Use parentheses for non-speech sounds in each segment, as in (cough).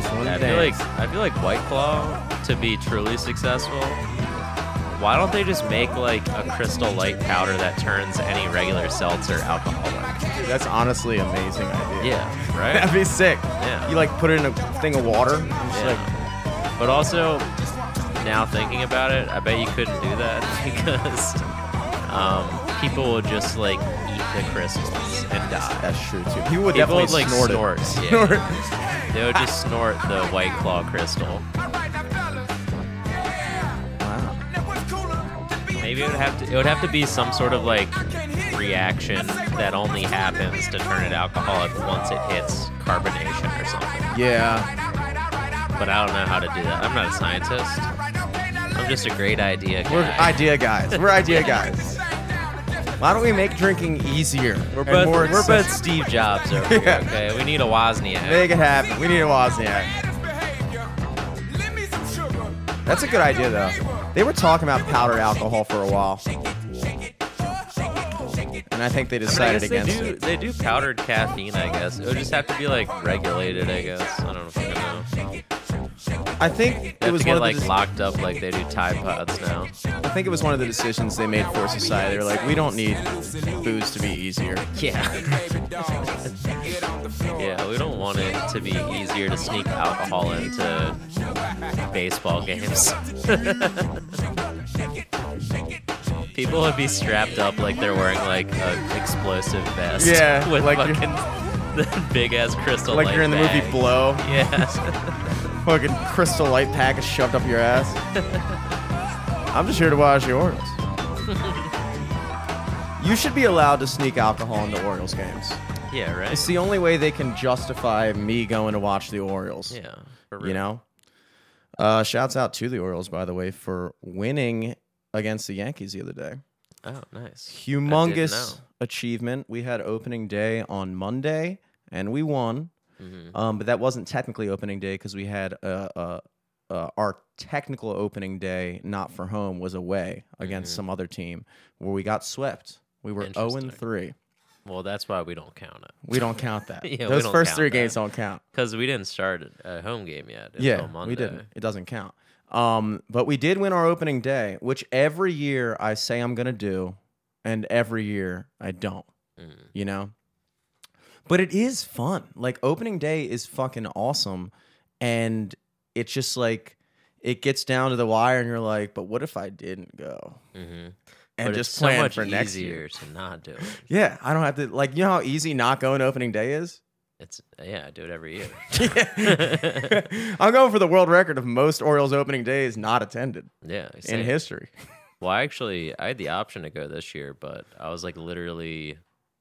just one I feel like I feel like White Claw to be truly successful. Why don't they just make like a crystal light powder that turns any regular seltzer alcoholic? that's honestly amazing idea. Yeah, right. (laughs) That'd be sick. Yeah. You like put it in a thing of water. And just like, Yeah. But also, now thinking about it, I bet you couldn't do that (laughs) because um, people would just like eat the crystals and die. that's true too. People would People definitely would like snort, snort. it. (laughs) yeah. They would just snort the White Claw crystal. Wow. Maybe it would have to. It would have to be some sort of like reaction that only happens to turn it alcoholic once it hits carbonation or something. Yeah. But I don't know how to do that. I'm not a scientist. I'm just a great idea guy. We're idea guys. We're idea (laughs) guys. Why don't we make drinking easier? We're both, more we're both? Steve Jobs over here, Yeah. okay? We need a Wozniak. Make it happen. We need a Wozniak. That's a good idea, though. They were talking about powdered alcohol for a while, and I think they I mean, I decided they against do, it. they do powdered caffeine, I guess. It would just have to be like regulated, I guess. I don't know if you know. I think it was to one get of the like locked up like they do Tide Pods now. I think it was one of the decisions they made for society. They were like, we don't need booze to be easier. Yeah. (laughs) yeah, we don't want it to be easier to sneak alcohol into baseball games. (laughs) People would be strapped up like they're wearing like an explosive vest. Yeah, (laughs) with like fucking the big ass crystal. Like you're in the movie. Blow, Yeah. Fucking crystal light pack is shoved up your ass. I'm just here to watch the Orioles. (laughs) you should be allowed to sneak alcohol into Orioles games. yeah, right. It's the only way they can justify me going to watch the Orioles. Yeah. for You know? Uh, shouts out to the Orioles, by the way, for winning against the Yankees the other day. Oh, nice. Humongous achievement. We had opening day on Monday, and we won. Mhm. Um, but that wasn't technically opening day because we had uh, uh, our technical opening day, not for home, was away against some other team where we got swept. We were 0 and 3. Well, that's why we don't count it. We don't count that. (laughs) Yeah, Those first three that. games don't count. Because we didn't start a home game yet. Yeah, we didn't. It doesn't count. Um, but we did win our opening day, which every year I say I'm gonna do, and every year I don't. Mm. You know. But it is fun. Like opening day is fucking awesome, and it's just like it gets down to the wire, and you're like, but what if I didn't go? Mm-hmm. And but just plan so much for next easier year. to not do it. (laughs) Yeah, I don't have to like you know how easy not going to opening day is. It's yeah, I do it every year. (laughs) (laughs) I'm going for the world record of most Orioles opening days not attended yeah, in history. Well, I actually, I had the option to go this year, but I was like literally,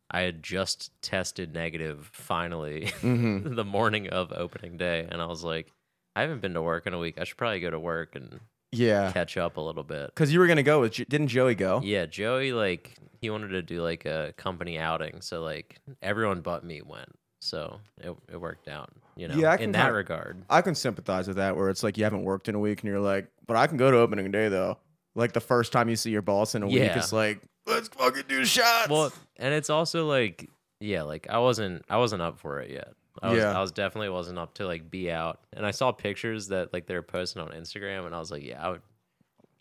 I had just tested negative finally Mhm. (laughs) the morning of opening day, and I was like, I haven't been to work in a week. I should probably go to work and Yeah, catch up a little bit. because you were gonna go with didn't Joey go? Yeah, Joey like he wanted to do like a company outing, so like everyone but me went, so it it worked out. You know, Yeah, in that kinda- regard. I can sympathize with that, where it's like you haven't worked in a week and you're like, but I can go to opening day though. Like the first time you see your boss in a week, it's like, let's fucking do shots. Well, and it's also like, yeah, like I wasn't, I wasn't up for it yet. I was, Yeah. I was definitely wasn't up to like be out. And I saw pictures that like they were posting on Instagram, and I was like, yeah, I would,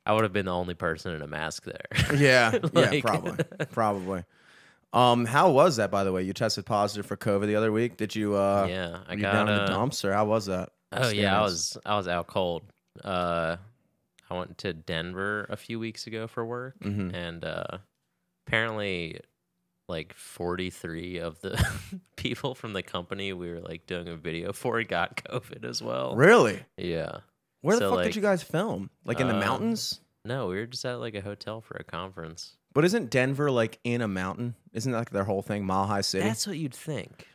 I would have been the only person in a mask there. (laughs) yeah, (laughs) yeah, probably, (laughs) probably. Um, how was that, by the way? You tested positive for COVID the other week. Did you? Uh, yeah, I got down in the uh, dumps, or how was that? Oh yeah, I was I was out cold. Uh, I went to Denver a few weeks ago for work, Mhm. and uh, apparently, like forty three of the (laughs) people from the company we were like doing a video for got COVID as well. Really? Yeah. Where the So, fuck like, did you guys film? Like in the uh, mountains? No, we were just at like a hotel for a conference. But isn't Denver like in a mountain? Isn't that like their whole thing, Mile High City? That's what you'd think.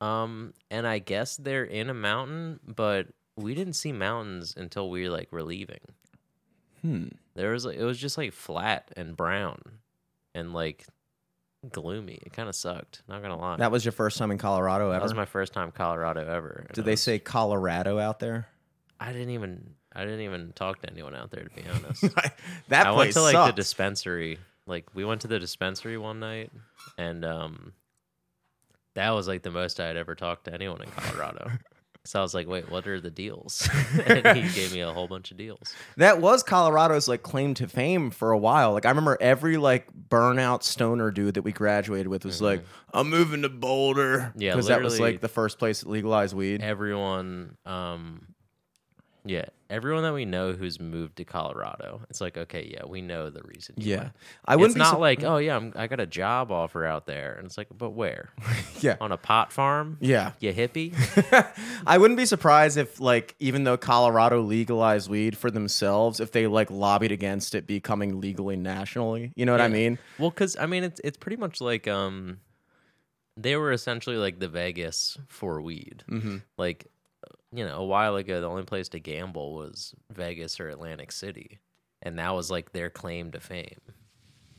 Um, and I guess they're in a mountain, but we didn't see mountains until we like were leaving. hmm. There was like it was just like flat and brown and like gloomy. It kind of sucked. Not gonna lie. That was your first time in Colorado ever. That was my first time Colorado ever. Did they was- say Colorado out there? I didn't even I didn't even talk to anyone out there to be honest. (laughs) that I place went to like the dispensary. Like we went to the dispensary one night and um that was like the most I had ever talked to anyone in Colorado. (laughs) So I was like, wait, what are the deals? (laughs) (laughs) and he gave me a whole bunch of deals. That was Colorado's like claim to fame for a while. Like I remember every like burnout stoner dude that we graduated with was like, "I'm moving to Boulder." Mm-hmm. Yeah, because that was like the first place that legalized weed. Everyone, um, yeah, everyone that we know who's moved to Colorado, it's like, okay, yeah, we know the reason. Yeah, went. I wouldn't It's not sup- like, oh yeah, I'm, I got a job offer out there, and it's like, but where? (laughs) yeah, On a pot farm? yeah. You hippie? (laughs) I wouldn't be surprised if like even though Colorado legalized weed for themselves, if they like lobbied against it becoming legally nationally. You know what I mean? Well, because I mean, it's it's pretty much like um, they were essentially like the Vegas for weed. Mm-hmm. Like, you know, a while ago, the only place to gamble was Vegas or Atlantic City, and that was like their claim to fame.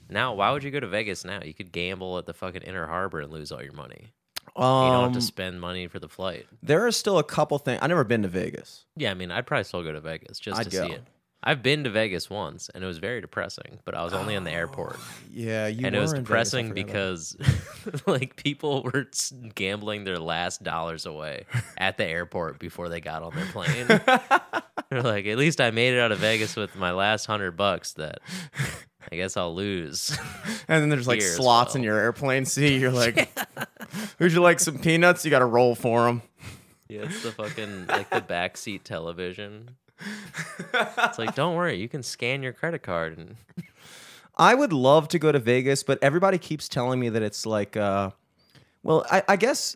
Now, why would you go to Vegas now? You could gamble at the fucking Inner Harbor and lose all your money. You don't have Um, to spend money for the flight. there are still a couple things. I've never been to Vegas. Yeah, I mean, I'd probably still go to Vegas just I'd to see it. I've been to Vegas once, and it was very depressing. But I was only in the oh, airport. Yeah, you and it was in depressing because (laughs) like people were gambling their last dollars away at the airport before they got on their plane. (laughs) They're like, at least I made it out of Vegas with my last hundred bucks. That I guess I'll lose. (laughs) And then there's like slots in your airplane seat. You're like, would you like some peanuts? You got to roll for them. yeah, it's the fucking like the backseat television. (laughs) It's like, don't worry, you can scan your credit card and (laughs) I would love to go to Vegas, but everybody keeps telling me that it's like, uh, well, I, I guess,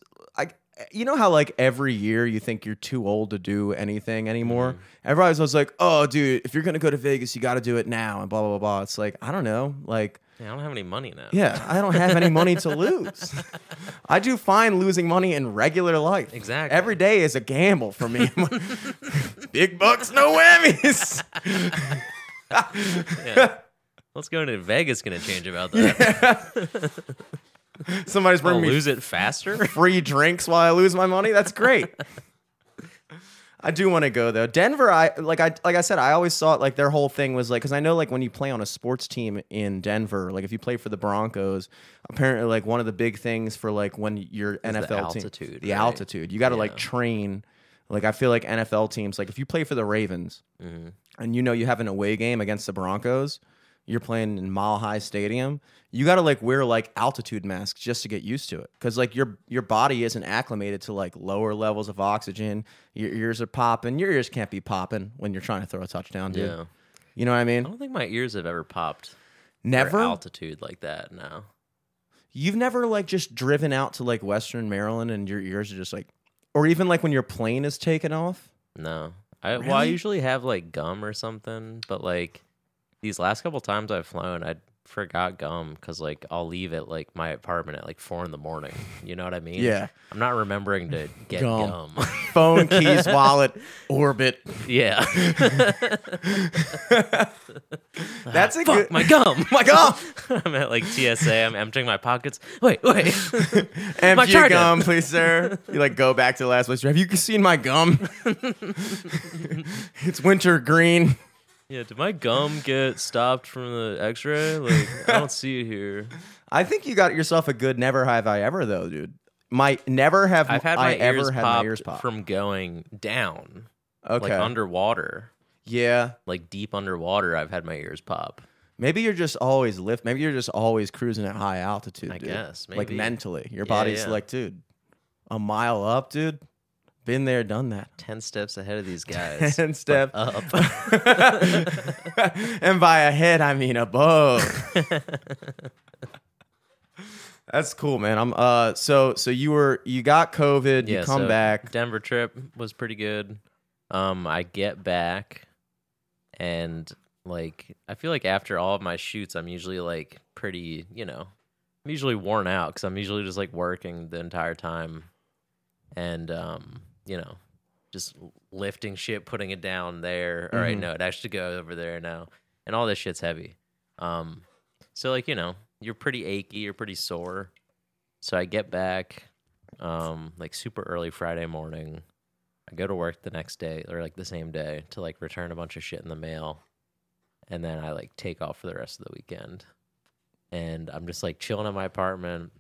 you know how like every year you think you're too old to do anything anymore. Mm-hmm. Everybody's always like, oh, dude, if you're gonna go to Vegas, you got to do it now, and blah blah blah. It's like I don't know, like. Yeah, I don't have any money now. Yeah, I don't have any money to lose. (laughs) I do fine losing money in regular life. Exactly. Every day is a gamble for me. (laughs) Big bucks, no whammies. (laughs) Yeah. Let's go to Vegas. Gonna change about that. (laughs) Somebody's I'll me lose it faster. (laughs) free drinks while I lose my money. That's great. (laughs) I do want to go though. Denver, I like I like I said, I always thought like their whole thing was like because I know like when you play on a sports team in Denver, like if you play for the Broncos, apparently like one of the big things for like when you're NFL team, altitude, the right? altitude, you got to like train. Like I feel like NFL teams, like if you play for the Ravens Mm-hmm. and you know you have an away game against the Broncos, you're playing in Mile High Stadium. You got to like wear like altitude masks just to get used to it, because like your your body isn't acclimated to like lower levels of oxygen. Your ears are popping. Your ears can't be popping when you're trying to throw a touchdown, dude. Yeah. You know what I mean? I don't think my ears have ever popped. Never. altitude like that. No. You've never like just driven out to like Western Maryland and your ears are just like, or even like when your plane is taken off. No. I well, I usually have like gum or something, but like these last couple times I've flown, I forgot gum because like I'll leave at like my apartment at like four in the morning. You know what I mean? Yeah. I'm not remembering to get Gum. gum. (laughs) Phone, keys, wallet, orbit. yeah. (laughs) That's a good. my gum. (laughs) my gum. I'm at like TSA. I'm emptying my pockets. Wait, wait. Empty your gum, please, sir. You like go back to the last place. Have you seen my gum? it's winter green. Yeah. Did my gum get stopped from the X-ray? Like I don't see it here. (laughs) I think you got yourself a good never have I ever though, dude. My never have I've had I my ears ever had popped my ears pop. from going down, okay. like underwater, yeah. like deep underwater. I've had my ears pop. Maybe you're just always lift. Maybe you're just always cruising at high altitude. I dude. guess, Like maybe. mentally, your Yeah, body's yeah. like, dude, a mile up, dude. Been there, done that. Ten steps ahead of these (laughs) guys. Ten step. up. (laughs) and by ahead, I mean above. (laughs) That's cool, man. I'm uh so so you were you got COVID, you come so back. Denver trip was pretty good. Um, I get back, and like I feel like after all of my shoots, I'm usually like pretty, you know, I'm usually worn out because I'm usually just like working the entire time, and um, you know, just lifting shit, putting it down there. All right, Mhm. no, it actually go over there now, and all this shit's heavy. Um, so like you know, you're pretty achy, you're pretty sore. So I get back, um, like super early Friday morning. I go to work the next day or like the same day to like return a bunch of shit in the mail, and then I like take off for the rest of the weekend. And I'm just like chilling in my apartment.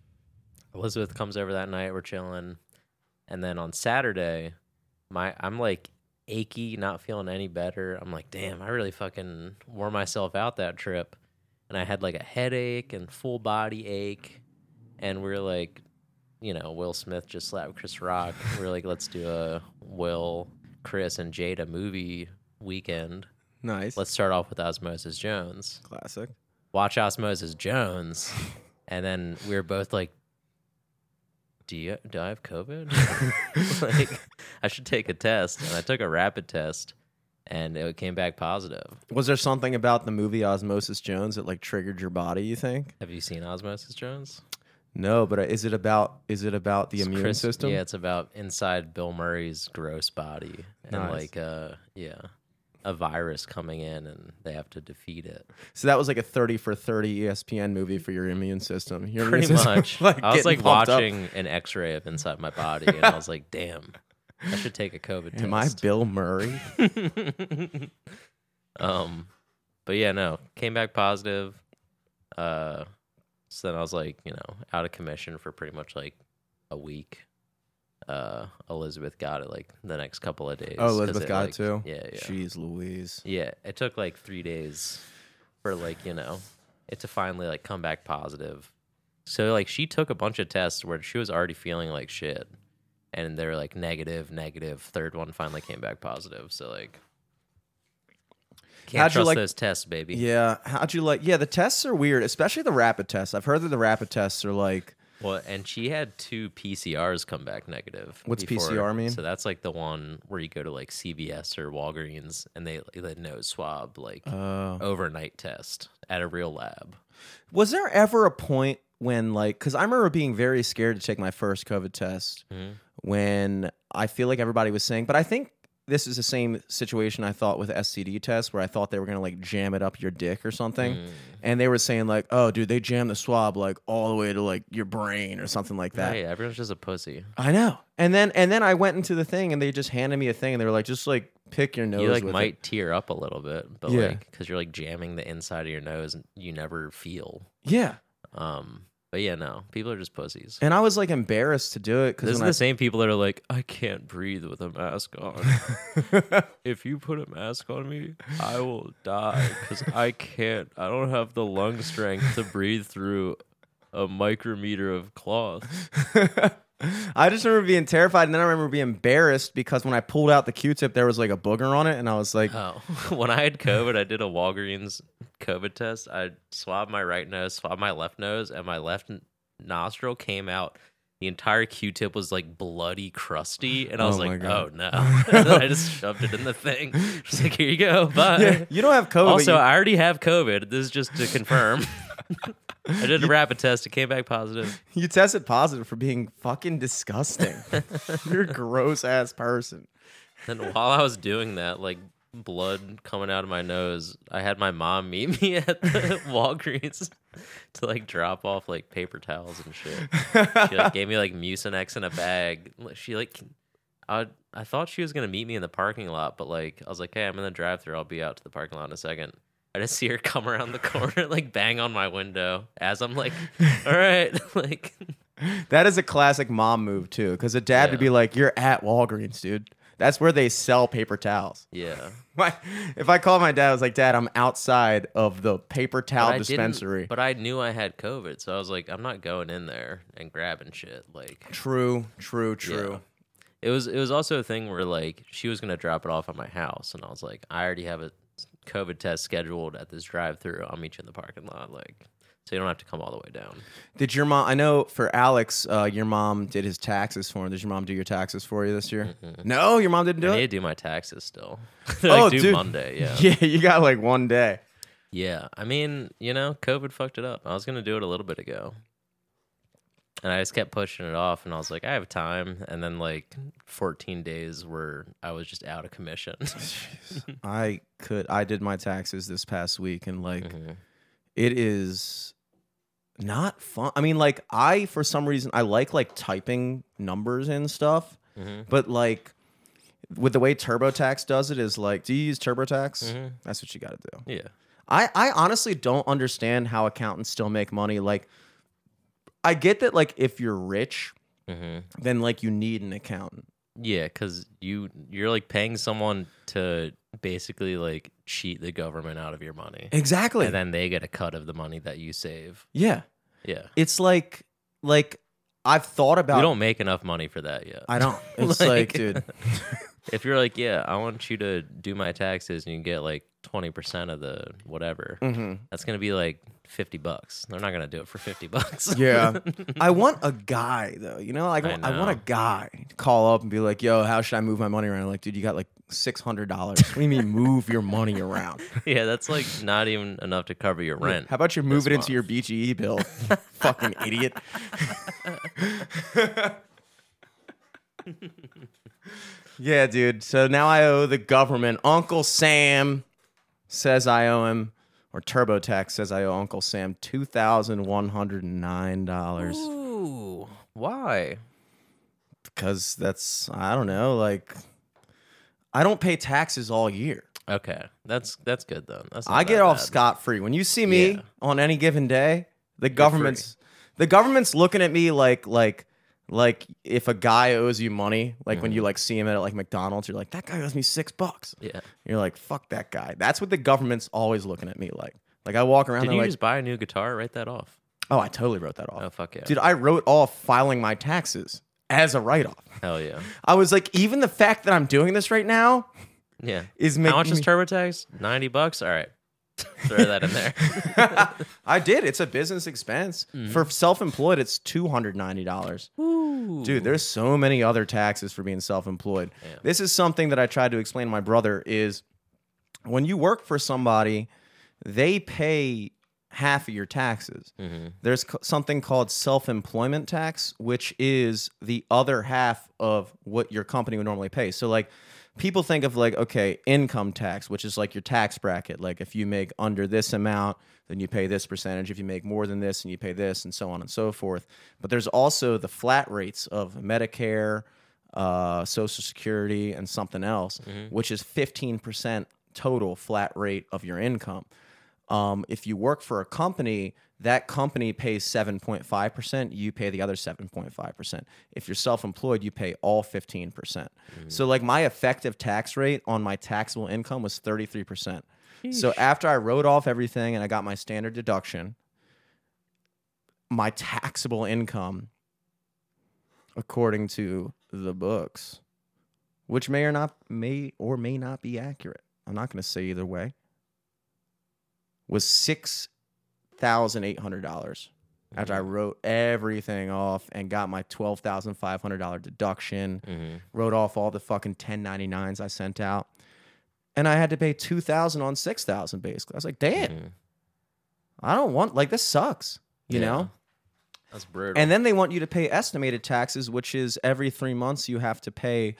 Elizabeth comes over that night. We're chilling, and then on Saturday, my I'm like achy, not feeling any better. I'm like, damn, I really fucking wore myself out that trip. And I had like a headache and full body ache. And we are like, you know, Will Smith just slapped Chris Rock. We are like, let's do a Will, Chris, and Jada movie weekend. Nice. Let's start off with Osmosis Jones. Classic. Watch Osmosis Jones. and then we were both like, do you do I have COVID? (laughs) like, I should take a test. And I took a rapid test and it came back positive. Was there something about the movie Osmosis Jones that like triggered your body, you think? Have you seen Osmosis Jones? No, but uh, is it about is it about the It's immune Chris- system? Yeah, it's about inside Bill Murray's gross body. And like uh yeah. A virus coming in and they have to defeat it. So that was like a 30 for 30 E ESPN movie for your immune system. Your immune Pretty system, much. (laughs) like, I was like pumped up. watching an x ray of inside my body and I was like, (laughs) damn, I should take a COVID test. Am I Bill Murray? (laughs) um, but yeah, no, came back positive. Uh, so then I was like, you know, out of commission for pretty much like a week. Uh, Elizabeth got it like the next couple of days. Oh, 'cause Elizabeth got like- it too. Yeah, yeah, Jeez Louise. yeah. It took like three days for like you know it to finally like come back positive. So like she took a bunch of tests where she was already feeling like shit, and they were like negative, negative. Third one finally came back positive. So like, can't How'd you trust like- those tests, baby. Yeah. How'd you like? Yeah, the tests are weird, especially the rapid tests. I've heard that the rapid tests are like. Well, and she had two PCRs come back negative. What's PCR mean? So that's like the one where you go to like CVS or Walgreens and they they nose swab like Uh, overnight test at a real lab. was there ever a point when like? Because I remember being very scared to take my first COVID test Mhm. when I feel like everybody was saying, but I think. This is the same situation I thought with STD tests, where I thought they were gonna like jam it up your dick or something, Mm. and they were saying like, "Oh, dude, they jam the swab like all the way to like your brain or something like that." Hey, everyone's just a pussy. I know. And then and then I went into the thing and they just handed me a thing and they were like, just like pick your nose. you like with might It. tear up a little bit, but Yeah. like because you're like jamming the inside of your nose and you never feel. Yeah. Um, but yeah, no, people are just pussies. And I was like embarrassed to do it This is because the same people that are like, I can't breathe with a mask on. (laughs) if you put a mask on me, I will die because I can't. I don't have the lung strength to breathe through a micrometer of cloth. (laughs) I just remember being terrified and then I remember being embarrassed because when I pulled out the Q-tip there was like a booger on it and I was like, Oh, (laughs) when I had COVID, I did a Walgreens COVID test. I swabbed my right nose, swabbed my left nose, and my left nostril came out. The entire Q-tip was like bloody crusty, and I was Oh like. "Oh no!" (laughs) I just shoved it in the thing. (laughs) Just like, "Here you go, bye." yeah, you don't have COVID. Also, you- I already have COVID. This is just to confirm. I did a rapid test. It came back positive. (laughs) you tested positive for being fucking disgusting. (laughs) You're a gross ass person. And while I was doing that, like blood coming out of my nose, I had my mom meet me (laughs) at the Walgreens to like drop off like paper towels and shit. She like gave me like Mucinex in a bag. She like, I I thought she was gonna meet me in the parking lot, but like I was like, hey, I'm in the drive-through. I'll be out to the parking lot in a second. I just see her come around the corner, like bang on my window as I'm like, (laughs) all right, (laughs) like That is a classic mom move too, because a dad would be like, "You're at Walgreens, dude. That's where they sell paper towels." yeah. (laughs) My, if I called my dad, I was like, "Dad, I'm outside of the paper But towel I dispensary." But I knew I had COVID, so I was like, I'm not going in there and grabbing shit. Like, True, true, true. it was it was also a thing where like she was gonna drop it off at my house, and I was like, I already have a COVID test scheduled at this drive-through. I'll meet you in the parking lot, like, so you don't have to come all the way down. Did your mom? I know for Alex, uh, your mom did his taxes for him. Did your mom do your taxes for you this year? No, your mom didn't do I need it. to do my taxes still. (laughs) Like Oh, due dude. Monday. (laughs) Yeah. Yeah, you got like one day. Yeah, I mean, you know, COVID fucked it up. I was gonna do it a little bit ago, and I just kept pushing it off. And I was like, I have time. And then like 14 days where I was just out of commission. (laughs) I could. I did my taxes this past week, and like, Mhm. it is not fun. I mean, like, I for some reason I like like typing numbers and stuff, Mhm. but like. With the way TurboTax does it is like, do you use TurboTax? Mhm. That's what you got to do. Yeah. I, I honestly don't understand how accountants still make money. Like, I get that, like, if you're rich, hmm then like you need an accountant. Yeah, because you you're like paying someone to basically like cheat the government out of your money, Exactly. and then they get a cut of the money that you save. yeah. Yeah, It's like like I've thought about we don't make enough money for that yet. I don't. (laughs) It's like, Like- dude. (laughs) if you're like, yeah, I want you to do my taxes, and you get like twenty percent of the whatever, hmm that's gonna be like fifty bucks. They're not gonna do it for fifty bucks. (laughs) Yeah. I want a guy though. You know, like I I, want a guy to call up and be like, "Yo, how should I move my money around?" Like, dude, you got like six hundred dollars. What do you mean move your money around? (laughs) yeah, that's like not even enough to cover your rent. How about you move it into your. BGE bill? Fucking idiot. (laughs) yeah, dude. So now I owe the government. Uncle Sam says I owe him, or TurboTax says I owe Uncle Sam two thousand one hundred and nine dollars. Ooh, why? because that's I don't know, like I don't pay taxes all year. Okay, that's that's good though. That's I get off scot free. When you see me Yeah. on any given day, the government's the government's looking at me like like like if a guy owes you money, like when you mm. like see him at like McDonald's, you're like that guy owes me six bucks. Yeah. You're like fuck that guy. That's what the government's always looking at me like. Like I walk around, Did they're you like, just buy a new guitar? Write that off. oh, I totally wrote that off, Oh fuck yeah! dude. I wrote off filing my taxes as a write off. Hell yeah! I was like, even the fact that I'm doing this right now Yeah. is making How much is me- TurboTax? Ninety bucks. All right, (laughs) throw that in there. (laughs) I did. It's a business expense. Mm-hmm. For self-employed, it's two hundred ninety dollars. Dude, there's so many other taxes for being self-employed. Yeah. This is something that I tried to explain to my brother is when you work for somebody, they pay half of your taxes. Mm-hmm. There's co- something called self-employment tax, which is the other half of what your company would normally pay. So like people think of like okay, income tax, which is like your tax bracket. Like if you make under this amount, then you pay this percentage. If you make more than this, and you pay this, and so on and so forth. But there's also the flat rates of Medicare, uh, Social Security, and something else, which is 15% total flat rate of your income. Um, if you work for a company, that company pays 7.5%, you pay the other 7.5%. If you're self employed, you pay all 15%. percent mm-hmm. So, like, my effective tax rate on my taxable income was 33%. So, after I wrote off everything and I got my standard deduction, my taxable income, according to the books, which may or not may or may not be accurate. I'm not going to say either way. Was six thousand eight hundred dollars after I wrote everything off and got my twelve thousand five hundred dollar deduction. Mm-hmm. Wrote off all the fucking ten ninety nines I sent out, and I had to pay two thousand on six thousand. Basically, I was like, damn, Mhm. I don't want like this sucks. You Yeah. know. That's brutal. And then they want you to pay estimated taxes, which is every three months you have to pay.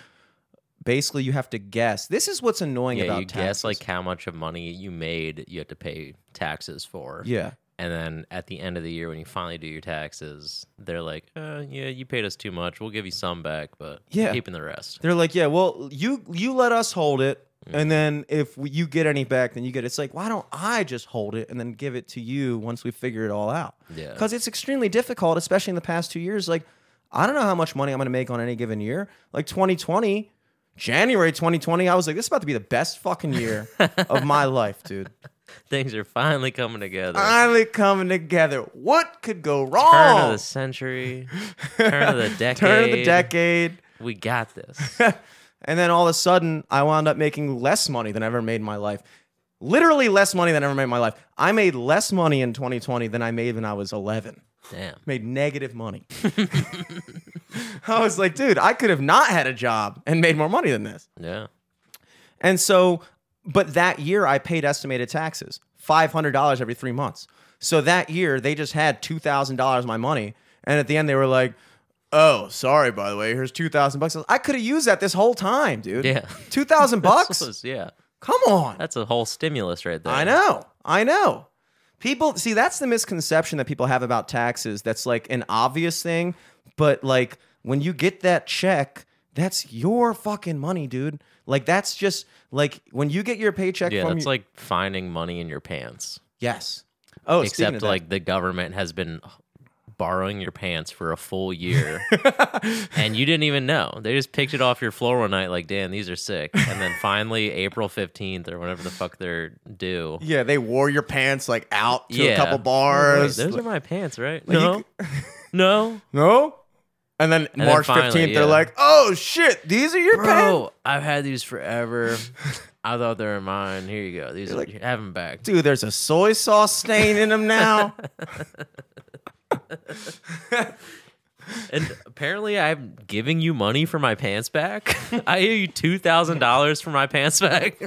Basically, you have to guess. This is what's annoying yeah, about you taxes. guess like how much of money you made, you have to pay taxes for. yeah, And then at the end of the year, when you finally do your taxes, they're like, uh, "Yeah, you paid us too much. We'll give you some back, but Yeah. keeping the rest." they're like, yeah, well, you you let us hold it, Mm. and then if we- you get any back, then you get. It's like, why don't I just hold it and then give it to you once we figure it all out? Yeah. because it's extremely difficult, especially in the past two years. Like, I don't know how much money I'm going to make on any given year. Like 2020, January 2020, I was like, this is about to be the best fucking year (laughs) of my life, dude. (laughs) Things are finally coming together. finally coming together. What could go wrong? Turn of the century, (laughs) turn of the decade. Turn of the decade. We got this. (laughs) and then all of a sudden, I wound up making less money than I ever made in my life. Literally less money than I ever made in my life. I made less money in 2020 than I made when I was 11. Damn. Made negative money. I was like, dude, I could have not had a job and made more money than this. Yeah. And so, but that year I paid estimated taxes, $500 every three months. So that year they just had $2,000 of my money. And at the end they were like, oh, sorry, by the way, here's 2000 bucks. I could have used that this whole time, dude. Yeah. (laughs) 2000 (laughs) bucks? Yeah. Come on. That's a whole stimulus right there. I know. I know. People see that's the misconception that people have about taxes. That's like an obvious thing, but like when you get that check, that's your fucking money, dude. Like that's just like when you get your paycheck Yeah, from that's your- like finding money in your pants. yes. Oh, speaking of Except that, like the government has been borrowing your pants for a full year, (laughs) and you didn't even know. They just picked it off your floor one night, like, "Dan, these are sick." And then finally, April fifteenth or whatever the fuck they're due. Yeah, they wore your pants like out to yeah, a couple Wait, bars. those are my pants, right? Like, you no, (laughs) no, no? And then then March finally, 15th, they're yeah. like, oh shit, these are your pants? bro. I've had these forever. (laughs) I thought they were mine. Here you go. These are like- have them back. Dude, there's a soy sauce stain in them now. (laughs) (laughs) And apparently, I'm giving you money for my pants back. I owe you two thousand dollars for my pants back.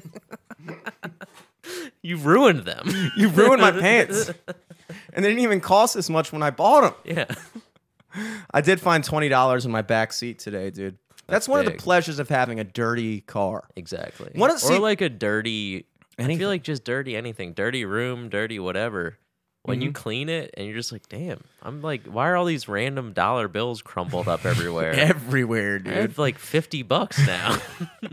you ruined them. you ruined my pants. And they didn't even cost this much when I bought them. Yeah. I did find $20 in my back seat today, dude. That's, one of the pleasures of having a dirty car. Exactly. What or see- like a dirty. I feel like just dirty anything, dirty room, dirty whatever. When Mm-hmm. you clean it and you're just like, damn, I'm like, why are all these random dollar bills crumpled up (laughs) everywhere? Everywhere, dude. I have like fifty bucks now.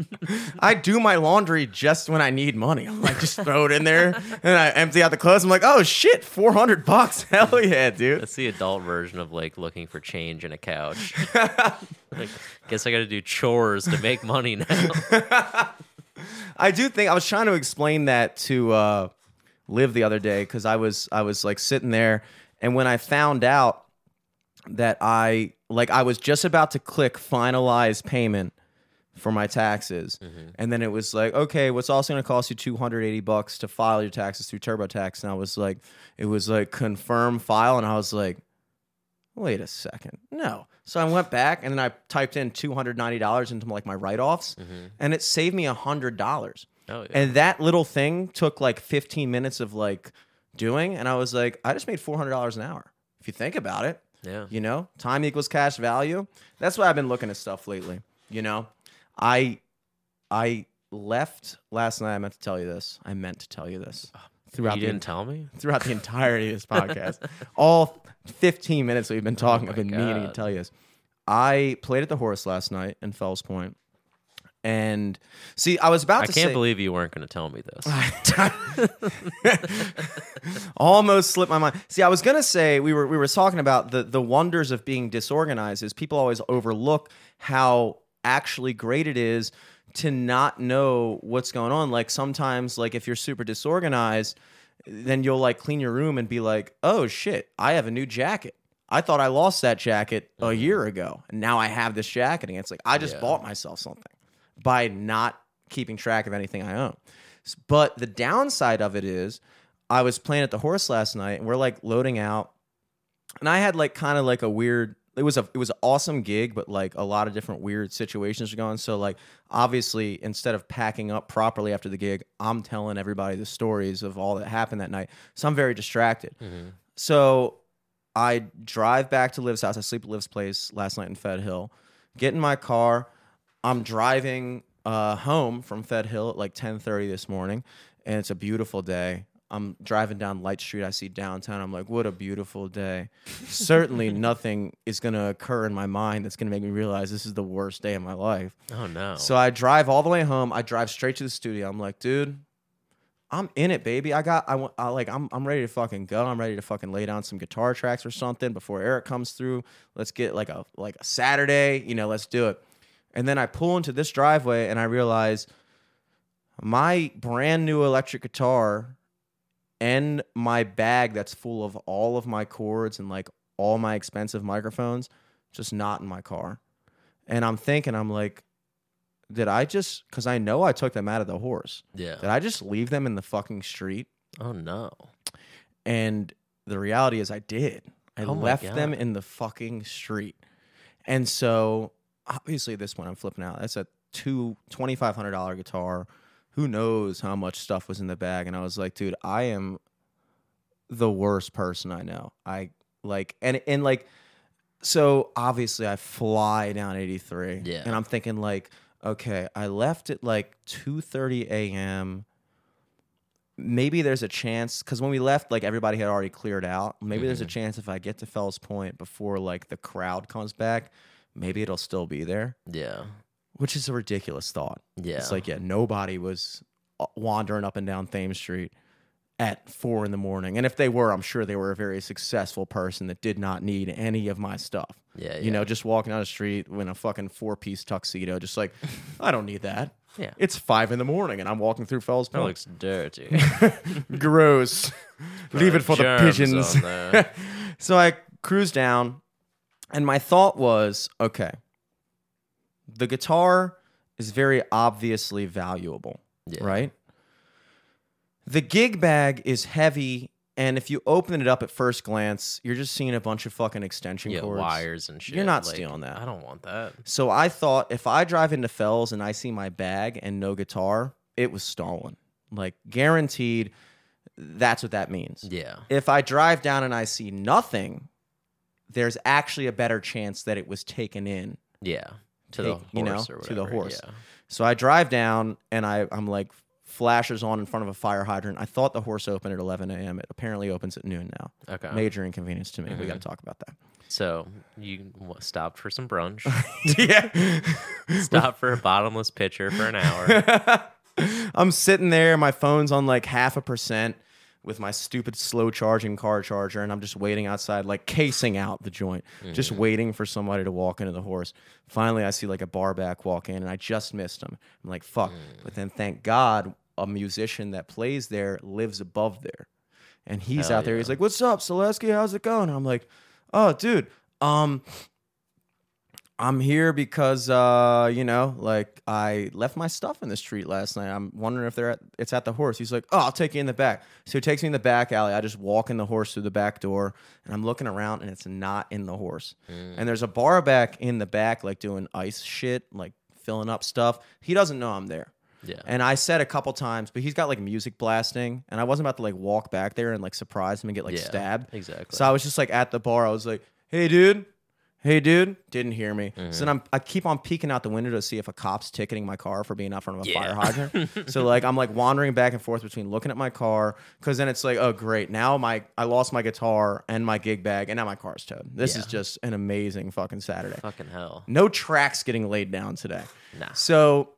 (laughs) I do my laundry just when I need money. I'm like, just throw it in there, (laughs) and I empty out the clothes. I'm like, oh shit, four hundred bucks. Hell yeah, dude. That's the adult version of like looking for change in a couch. like, guess I got to do chores to make money now. I do think I was trying to explain that to uh, Liv the other day because I was I was like sitting there, and when I found out that I like I was just about to click finalize payment for my taxes, mm-hmm. and then it was like, okay, what's also going to cost you two hundred eighty bucks to file your taxes through TurboTax, and I was like, it was like confirm file, and I was like, wait a second, no. So I went back and then I typed in two hundred ninety dollars into like my write offs, mm-hmm. and it saved me hundred dollars. Oh, yeah. And that little thing took like 15 minutes of like doing. And I was like, I just made $400 an hour. If you think about it, yeah. you know, time equals cash value. That's why I've been looking at stuff lately. You know, I, I left last night. I meant to tell you this. I meant to tell you this throughout You the didn't tell me? throughout the entirety of this (laughs) podcast. All 15 minutes we've been oh talking, I've my been meaning to tell you this. I played at the horse last night in Fells Point. And see, I was about to say I to can't say, believe you weren't going to tell me this. (laughs) almost slipped my mind. See, I was gonna say we were we were talking about the the wonders of being disorganized. Is people always overlook how actually great it is to not know what's going on. Like sometimes, like if you're super disorganized, then you'll like clean your room and be like, oh shit, I have a new jacket. I thought I lost that jacket a mm-hmm. year ago, and now I have this jacket. And it's like I just Yeah. bought myself something by not keeping track of anything I own. But the downside of it is, I was playing at the horse last night, and we're like loading out, and I had like kind of like a weird. It was a it was an awesome gig, but like a lot of different weird situations were going. So like obviously, instead of packing up properly after the gig, I'm telling everybody the stories of all that happened that night. So I'm very distracted. Mm-hmm. So I drive back to Liv's house. I sleep at Liv's place last night in Fed Hill. Get in my car. I'm driving uh, home from Fed Hill at like 10:30 this morning, and it's a beautiful day. I'm driving down Light Street. I see downtown. I'm like, what a beautiful day. Certainly, (laughs) nothing is going to occur in my mind that's going to make me realize this is the worst day of my life. oh, no. So I drive all the way home. I drive straight to the studio. I'm like, dude, I'm in it, baby. I got, I want, I like, I'm, I'm ready to fucking go. I'm ready to fucking lay down some guitar tracks or something before Eric comes through. Let's get like a, like a Saturday, you know, let's do it. And then I pull into this driveway and I realize my brand new electric guitar and my bag that's full of all of my cords and like all my expensive microphones just not in my car. And I'm thinking, I'm like, did I just, because I know I took them out of the horse, yeah. did I just leave them in the fucking street? Oh, no. And the reality is, I did. I Oh left them in the fucking street. And so, obviously, this point, I'm flipping out. That's a two $2,500 guitar. Who knows how much stuff was in the bag? And I was like, dude, I am the worst person I know. I like, and, and like, so obviously I fly down 83. Yeah. And I'm thinking like, okay, I left at like 2:30 a.m. Maybe there's a chance because when we left, like everybody had already cleared out. Maybe there's a mm-hmm. chance if I get to Fells Point before like the crowd comes back, maybe it'll still be there. Yeah. Which is a ridiculous thought. Yeah. It's like, yeah, nobody was uh, wandering up and down Thames Street at four in the morning. And if they were, I'm sure they were a very successful person that did not need any of my stuff. Yeah, You yeah. know, just walking down the street in a fucking four piece tuxedo, just like, (laughs) I don't need that. Yeah. It's five in the morning and I'm walking through Fells That looks dirty. (laughs) Gross. (laughs) Leave it for the pigeons. so I cruise down, and my thought was okay, the guitar is very obviously valuable, Yeah. right? The gig bag is heavy, and if you open it up at first glance, you're just seeing a bunch of fucking extension Yeah, cords. wires and shit. You're not like, stealing that. I don't want that. So I thought if I drive into Fells and I see my bag and no guitar, it was stolen. Like guaranteed, that's what that means Yeah. if I drive down and I see nothing, there's actually a better chance that it was taken in. Yeah. To the Take- you know, to the horse. Yeah. So I drive down and I, I'm like flashes on in front of a fire hydrant. I thought the horse opened at 11 a.m. It apparently opens at noon now. Okay. Major inconvenience to me. We Mm-hmm. got to talk about that. So you stopped for some brunch. (laughs) yeah. stopped for a bottomless pitcher for an hour. (laughs) I'm sitting there, my phone's on like half a percent with my stupid slow charging car charger, and I'm just waiting outside, like casing out the joint, just waiting for somebody to walk into the horse. Finally, I see like a barback walk in, and I just missed him. I'm like, fuck. But then thank God a musician that plays there lives above there. And he's Hell out there. He's like, What's up, Selesky? How's it going? And I'm like, Oh, dude, um, I'm here because uh, you know, like I left my stuff in the street last night. I'm wondering if they're at it's at the horse. He's like, Oh, I'll take you in the back. So he takes me in the back alley. I just walk in the horse through the back door and I'm looking around and it's not in the horse. And there's a bar back in the back, like doing ice shit, like filling up stuff. He doesn't know I'm there. Yeah. And I said a couple times, but he's got like music blasting, and I wasn't about to like walk back there and like surprise him and get like Yeah, stabbed. exactly. So I was just like at the bar. I was like, "Hey, dude." Hey, dude, didn't hear me. Mm-hmm. So then I'm, I keep on peeking out the window to see if a cop's ticketing my car for being out front of a Yeah. fire hydrant. (laughs) so like I'm like wandering back and forth between looking at my car because then it's like, oh great, now my I lost my guitar and my gig bag and now my car's towed. This is just an amazing fucking Saturday. Fucking hell. No tracks getting laid down today. Nah. So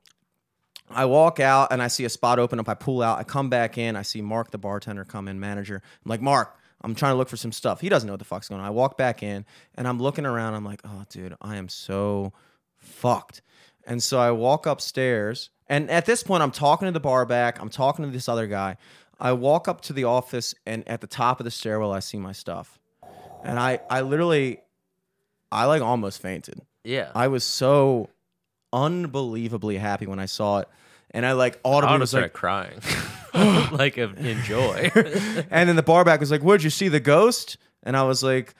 I walk out and I see a spot open up. I pull out. I come back in. I see Mark, the bartender, come in, manager. I'm like, Mark, I'm trying to look for some stuff. He doesn't know what the fuck's going on. I walk back in and I'm looking around. I'm like, oh, dude, I am so fucked. And so I walk upstairs. And at this point, I'm talking to the bar back. I'm talking to this other guy. I walk up to the office and at the top of the stairwell, I see my stuff. And I, I literally, I like almost fainted. Yeah. I was so unbelievably happy when I saw it. And I like I audibly have was started like, crying. (laughs) (laughs) like of enjoy. (laughs) and then the bar back was like, "Where'd you see the ghost?" And I was like,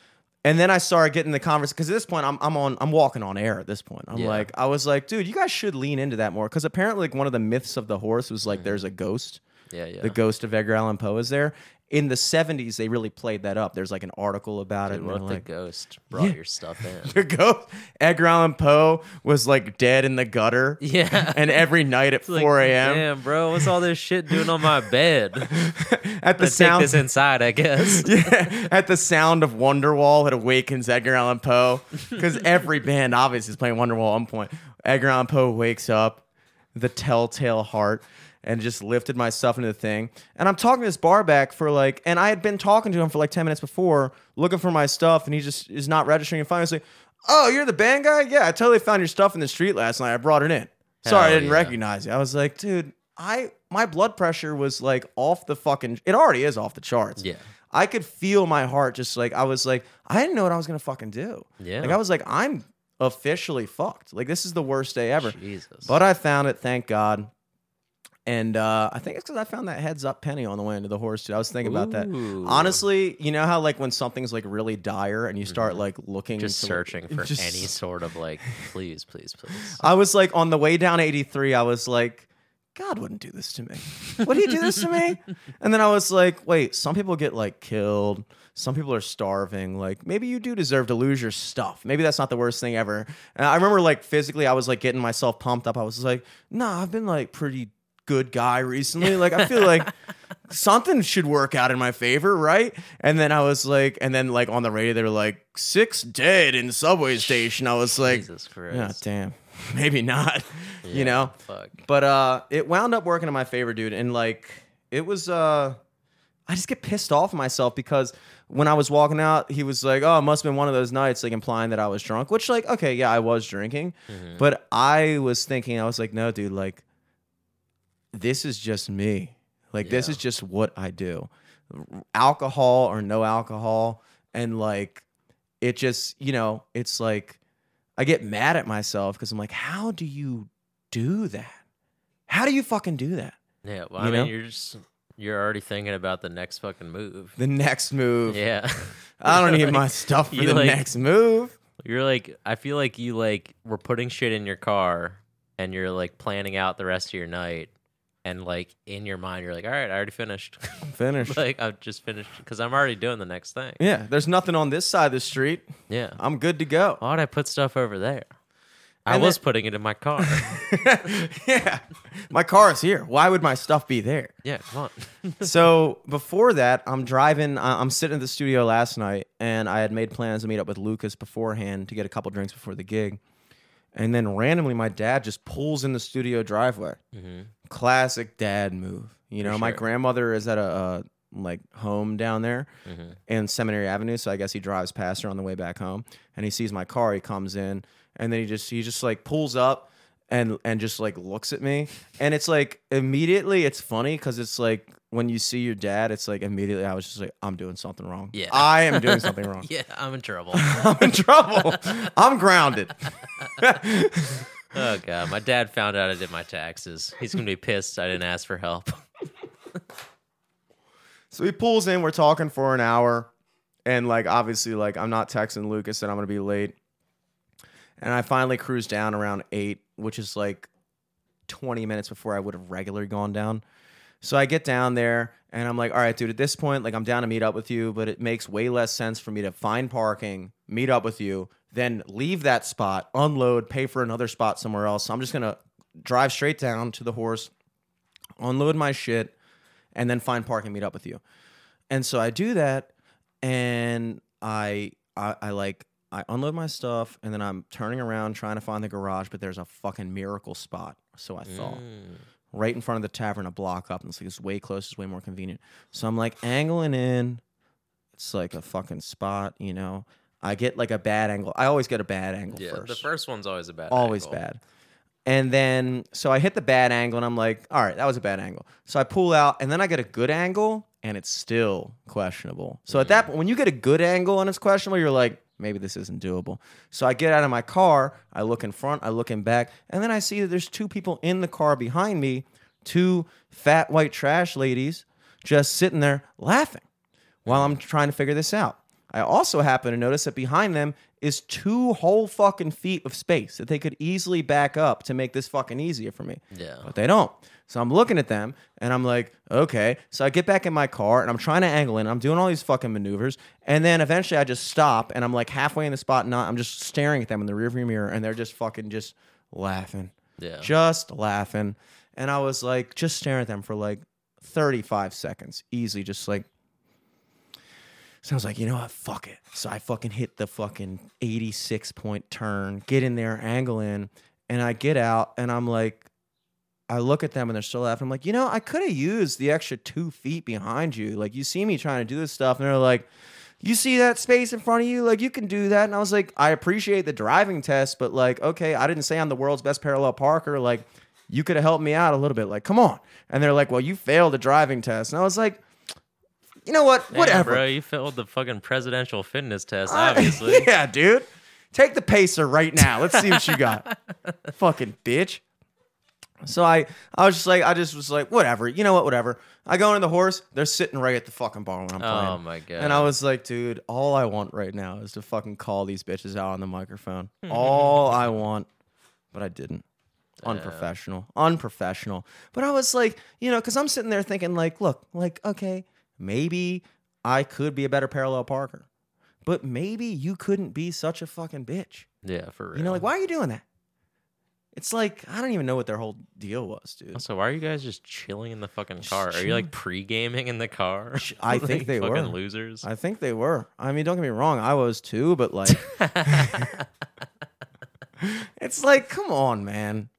and then I started getting the conversation because at this point I'm I'm on I'm walking on air at this point. I'm Yeah. like, I was like, dude, you guys should lean into that more because apparently like one of the myths of the horse was like there's a ghost. yeah, yeah. The ghost of Edgar Allan Poe is there. In the 70s, they really played that up. There's like an article about it. Dude, and what if the ghost brought your stuff in? (laughs) the ghost Edgar Allan Poe was like dead in the gutter. Yeah. (laughs) And every night at Like, 4 a.m. Damn, bro, what's all this shit doing on my (laughs) bed? at the Let's take sound this inside, I guess. yeah, at the sound of Wonderwall, it awakens Edgar Allan Poe because every band obviously is playing Wonderwall at one point. Edgar Allan Poe wakes up, the telltale heart, and just lifted my stuff into the thing. And I'm talking to this bar back for like, and I had been talking to him for like 10 minutes before, looking for my stuff, and he just is not registering. And finally, he's like, "Oh, you're the band guy? Yeah, I totally found your stuff in the street last night. I brought it in. Sorry, I didn't yeah. recognize you." I was like, "Dude." I my blood pressure was like off the fucking it already is off the charts. Yeah. I could feel my heart just like I was like I didn't know what I was gonna fucking do. Yeah. Like I was like I'm officially fucked. Like this is the worst day ever. Jesus. But I found it, thank God. And uh, I think it's because I found that heads up penny on the way into the horse. Dude. I was thinking about that. Ooh. Honestly, you know how like when something's like really dire and you start like looking, Mm-hmm. just to- searching for just- any sort of like, please, please, please. (laughs) I was like on the way down 83, I was like, God wouldn't do this to me. Would he do this to me? (laughs) And then I was like, wait, some people get like killed. Some people are starving. Like maybe you do deserve to lose your stuff. Maybe that's not the worst thing ever. And I remember like physically, I was like getting myself pumped up. I was like, nah, I've been like pretty good guy recently. Like I feel like (laughs) something should work out in my favor, right? And then I was like, and then like on the radio, they were like, six dead in the subway station. I was like, Jesus yeah, Christ. damn. (laughs) Maybe not. you know? Fuck. But uh it wound up working in my favor, dude. And like it was uh I just get pissed off at myself because when I was walking out, he was like, "Oh, it must have been one of those nights," like implying that I was drunk. Which, like, okay, yeah, I was drinking, Mm-hmm. but I was thinking, I was like, "No, dude, like, this is just me. Like, this is just what I do. Alcohol or no alcohol, and like, it just, you know, it's like, I get mad at myself because I'm like, how do you do that? How do you fucking do that? Yeah, well, You I know? mean, you're just you're already thinking about the next fucking move. The next move. Yeah, (laughs) I don't need Like, (laughs) my stuff for the like- next move. You're like, I feel like you like were putting shit in your car, and you're like planning out the rest of your night, and like in your mind, you're like, all right, I already finished. (laughs) Finished. like I've just finished because I'm already doing the next thing. yeah, there's nothing on this side of the street. Yeah. I'm good to go. Why would I put stuff over there? I was then- putting it in my car. (laughs) yeah. My car is here. Why would my stuff be there? yeah, come on. (laughs) so before that, I'm driving. I'm sitting at the studio last night, and I had made plans to meet up with Lucas beforehand to get a couple drinks before the gig. And then randomly, my dad just pulls in the studio driveway. Mm-hmm. Classic dad move. You know, my grandmother is at a, uh like home down there Mm-hmm. in Seminary Avenue, so I guess he drives past her on the way back home, and he sees my car. He comes in, and then he just he just like pulls up and and just like looks at me, and it's like immediately it's funny because it's like when you see your dad, it's like immediately I was just like I'm doing something wrong. Yeah. I am doing (laughs) something wrong. Yeah, I'm in trouble. (laughs) I'm in trouble. I'm grounded. (laughs) oh god, my dad found out I did my taxes. He's gonna be pissed I didn't ask for help. So he pulls in, we're talking for an hour, and like obviously, like I'm not texting Lucas that I'm gonna be late. And I finally cruise down around eight, which is like 20 minutes before I would have regularly gone down. So I get down there and I'm like, all right, dude, at this point, like I'm down to meet up with you, but it makes way less sense for me to find parking, meet up with you, then leave that spot, unload, pay for another spot somewhere else. So I'm just gonna drive straight down to the horse, unload my shit, and then find parking, meet up with you. And so I do that, and I, I, I like, I unload my stuff, and then I'm turning around trying to find the garage, but there's a fucking miracle spot. So I thought, Mm. right in front of the tavern, a block up, and it's like it's way close, it's way more convenient. So I'm like angling in. It's like a fucking spot, you know. I get like a bad angle. I always get a bad angle Yeah, first the first one's always a bad. always angle. bad. And then so I hit the bad angle and I'm like, all right, that was a bad angle. So I pull out and then I get a good angle and it's still questionable. So at that mm. point, when you get a good angle and it's questionable, you're like, maybe this isn't doable. So I get out of my car, I look in front, I look in back, and then I see that there's two people in the car behind me, two fat white trash ladies just sitting there laughing while I'm trying to figure this out. I also happen to notice that behind them is two whole fucking feet of space that they could easily back up to make this fucking easier for me. Yeah. But they don't. So I'm looking at them and I'm like, okay. So I get back in my car and I'm trying to angle in. I'm doing all these fucking maneuvers. And then eventually I just stop and I'm like halfway in the spot and not, I'm just staring at them in the rearview mirror and they're just fucking just laughing. Yeah. Just laughing. And I was like, just staring at them for like 35 seconds, easily, just like, so I was like, you know what? Fuck it. So I fucking hit the fucking 86 point turn, get in there, angle in, and I get out and I'm like, I look at them and they're still laughing. I'm like, you know, I could have used the extra two feet behind you. Like, you see me trying to do this stuff, and they're like, you see that space in front of you? Like, you can do that. And I was like, I appreciate the driving test, but like, okay, I didn't say I'm the world's best parallel parker. Like, you could have helped me out a little bit. Like, come on. And they're like, well, you failed the driving test. And I was like, you know what? Damn, Whatever. bro. You failed the fucking presidential fitness test, I- obviously. (laughs) yeah, dude. Take the pacer right now. Let's see what you got. (laughs) Fucking bitch. So I, I was just like, I just was like, whatever. You know what? Whatever. I go into the horse. They're sitting right at the fucking bar when I'm playing. Oh my god. And I was like, dude, all I want right now is to fucking call these bitches out on the microphone. (laughs) all I want, but I didn't. Unprofessional. Unprofessional. But I was like, you know, because I'm sitting there thinking, like, look, like, okay, maybe I could be a better parallel parker, but maybe you couldn't be such a fucking bitch. yeah, for real. You know, like, why are you doing that? It's like, I don't even know what their whole deal was, dude. So why are you guys just chilling in the fucking car? Are you like pre gaming in the car? (laughs) I think Like they fucking were. losers. I think they were. I mean, don't get me wrong, I was too, but like, (laughs) (laughs) it's like, come on, man.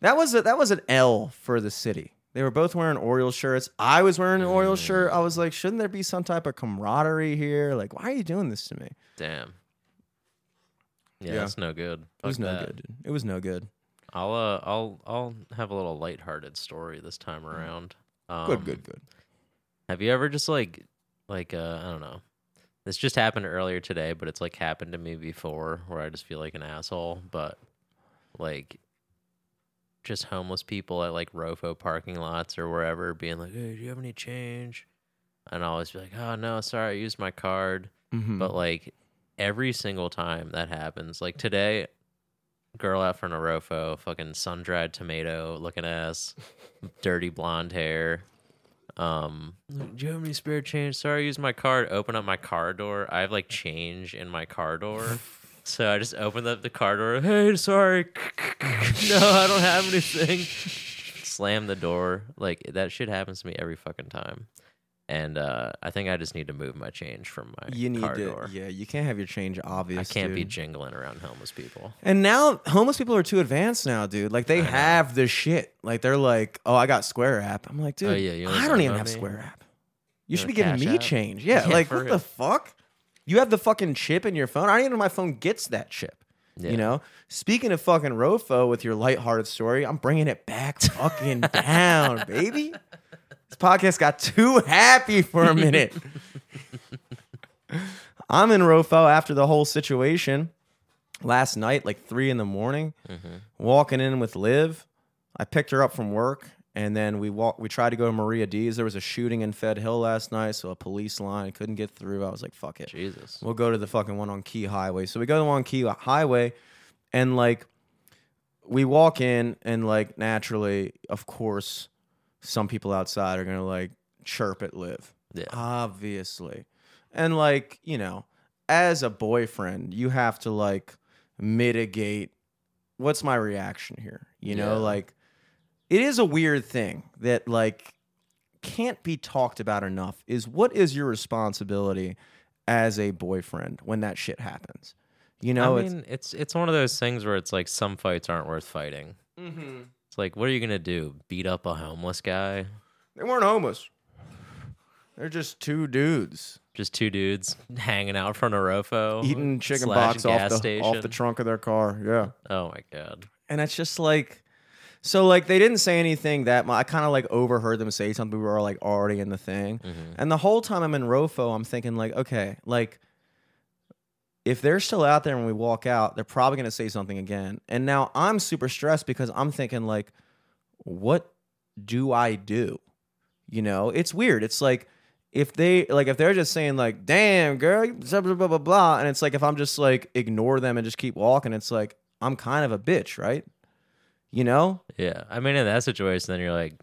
That was a, that was an L for the city. They were both wearing Orioles shirts. I was wearing an Orioles Mm. shirt. I was like, shouldn't there be some type of camaraderie here? Like, why are you doing this to me? Damn. Yeah, Yeah. that's no good. It was Fuck no that. good. Dude. It was no good. I'll uh, I'll I'll have a little lighthearted story this time around. Um, Mm. Good, good, good. Have you ever just like like uh I don't know. This just happened earlier today, but it's like happened to me before where I just feel like an asshole, but like just homeless people at like Rofo parking lots or wherever being like, "Hey, do you have any change?" And I'll always be like, "Oh no, sorry, I used my card." Mhm. But like every single time that happens, like today, girl out front of Rofo, fucking sun dried tomato looking ass, (laughs) dirty blonde hair. Um, do you have any spare change? Sorry, I used my card. Open up my car door. I have like change in my car door. (laughs) So I just opened up the car door. Hey, sorry. (laughs) no, I don't have anything. Slam the door. Like that shit happens to me every fucking time. And uh, I think I just need to move my change from my you need car to, door. yeah. You can't have your change obvious. I can't be dude. jingling around homeless people. And now homeless people are too advanced now, dude. Like they have the shit. Like they're like, oh, I got Square app. I'm like, dude, Oh, yeah, you only I don't even have? Square app. You should know, be giving Cash me App? change. (laughs) Yeah, Yeah, like for what real. the fuck? You have the fucking chip in your phone. I don't even know if my phone gets that chip. Yeah. You know. Speaking of fucking Rofo with your lighthearted story, I'm bringing it back (laughs) fucking down, baby. This podcast got too happy for a minute. (laughs) I'm in Rofo after the whole situation last night, like three in the morning, mm-hmm. walking in with Liv. I picked her up from work, and then we walk. We tried to go to Maria D's. There was a shooting in Fed Hill last night, so a police line couldn't get through. I was like, "Fuck it, Jesus. we'll go to the fucking one on Key Highway." So we go to the one on Key Highway, and like we walk in, and like naturally, of course, some people outside are gonna like chirp at Liv Yeah. obviously and like you know as a boyfriend you have to like mitigate what's my reaction here you know Yeah. like it is a weird thing that like can't be talked about enough is what is your responsibility as a boyfriend when that shit happens you know I mean, it's it's one of those things where it's like some fights aren't worth fighting. it's Mhm. It's like, what are you gonna do? Beat up a homeless guy? they weren't homeless they're just two dudes Just two dudes (laughs) hanging out in front of Rofo, eating chicken slash box off the, station. off the trunk of their car yeah Oh my god. and it's just like so like they didn't say anything that mu- I kind of like overheard them say something we were like already in the thing. Mhm. and the whole time I'm in Rofo I'm thinking like okay like if they're still out there when we walk out they're probably going to say something again. And now I'm super stressed because I'm thinking like what do I do? You know it's weird. It's like if they like if they're just saying like damn girl blah blah blah blah blah and it's like if I'm just like ignore them and just keep walking it's like I'm kind of a bitch right you know Yeah. I mean, in that situation, then you're like,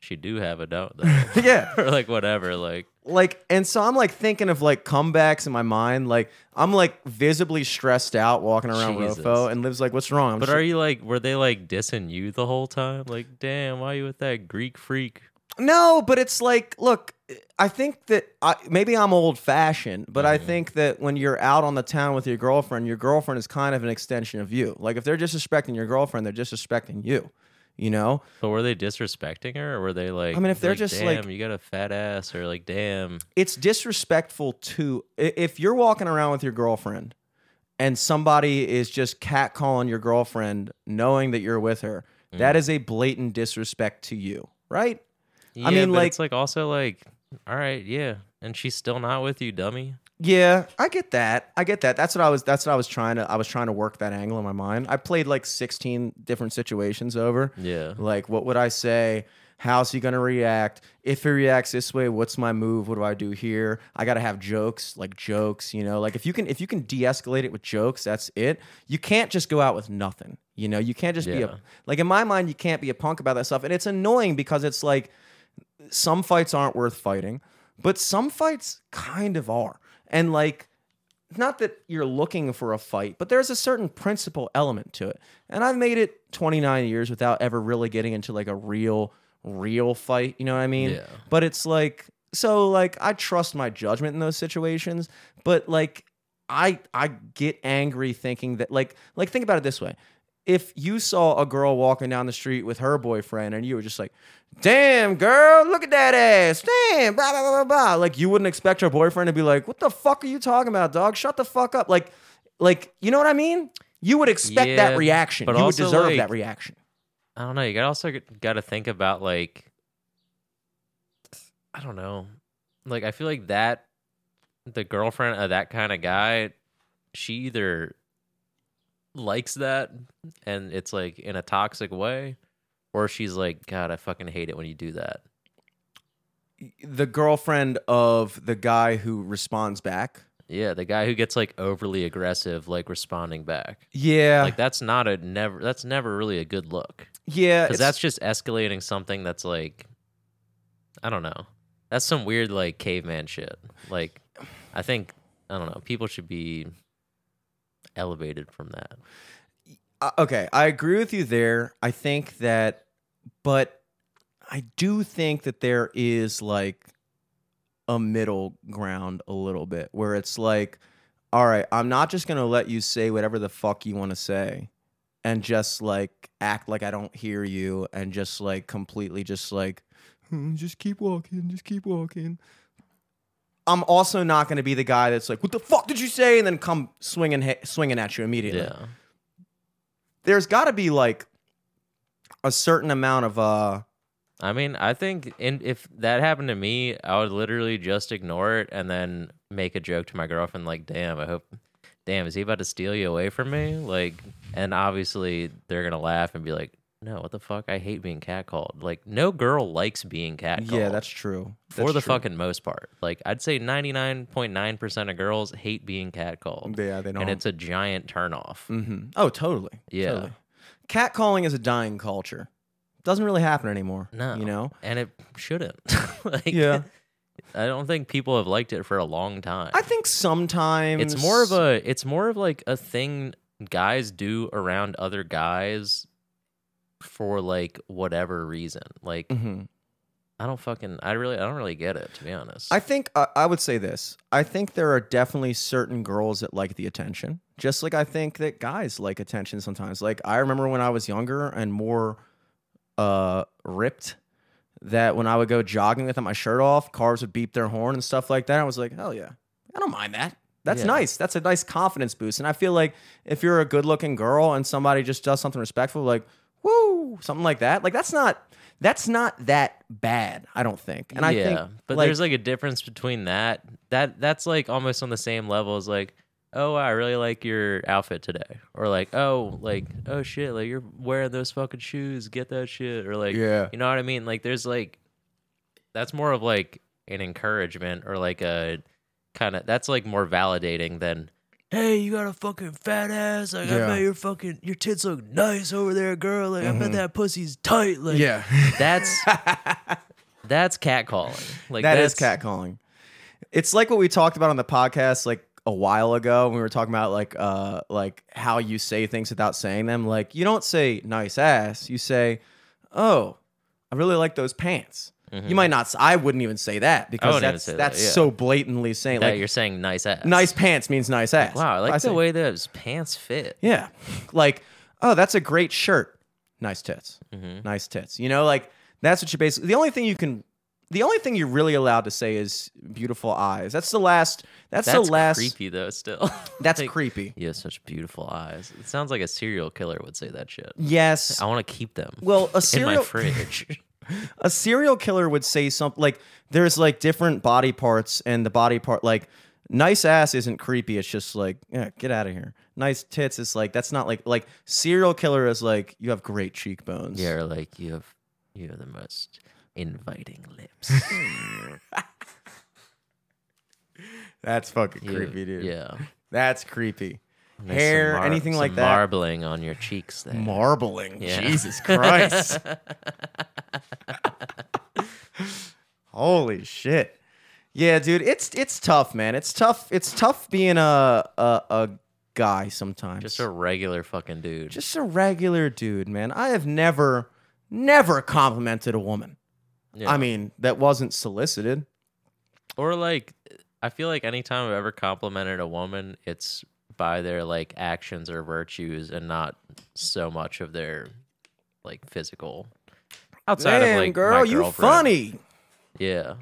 she do have a doubt though. (laughs) yeah (laughs) or like whatever. Like, like and so i'm like thinking of like comebacks in my mind like i'm like visibly stressed out walking around Jesus. rofo and liv's like what's wrong I'm but just- are you like, were they like dissing you the whole time? Like, damn, why are you with that Greek freak? No but it's like look i think that I, maybe i'm old fashioned but i Mhm. think that when you're out on the town with your girlfriend your girlfriend is kind of an extension of you like if they're disrespecting your girlfriend they're disrespecting you you know But were they disrespecting her, or were they like? I mean, if they're just, damn, like- you got a fat ass, or like, damn, it's disrespectful to i- if you're walking around with your girlfriend and somebody is just catcalling your girlfriend knowing that you're with her Mm. that is a blatant disrespect to you right Yeah, mean, but like- it's like also like, all right, yeah, and she's still not with you, dummy. yeah i get that. I get that. That's what i was that's what i was trying to i was trying to work that angle in my mind. I played like 16 different situations over. Yeah, like what would i say? How's he gonna react? If he reacts this way what's my move? What do i do here? I gotta have jokes like jokes you know? Like if you can if you can de-escalate it with jokes that's it. You can't just go out with nothing you know? You can't just be Yeah. a like in my mind you can't be a punk about that stuff. And it's annoying because it's like some fights aren't worth fighting but some fights kind of are and like not that you're looking for a fight, but there's a certain principle element to it. And I've made it 29 years without ever really getting into like a real, real fight. You know what I mean? Yeah. But it's like, so like I trust my judgment in those situations, but like I I get angry thinking that like like think about it this way. If you saw a girl walking down the street with her boyfriend and you were just like, damn, girl, look at that ass. Damn, blah, blah, blah, blah, blah. Like, you wouldn't expect her boyfriend to be like, what the fuck are you talking about, dog? Shut the fuck up. Like, like, you know what I mean? You would expect Yeah, that reaction. but You would also, deserve like- that reaction. I don't know. You got also got to think about like, I don't know. Like I feel like that the girlfriend of that kind of guy, she either likes that and it's like in a toxic way, or she's like, God, I fucking hate it when you do that. The girlfriend of the guy who responds back. Yeah, the guy who gets like overly aggressive, like responding back. Yeah. Like that's not a never. That's never really a good look. yeah. because that's just escalating something that's like i don't know that's some weird like caveman shit like i think i don't know people should be elevated from that uh, okay, I agree with you there. I think that, but I do think that there is like a middle ground a little bit where it's like, all right, I'm not just gonna let you say whatever the fuck you want to say and just like act like I don't hear you and just like completely just like, "Hmm, just keep walking, just keep walking. I'm also not going to be the guy that's like, "What the fuck did you say?" and then come swinging ha- swinging at you immediately. Yeah. There's got to be like a certain amount of uh i mean i think in, if that happened to me i would literally just ignore it and then make a joke to my girlfriend like damn i hope damn is he about to steal you away from me? Like and obviously they're gonna laugh and be like no what the fuck i hate being catcalled like no girl likes being catcalled yeah that's true for the true. fucking most part. Like I'd say 99.9% of girls hate being catcalled. yeah they don't And it's a giant turnoff. hmm oh totally Yeah. totally. catcalling is a dying culture doesn't really happen anymore No. you know And it shouldn't. (laughs) like Yeah. (laughs) I don't think people have liked it for a long time. i think sometimes it's more of a it's more of like a thing guys do around other guys for like whatever reason. Like Mhm. I don't fucking I really I don't really get it to be honest. i think uh, i would say this i think there are definitely certain girls that like the attention just like i think that guys like attention sometimes like i remember when i was younger and more uh ripped that when I would go jogging with my shirt off, cars would beep their horn and stuff like that. I was like, hell yeah, I don't mind that. That's Yeah. nice. That's a nice confidence boost. And I feel like if you're a good looking girl and somebody just does something respectful, like, woo, something like that, like that's not that's not that bad, I don't think. And I yeah, think but like, there's like a difference between that. That that's like almost on the same level as like, oh, I really like your outfit today, or like, oh, like, oh shit, like you're wearing those fucking shoes, get that shit, or like, Yeah. you know what I mean? Like, there's like, that's more of like an encouragement or like a kind of that's like more validating than. Hey, you got a fucking fat ass. Like, Yeah. I bet your fucking your tits look nice over there, girl. Like, I bet that pussy's tight. Like, yeah. (laughs) that's (laughs) that's catcalling. Like That that's catcalling. It's like what we talked about on the podcast like a while ago when we were talking about like uh like how you say things without saying them. Like you don't say nice ass, you say, "Oh, I really like those pants." You might not I wouldn't even say that because that's that, that's yeah. so blatantly saying that like you're saying nice ass. nice pants means nice ass. Wow, I like I the say- way those pants fit. Yeah. Like, "Oh, that's a great shirt." Nice tits. Mm-hmm. Nice tits. You know, like that's what you basically the only thing you can the only thing you're really allowed to say is beautiful eyes. That's the last that's, That's the last creepy though. Still, (laughs) That's Like, creepy. You have such beautiful eyes. It sounds like a serial killer would say that shit. Yes. I want to keep them. Well, a serial (laughs) in my fridge. (laughs) a serial killer would say something like there's like different body parts and the body part like nice ass isn't creepy. It's just like, yeah, get out of here. Nice tits is like that's not like like serial killer is like you have great cheekbones. yeah, or like you have you have the most inviting lips. (laughs) That's fucking You- creepy, dude. Yeah. That's creepy. There's Hair, mar- anything like that. Marbling on your cheeks there. Marbling. Yeah. Jesus Christ. (laughs) Holy shit. Yeah, dude, it's it's tough, man. It's tough. It's tough being a a, a guy sometimes. Just a regular fucking dude. just a regular dude, man. I have never never complimented a woman. Yeah. I mean, that wasn't solicited. Or like, I feel like anytime I've ever complimented a woman, it's by their like actions or virtues and not so much of their like physical. Outside Damn, of like girl, you funny. Yeah.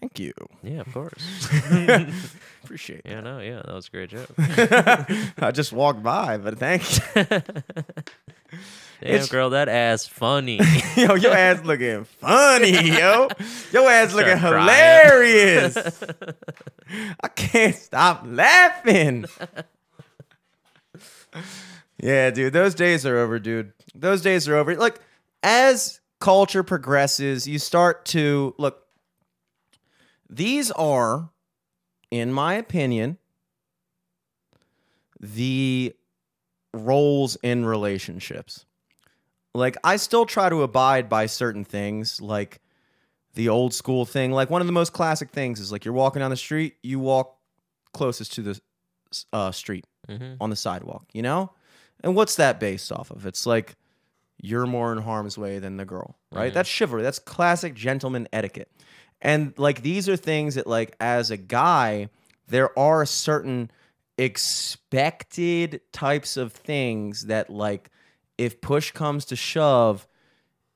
Thank you. Yeah, of course. (laughs) Appreciate it. yeah, no, yeah, that was a great joke. (laughs) I just walked by, but thank you. Damn, It's- girl, that ass funny. (laughs) yo, your ass looking funny, yo. Your ass looking crying. hilarious. I can't stop laughing. Yeah, dude, those days are over, dude. Those days are over. Like, as culture progresses, you start to look. These are, in my opinion, the roles in relationships. Like, I still try to abide by certain things, like the old school thing. Like, one of the most classic things is like you're walking down the street, you walk closest to the uh, street hmm on the sidewalk, you know? And what's that based off of? It's like you're more in harm's way than the girl, right? Mhm. That's chivalry. That's classic gentleman etiquette. And like these are things that like as a guy, there are certain expected types of things that like if push comes to shove,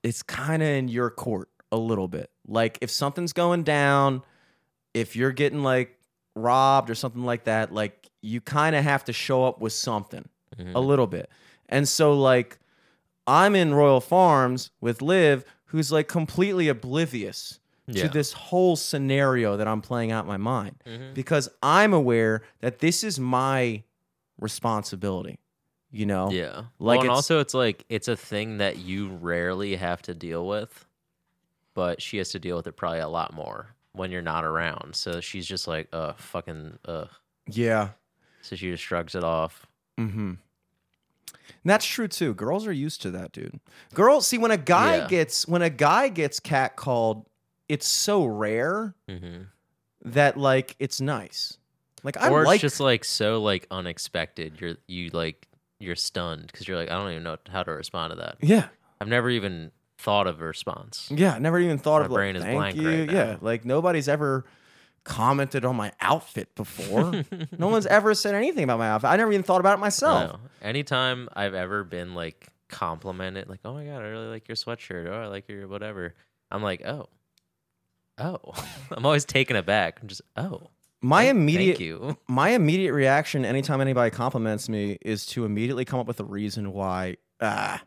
it's kind of in your court a little bit. Like if something's going down, if you're getting like robbed or something like that, like you kind of have to show up with something Mhm. a little bit. And so like I'm in Royal Farms with Liv who's like completely oblivious Yeah. to this whole scenario that I'm playing out in my mind Mhm. because I'm aware that this is my responsibility. You know? Yeah. Like Like and it's- also it's like it's a thing that you rarely have to deal with, but she has to deal with it probably a lot more when you're not around. So she's just like, uh fucking uh Yeah. so she just shrugs it off. Mm-hmm. And that's true too. Girls are used to that, dude. Girls see when a guy Yeah. gets when a guy gets catcalled, it's so rare mm-hmm. that like it's nice. Like I or it's like just like so like unexpected. You're you like you're stunned because you're like, I don't even know how to respond to that. yeah, I've never even thought of a response. yeah. Never even thought My of like brain is thank blank you. right Yeah, now. like nobody's ever commented on my outfit before. (laughs) no one's ever said anything about my outfit. I never even thought about it myself. No. Anytime I've ever been like complimented, like, oh my god, I really like your sweatshirt, or I like your whatever. I'm like, oh, oh. (laughs) I'm always taken aback. I'm just, oh, My thank- immediate thank you. (laughs) my immediate reaction anytime anybody compliments me is to immediately come up with a reason why ah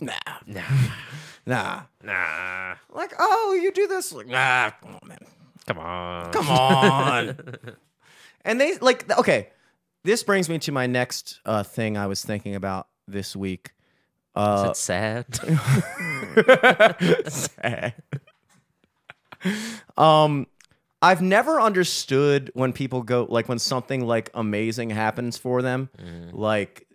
nah Nah, (laughs) nah nah, like oh you do this like nah come on man come on, Come on. (laughs) and they like okay this brings me to my next uh thing i was thinking about this week Is uh it sad? (laughs) sad. um i've never understood when people go like when something like amazing happens for them Mm. like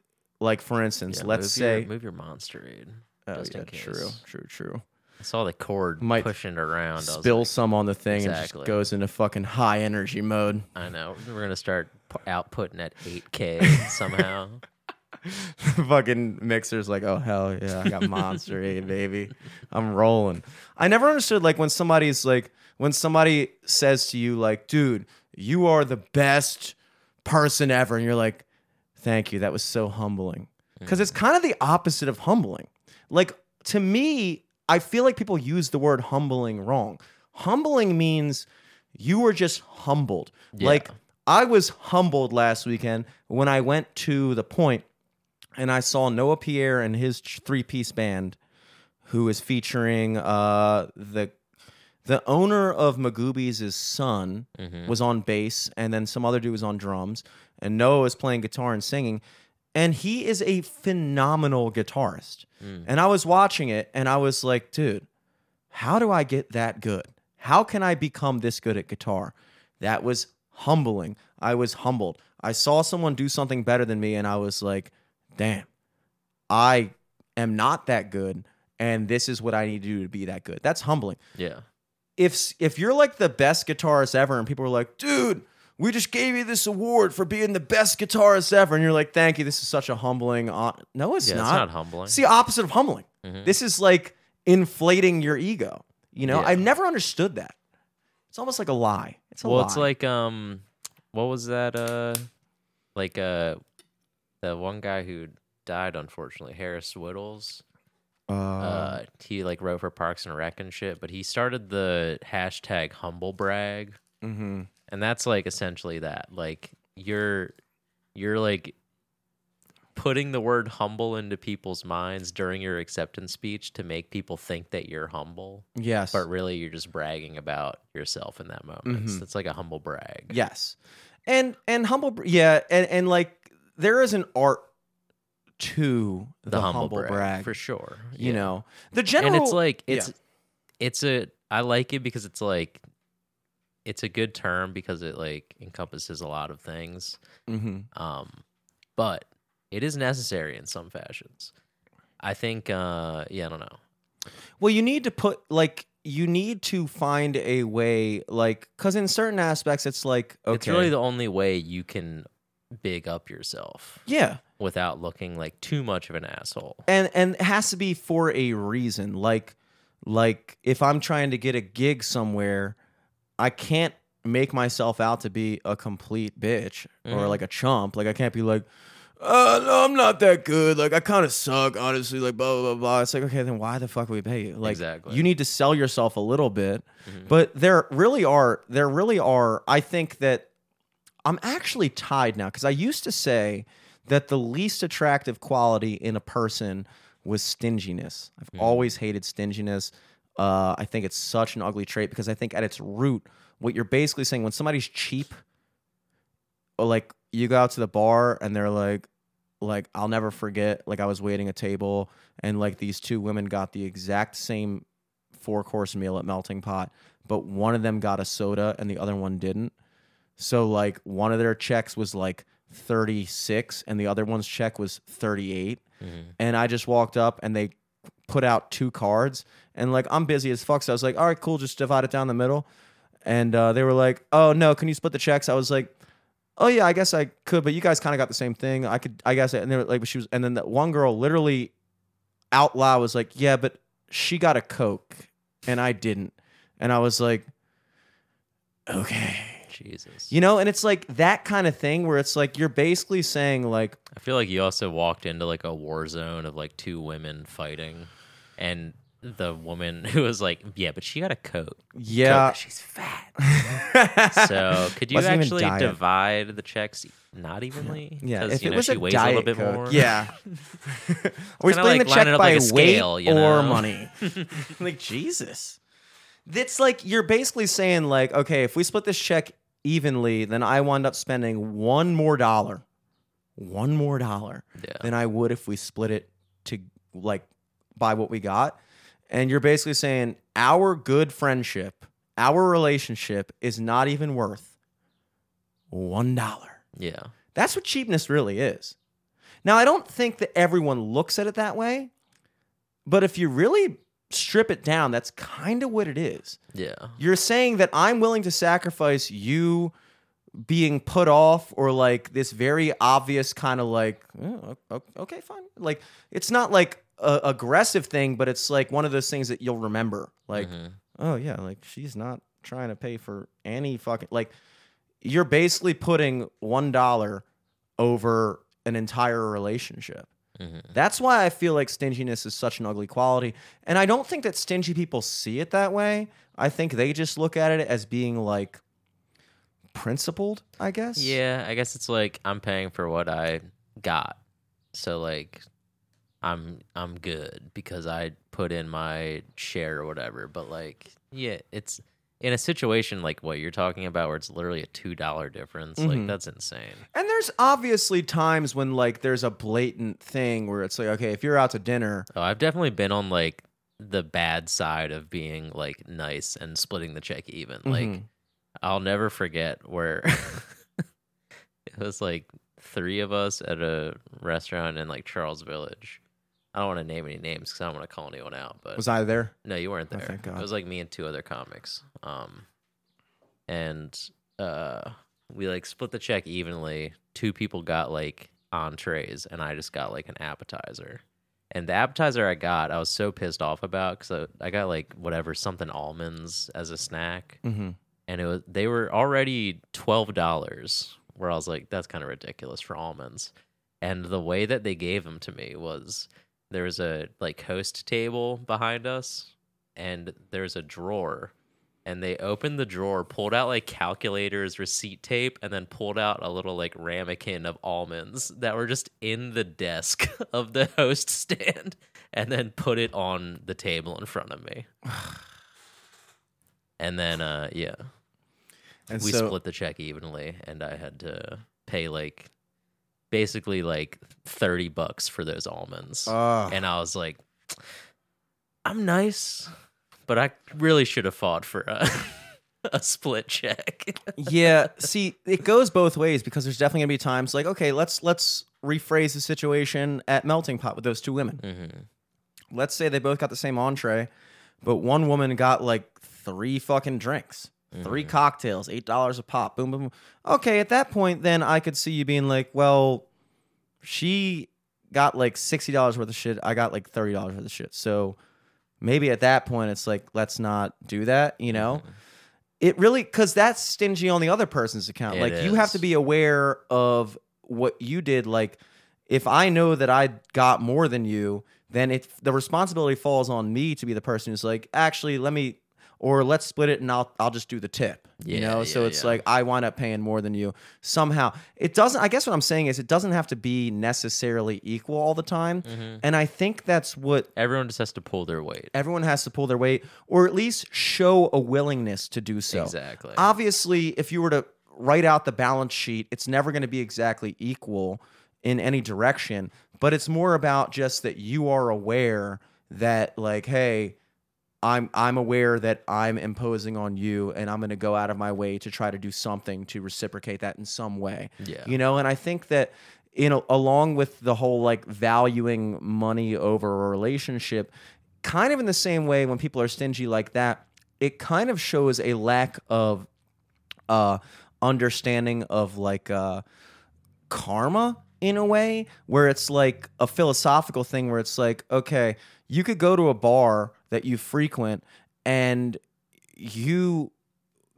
like for instance Yeah, let's move say your, move your monster aid. oh just yeah in case. true true true I saw the cord Might pushing it around. I was spill like, some on the thing and Exactly. just goes into fucking high energy mode I know. We're gonna start pu- outputting at 8K (laughs) somehow. fucking mixer's like oh hell yeah i got monster aid baby i'm rolling i never understood like when somebody's like when somebody says to you like dude you are the best person ever and you're like thank you. That was so humbling. Because it's kind of the opposite of humbling. Like to me i feel like people use the word humbling wrong. Humbling means you were just humbled. Yeah. like i was humbled last weekend when i went to the point and I saw Noah Pierre and his three piece band, who is featuring uh, the the owner of Magooby's son Mhm. was on bass, and then some other dude was on drums, and Noah was playing guitar and singing, and he is a phenomenal guitarist. Mm. And I was watching it, and I was like, dude, how do I get that good? How can I become this good at guitar? That was humbling. I was humbled. I saw someone do something better than me, and I was like, damn, I am not that good, and this is what I need to do to be that good. That's humbling. Yeah. If if you're like the best guitarist ever, and people are like, dude, we just gave you this award for being the best guitarist ever, and you're like, thank you, this is such a humbling. hon-" No, it's yeah, not. it's not humbling. It's the opposite of humbling. Mhm. This is like inflating your ego. You know, Yeah. I've never understood that. It's almost like a lie. It's a well, lie. it's like um, what was that? Uh, like uh, the one guy who died unfortunately, Harris Wittels. Uh, Uh, he like wrote for Parks and Rec and shit, but he started the hashtag humble brag, hmm and that's like essentially that. Like you're you're like putting the word humble into people's minds during your acceptance speech to make people think that you're humble, Yes. but really you're just bragging about yourself in that moment. Mhm. It's like a humble brag. Yes, and and humble, yeah, and and like there is an art to the, humble, brag, for sure. You Yeah. know, the general. and it's like yeah. it's it's a I like it because it's like it's a good term because it like encompasses a lot of things. Mhm. Um, but it is necessary in some fashions. I think. Uh, yeah, I don't know. Well, you need to put like you need to find a way, like, because in certain aspects, it's like okay, It's really the only way you can big up yourself yeah, without looking like too much of an asshole. and and it has to be for a reason. Like, like if I'm trying to get a gig somewhere, I can't make myself out to be a complete bitch or Mhm. like a chump. Like I can't be like. Uh, no, I'm not that good. Like, I kind of suck, honestly. Like, blah, blah, blah. It's like, okay, then why the fuck would we pay you? Like, Exactly. you need to sell yourself a little bit. Mhm. But there really are, there really are, I think that I'm actually tied now because I used to say that the least attractive quality in a person was stinginess. I've Mhm. always hated stinginess. Uh, I think it's such an ugly trait because I think at its root, what you're basically saying when somebody's cheap, or like you go out to the bar and they're like, like I'll never forget, like I was waiting a table and like these two women got the exact same four course meal at Melting Pot, but one of them got a soda and the other one didn't. So like one of their checks was like 36 and the other one's check was 38 Mhm. and I just walked up and they put out two cards and like I'm busy as fuck so I was like all right cool just divide it down the middle. And uh, they were like oh no can you split the checks? I was like oh yeah I guess I could but you guys kind of got the same thing. I could I guess and they were like but she was and then that one girl literally out loud was like yeah but she got a coke and I didn't. And I was like okay. Jesus. you know and it's like that kind of thing where it's like you're basically saying like I feel like you also walked into like a war zone of like two women fighting, and the woman (laughs) who was like, "Yeah, but she got a coat. yeah she's fat." (laughs) So could you Wasn't actually divide the checks not evenly? Yeah, if you it know, was she a weighs diet a little bit Coke, more. yeah. (laughs) We're splitting like the check by like a scale, weight you or know? money. like Jesus, it's like you're basically saying like, okay, if we split this check evenly, then I wind up spending one more dollar, one more dollar yeah. than I would if we split it to like by what we got. And you're basically saying our good friendship, our relationship is not even worth one dollar. yeah. That's what cheapness really is. Now, I don't think that everyone looks at it that way, but if you really strip it down, that's kind of what it is. Yeah. You're saying that I'm willing to sacrifice you being put off or like this very obvious kind of like, oh, okay, fine. Like, it's not like a aggressive thing, but it's like one of those things that you'll remember. Like, Mhm. oh yeah, like she's not trying to pay for any fucking like you're basically putting one dollar over an entire relationship. Mhm. That's why I feel like stinginess is such an ugly quality. And I don't think that stingy people see it that way. I think they just look at it as being like principled, I guess. Yeah, I guess it's like I'm paying for what I got. So like I'm I'm good because I put in my share or whatever. But like yeah, it's in a situation like what you're talking about where it's literally a two dollar difference, Mhm. like that's insane. And there's obviously times when like there's a blatant thing where it's like, okay, if you're out to dinner, Oh, I've definitely been on like the bad side of being like nice and splitting the check even. Like Mhm. I'll never forget where (laughs) it was like three of us at a restaurant in like Charles Village. I don't want to name any names because I don't want to call anyone out. But was I there? no, you weren't Oh, there. thank God. It was like me and two other comics. Um, and uh, we like split the check evenly. Two people got like entrees, and I just got like an appetizer. And the appetizer I got, I was so pissed off about because I, I got like whatever something almonds as a snack, Mm-hmm. and it was they were already twelve dollars where I was like, that's kind of ridiculous for almonds. And the way that they gave them to me was there was a like host table behind us, and there's a drawer. And they opened the drawer, pulled out like calculators, receipt tape, and then pulled out a little like ramekin of almonds that were just in the desk (laughs) of the host stand, and then put it on the table in front of me. and then, uh, yeah, And we so, split the check evenly and i had to pay like basically like 30 bucks for those almonds Ugh. and i was like i'm nice but i really should have fought for a, (laughs) a split check (laughs) yeah, see, it goes both ways because there's definitely gonna be times like, okay, let's let's rephrase the situation at melting pot with those two women. hmm Let's say they both got the same entree, but one woman got like three fucking drinks, three cocktails, eight dollars a pop. Boom, boom, boom. Okay, at that point, then I could see you being like, well, she got like sixty dollars worth of shit. I got like thirty dollars worth of shit. So maybe at that point, it's like, let's not do that. You know. Mm-hmm. It really because that's stingy on the other person's account. It like you have to be aware of what you did. Like if I know that I got more than you, then it the responsibility falls on me to be the person who's like, actually, let me or let's split it and I'll I'll just do the tip. you Yeah, know, so it's yeah. like I wind up paying more than you somehow. It doesn't. I guess what I'm saying is it doesn't have to be necessarily equal all the time. Mm-hmm. And I think that's what everyone just has to pull their weight everyone has to pull their weight or at least show a willingness to do so. exactly Obviously, if you were to write out the balance sheet, it's never going to be exactly equal in any direction, but it's more about just that you are aware that like, hey, I'm I'm aware that I'm imposing on you and I'm going to go out of my way to try to do something to reciprocate that in some way. Yeah. You know, and I think that you know along with the whole like valuing money over a relationship, kind of in the same way when people are stingy like that, it kind of shows a lack of uh understanding of like uh karma in a way where it's like a philosophical thing where it's like okay you could go to a bar that you frequent and you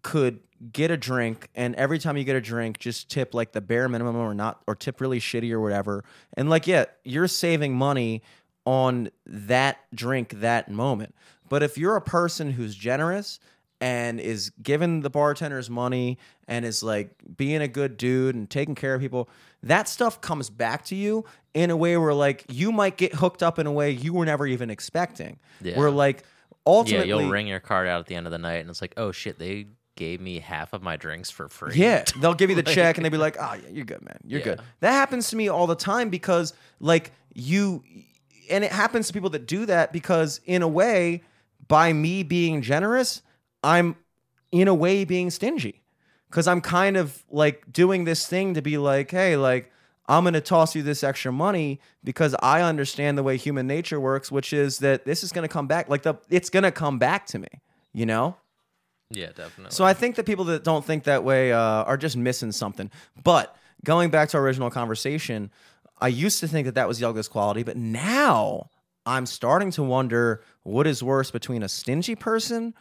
could get a drink and every time you get a drink just tip like the bare minimum or not or tip really shitty or whatever. And like yeah you're saving money on that drink that moment. But if you're a person who's generous and is giving the bartenders money and is like being a good dude and taking care of people that stuff comes back to you in a way where like you might get hooked up in a way you were never even expecting Yeah. where like ultimately, yeah you'll ring your card out at the end of the night and it's like oh shit they gave me half of my drinks for free Yeah, they'll give you the (laughs) check and they'll be like, "Oh, yeah, you're good, man. You're good." That happens to me all the time because like you and it happens to people that do that because in a way by me being generous, I'm in a way being stingy. Cuz I'm kind of like doing this thing to be like, "Hey, like I'm going to toss you this extra money because I understand the way human nature works, which is that this is going to come back like the it's going to come back to me, you know? yeah definitely So I think that people that don't think that way uh, are just missing something. But going back to our original conversation, I used to think that that was the ugliest quality, but now I'm starting to wonder what is worse between a stingy person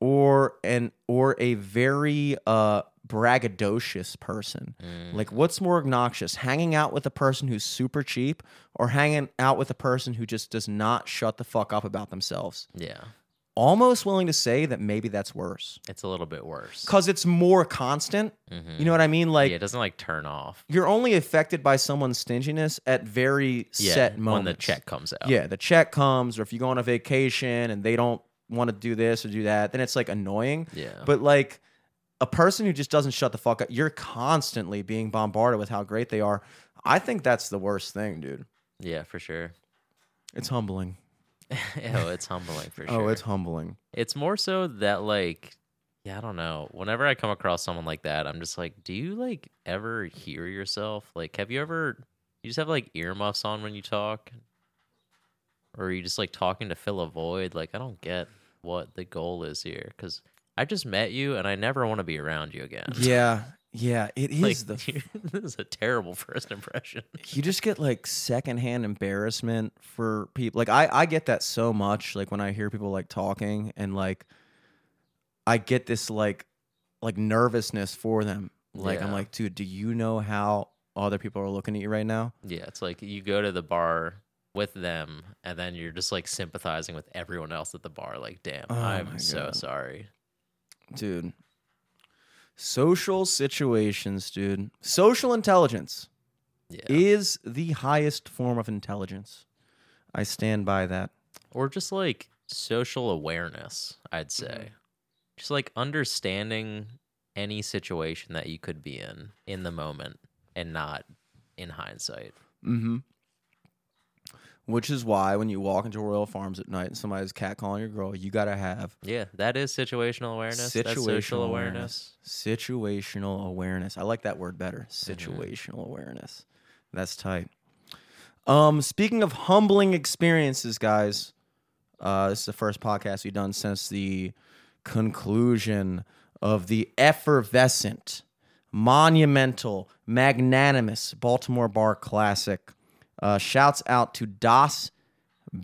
or an or a very uh, braggadocious person. Like, what's more obnoxious, hanging out with a person who's super cheap or hanging out with a person who just does not shut the fuck up about themselves? yeah Almost willing to say that maybe that's worse it's a little bit worse because it's more constant. Mhm. You know what I mean? Like yeah, it doesn't like turn off. you're only affected by someone's stinginess at very Yeah, set moments. when the check comes out. Yeah, the check comes, or if you go on a vacation and they don't want to do this or do that, then it's like annoying. Yeah. But like a person who just doesn't shut the fuck up, you're constantly being bombarded with how great they are. I think that's the worst thing, dude. yeah, for sure. It's humbling. (laughs) oh, it's humbling for sure. (laughs) Oh, it's humbling. It's more so that like yeah, I don't know. Whenever I come across someone like that, I'm just like, do you like ever hear yourself? Like have you ever you just have like earmuffs on when you talk? Or are you just like talking to fill a void? Like I don't get what the goal is here cuz I just met you and I never want to be around you again. (laughs) Yeah, yeah. It is like the (laughs) this is a terrible first impression. (laughs) you just get like secondhand embarrassment for people. Like I, I get that so much. Like when I hear people like talking and like I get this like like nervousness for them Like I'm like, dude, do you know how other people are looking at you right now? Yeah, it's like you go to the bar with them, and then you're just like sympathizing with everyone else at the bar. Like, damn, Oh I'm so God. sorry. Dude. Social situations, dude. Social intelligence Yeah. is the highest form of intelligence. I stand by that. or just like social awareness, I'd Mm-hmm. say. Just like understanding any situation that you could be in in the moment and not in hindsight. Mm-hmm. Which is why when you walk into Royal Farms at night and somebody's catcalling your girl, you gotta have Yeah, that is situational awareness. That's social situational awareness. Situational awareness. I like that word better. Situational awareness. That's tight. Um, speaking of humbling experiences, guys, uh, this is the first podcast we've done since the conclusion of the effervescent, monumental, magnanimous Baltimore Bar Classic. Uh, shouts out to Das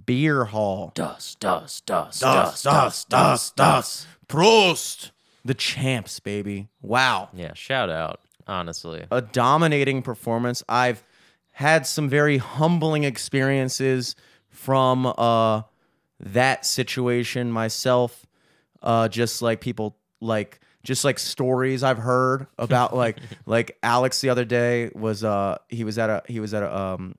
Beer Hall. Das, das, das, Das, das, das, das. Prost. The champs, baby. Wow. Yeah, shout out, honestly. A dominating performance. I've had some very humbling experiences from uh that situation myself. Uh just like people like just like stories I've heard about like (laughs) like Alex the other day was uh he was at a he was at a um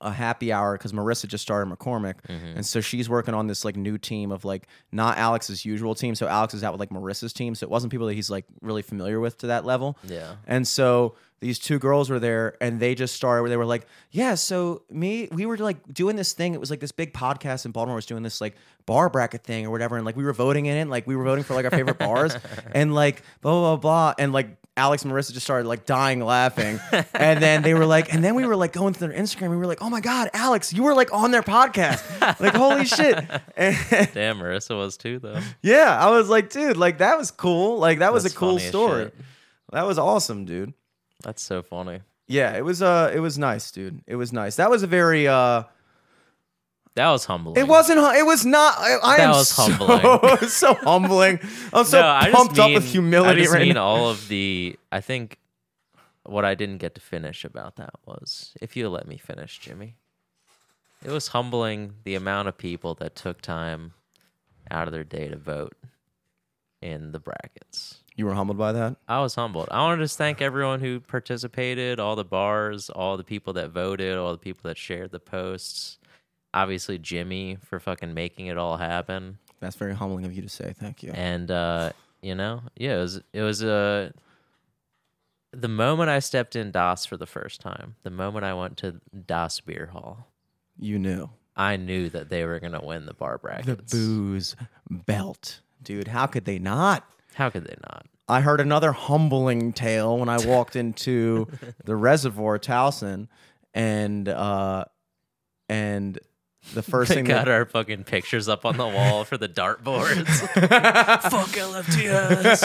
a happy hour because Marissa just started McCormick, mm-hmm. and so she's working on this like new team of like not Alex's usual team. So Alex is out with like Marissa's team, so it wasn't people that he's like really familiar with to that level. Yeah. And so these two girls were there, and they just started where they were like, "Yeah, so me, we were like doing this thing. It was like this big podcast in Baltimore was doing this like bar bracket thing or whatever, and like we were voting in it, like we were voting for like our favorite bars, (laughs) and like blah blah blah, blah. and like." Alex and Marissa just started like dying laughing. And then they were like, and then we were like going through their Instagram. And we were like, oh my God, Alex, you were like on their podcast. Like, holy shit. And (laughs) Damn, Marissa was too though. yeah, I was like, dude, like that was cool. Like that was That's a cool story. That was awesome, dude. That's so funny. Yeah, it was uh it was nice, dude. It was nice. That was a very uh That was humbling. it wasn't hu- it was not I, I That am was so, humbling. (laughs) so humbling. I'm so no, pumped up with humility I just right mean now. all of the. I think what I didn't get to finish about that was, if you let me finish, Jimmy. It was humbling the amount of people that took time out of their day to vote in the brackets. You were humbled by that? I was humbled. I want to just thank everyone who participated, all the bars, all the people that voted, all the people that shared the posts. Obviously, Jimmy for fucking making it all happen. That's very humbling of you to say. Thank you. and uh, you know, yeah, it was it was a. the moment I stepped in Das for the first time, the moment I went to Das Beer Hall, You knew. I knew that they were gonna win the bar brackets. The booze belt. Dude, how could they not? How could they not? I heard another humbling tale when I walked (laughs) into the reservoir Towson and uh and the first They thing got that, our fucking pictures up on the wall for the dartboards. (laughs) Fuck LFTS.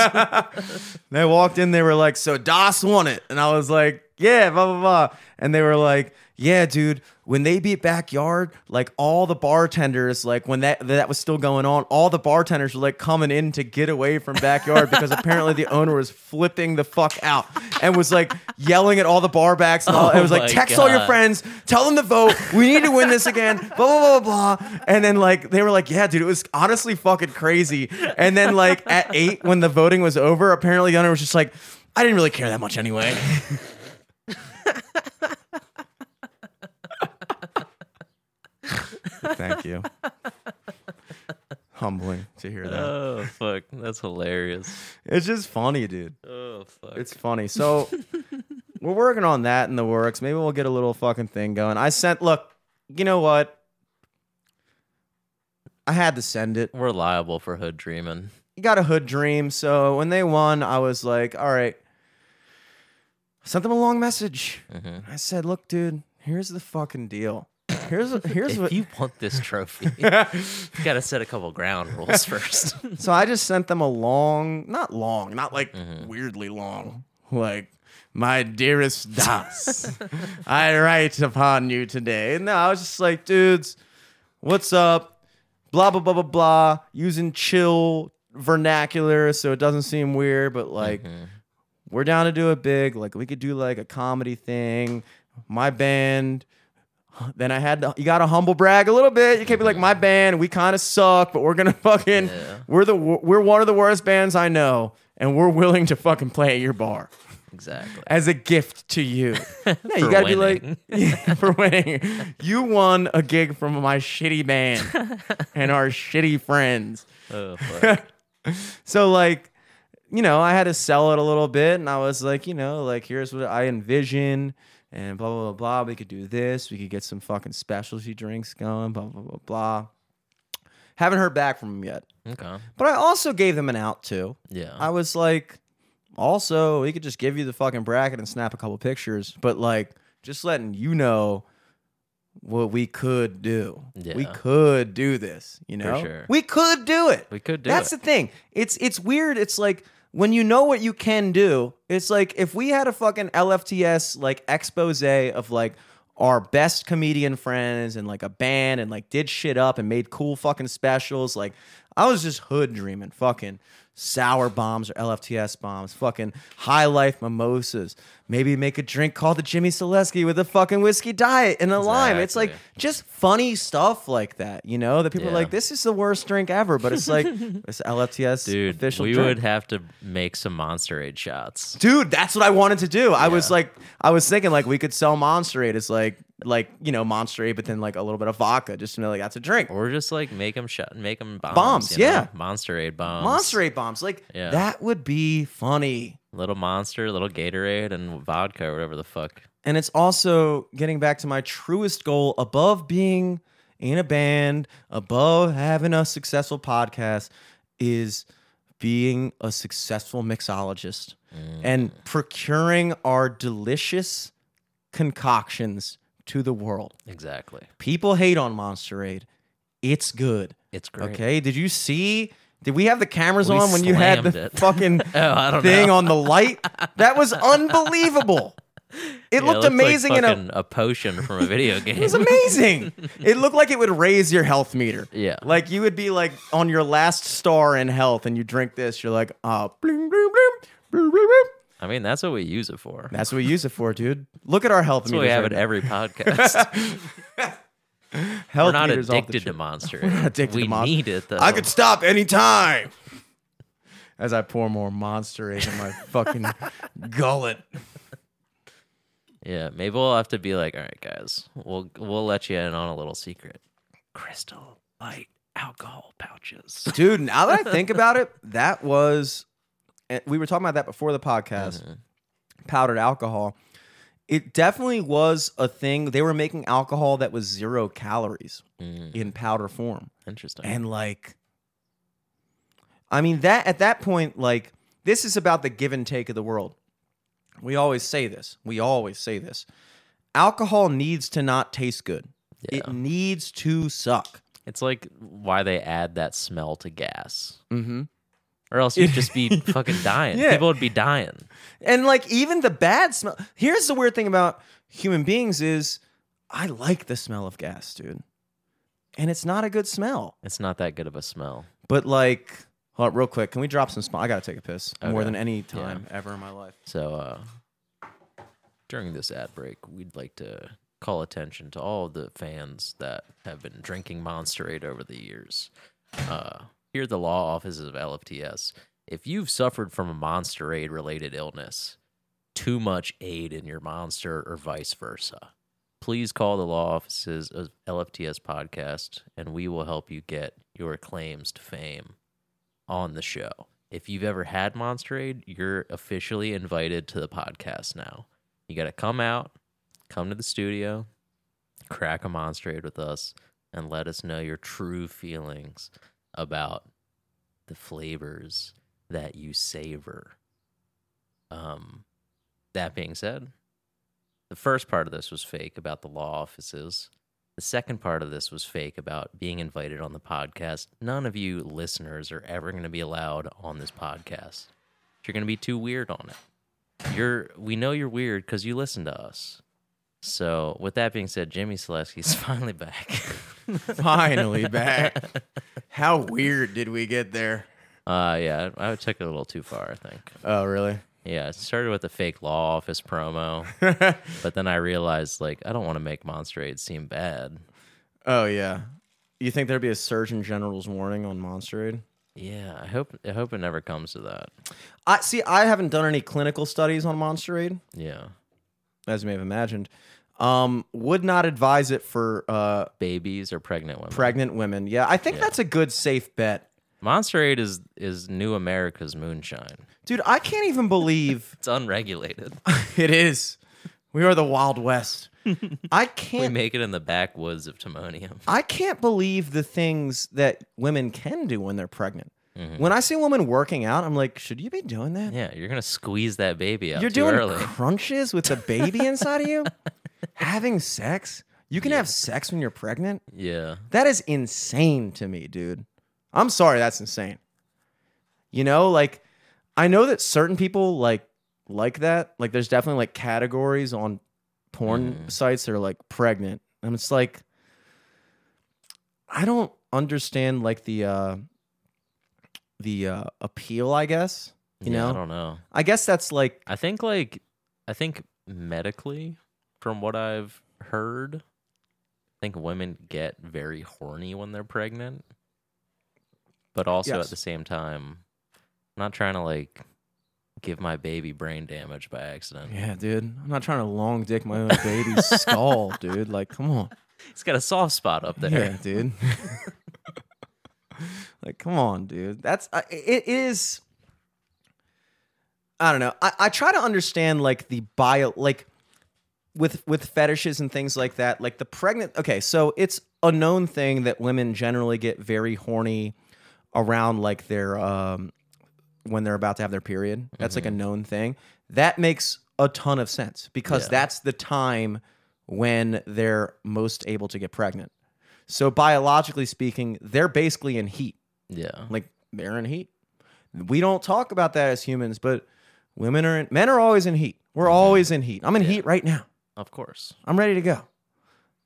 (laughs) they walked in, they were like, So Das won it. And I was like, Yeah, blah blah blah. And they were like, Yeah, dude, when they beat backyard, like all the bartenders, like when that that was still going on, all the bartenders were like coming in to get away from backyard because apparently the owner was flipping the fuck out and was like yelling at all the bar backs and all. Oh it was like text all your friends, tell them to vote. We need to win this again. Blah blah blah blah. blah. And then like they were like, yeah, dude, it was honestly fucking crazy. And then like at eight when the voting was over, apparently the owner was just like, I didn't really care that much anyway. Thank you. Humbling to hear that. oh fuck, that's hilarious. It's just funny, dude. Oh fuck. It's funny. So (laughs) we're working on that in the works. Maybe we'll get a little fucking thing going. I sent look, you know what? I had to send it. We're liable for hood dreaming. You got a hood dream. So when they won, I was like, all right. Sent them a long message. Mm-hmm. I said, look, dude, here's the fucking deal. Here's (laughs) here's If what you want this trophy, (laughs) you gotta set a couple ground rules first. (laughs) So I just sent them a long, not long, not like Mm-hmm. weirdly long, like my dearest Das, I write upon you today. No, I was just like, dudes, what's up? Blah blah blah blah blah. Using chill vernacular so it doesn't seem weird, but like, Mm-hmm. We're down to do it big. Like we could do like a comedy thing. My band. (laughs) Then I had to, you got to humble brag a little bit. You can't be like my band. We kind of suck, but we're gonna (laughs) fucking Yeah. we're the we're one of the worst bands I know, and we're willing to fucking play at your bar Exactly. as a gift to you. (laughs) Yeah, you gotta be winning. like yeah, for winning. You won a gig from my shitty band and our shitty friends. Oh, fuck. So like, you know, I had to sell it a little bit, and I was like, you know, like here's what I envision, and blah blah blah blah. We could do this. We could get some fucking specialty drinks going. Blah blah blah blah. Haven't heard back from them yet, okay. but I also gave them an out too. Yeah. I was like, also, we could just give you the fucking bracket and snap a couple pictures, but like, just letting you know what we could do. Yeah. We could do this, you know? sure. We could do it. we could do That's it. the thing. It's it's weird. It's like when you know what you can do, it's like if we had a fucking LFTS like expose of like our best comedian friends and like a band and like did shit up and made cool fucking specials. Like I was just hood dreaming, fucking sour bombs or LFTS bombs, fucking high life mimosas. Maybe make a drink called the Jimmy Selesky with a fucking whiskey diet and a lime. It's like just funny stuff like that, you know? That people are like, this is the worst drink ever, but it's like (laughs) it's LFTS Dude, official we drink. would have to make some Monster Aid shots. Dude, that's what I wanted to do. I was like, I was thinking like we could sell Monster Aid as like, like you know, Monster Aid, but then like a little bit of vodka, just to know like that's a drink. Or just like make them shot, make them bombs. Bombs, you know? yeah. Monster Aid bombs. Monster Aid bombs, like Yeah. that would be funny. Little Monster, little Gatorade, and vodka, or whatever the fuck. And it's also getting back to my truest goal above being in a band, above having a successful podcast, is being a successful mixologist and mm. procuring our delicious concoctions to the world. Exactly. People hate on Monster Aid. It's good. It's great. Okay. Did you see? Did we have the cameras We on when you had the it. (laughs) fucking Oh, thing know. on the light? That was unbelievable. It Yeah, looked looks amazing like in a a potion from a video game. (laughs) it was amazing. (laughs) it looked like it would raise your health meter. Yeah. Like you would be like on your last star in health and you drink this, you're like, oh, bling, bling, bling, bling, bling, bling. I mean, that's what we use it for. That's what we use it for, dude. Look at our health That's what meters. we have right now. every podcast. (laughs) health We're not meters off the addicted to chart. Monster. (laughs) We're not addicted we to Mon- need it though. I could stop anytime. As I pour more Monster Aid in my fucking (laughs) gullet. Yeah, maybe we'll have to be like, all right, guys, we'll we'll let you in on a little secret. Crystal light alcohol pouches. Dude, now that I think about it, that was and we were talking about that before the podcast. Mhm. Powdered alcohol. It definitely was a thing. They were making alcohol that was zero calories Mm, in powder form. interesting. And like I mean that at that point like this is about the give and take of the world. We always say this. We always say this. Alcohol needs to not taste good. It needs to suck. it's like why they add that smell to gas, Mhm. Or else you'd just be (laughs) fucking dying. Yeah. People would be dying. And like even the bad smell. Here's the weird thing about human beings is I like the smell of gas, dude. And it's not a good smell. It's not that good of a smell. But like, hold on, real quick, can we drop some spot? I gotta take a piss more than any time ever in my life. So uh, during this ad break, we'd like to call attention to all of the fans that have been drinking Monster Aid over the years. Uh, here at the law offices of LFTS, if you've suffered from a Monster Aid related illness, too much aid in your monster or vice versa, please call the law offices of LFTS podcast and we will help you get your claims to fame on the show. If you've ever had Monster Aid, you're officially invited to the podcast now. You got to come out, come to the studio, crack a Monster Aid with us, and let us know your true feelings about the flavors that you savor. Um, that being said, the first part of this was fake about the law offices. The second part of this was fake about being invited on the podcast. None of you listeners are ever going to be allowed on this podcast. You're going to be too weird on it. You're we know you're weird cuz you listen to us. So, with that being said, Jimmy Selesky's (laughs) finally back. (laughs) Finally back. (laughs) How weird did we get there? Uh yeah, I, took it a little too far, I think. Oh, really? Yeah, it started with a fake law office promo, (laughs) but then I realized like I don't want to make Monster Aid seem bad. Oh yeah. You think there'd be a Surgeon General's warning on Monster Aid? Yeah, I hope I hope it never comes to that. I see. I haven't done any clinical studies on Monster Aid, Yeah, as you may have imagined. Um, would not advise it for uh, babies or pregnant women. pregnant women. Yeah, I think Yeah. that's a good safe bet, Monster Aid is is New America's moonshine. dude. I can't even believe (laughs) It's unregulated. (laughs) it is. We are the Wild West. (laughs) I can't. make it in the backwoods of Timonium. I can't believe the things that women can do when they're pregnant. Mm-hmm. When I see a woman working out, I'm like, should you be doing that? Yeah, you're gonna squeeze that baby out You're doing early. crunches with the baby inside of you, having sex. You can have sex when you're pregnant. Yeah, That is insane to me, dude. I'm sorry, that's insane. You know, like I know that certain people like like that. Like there's definitely like categories on porn sites that are like pregnant. And it's like I don't understand like the uh the uh appeal, I guess. You yeah, I don't know. I guess that's like I think like I think medically, from what I've heard, I think women get very horny when they're pregnant. But also Yes. at the same time, I'm not trying to like give my baby brain damage by accident. Yeah, dude. I'm not trying to long dick my own baby's (laughs) skull, dude. Like, come on. He's got a soft spot up there. Yeah, dude. (laughs) like, come on, dude. That's I it is. I don't know. I, I try to understand like the bio, like with with fetishes and things like that. Like the pregnant. Okay, so it's a known thing that women generally get very horny around like their um when they're about to have their period. That's like a known thing. That makes a ton of sense because Yeah. that's the time when they're most able to get pregnant. So biologically speaking, they're basically in heat. Yeah. Like they're in heat. We don't talk about that as humans, but women are in, men are always in heat. We're always in heat. I'm in heat right now. Of course. I'm ready to go.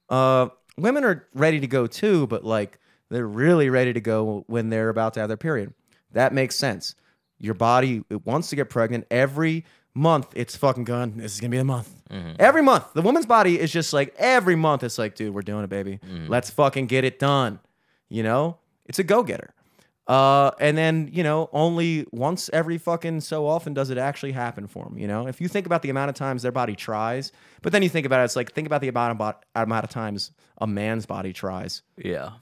Uh, women are ready to go too, but like they're really ready to go when they're about to have their period. That makes sense. Your body it wants to get pregnant every month. It's fucking gone. This is gonna be the month. Every month, the woman's body is just like every month. It's like, dude, we're doing it, baby. Let's fucking get it done. You know, it's a go getter. Uh, and then you know, only once every fucking so often does it actually happen for them. You know, if you think about the amount of times their body tries, but then you think about it, it's like think about the amount of, amount of times a man's body tries, Yeah.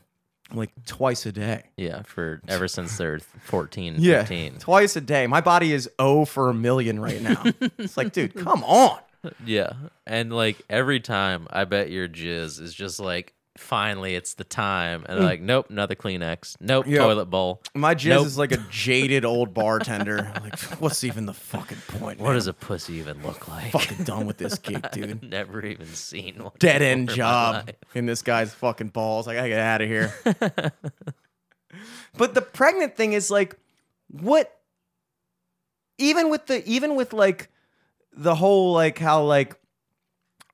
like twice a day. Yeah. For ever since they're 14, Yeah, 15. twice a day. My body is oh for a million right now. (laughs) it's like, dude, come on. Yeah. And like every time, I bet your jizz is just like, finally, it's the time. And they're hmm. like, nope, another Kleenex. Nope. Yeah. toilet bowl. My jizz Nope. is like a (laughs) jaded old bartender. (laughs) like, what's even the fucking point? What man? does a pussy even look like? fucking done with this (laughs) gig, dude? Never even seen one. dead end before in my job in this guy's fucking balls. Like, I gotta get out of here. but the pregnant thing is like, what? Even with the, even with like the whole like how like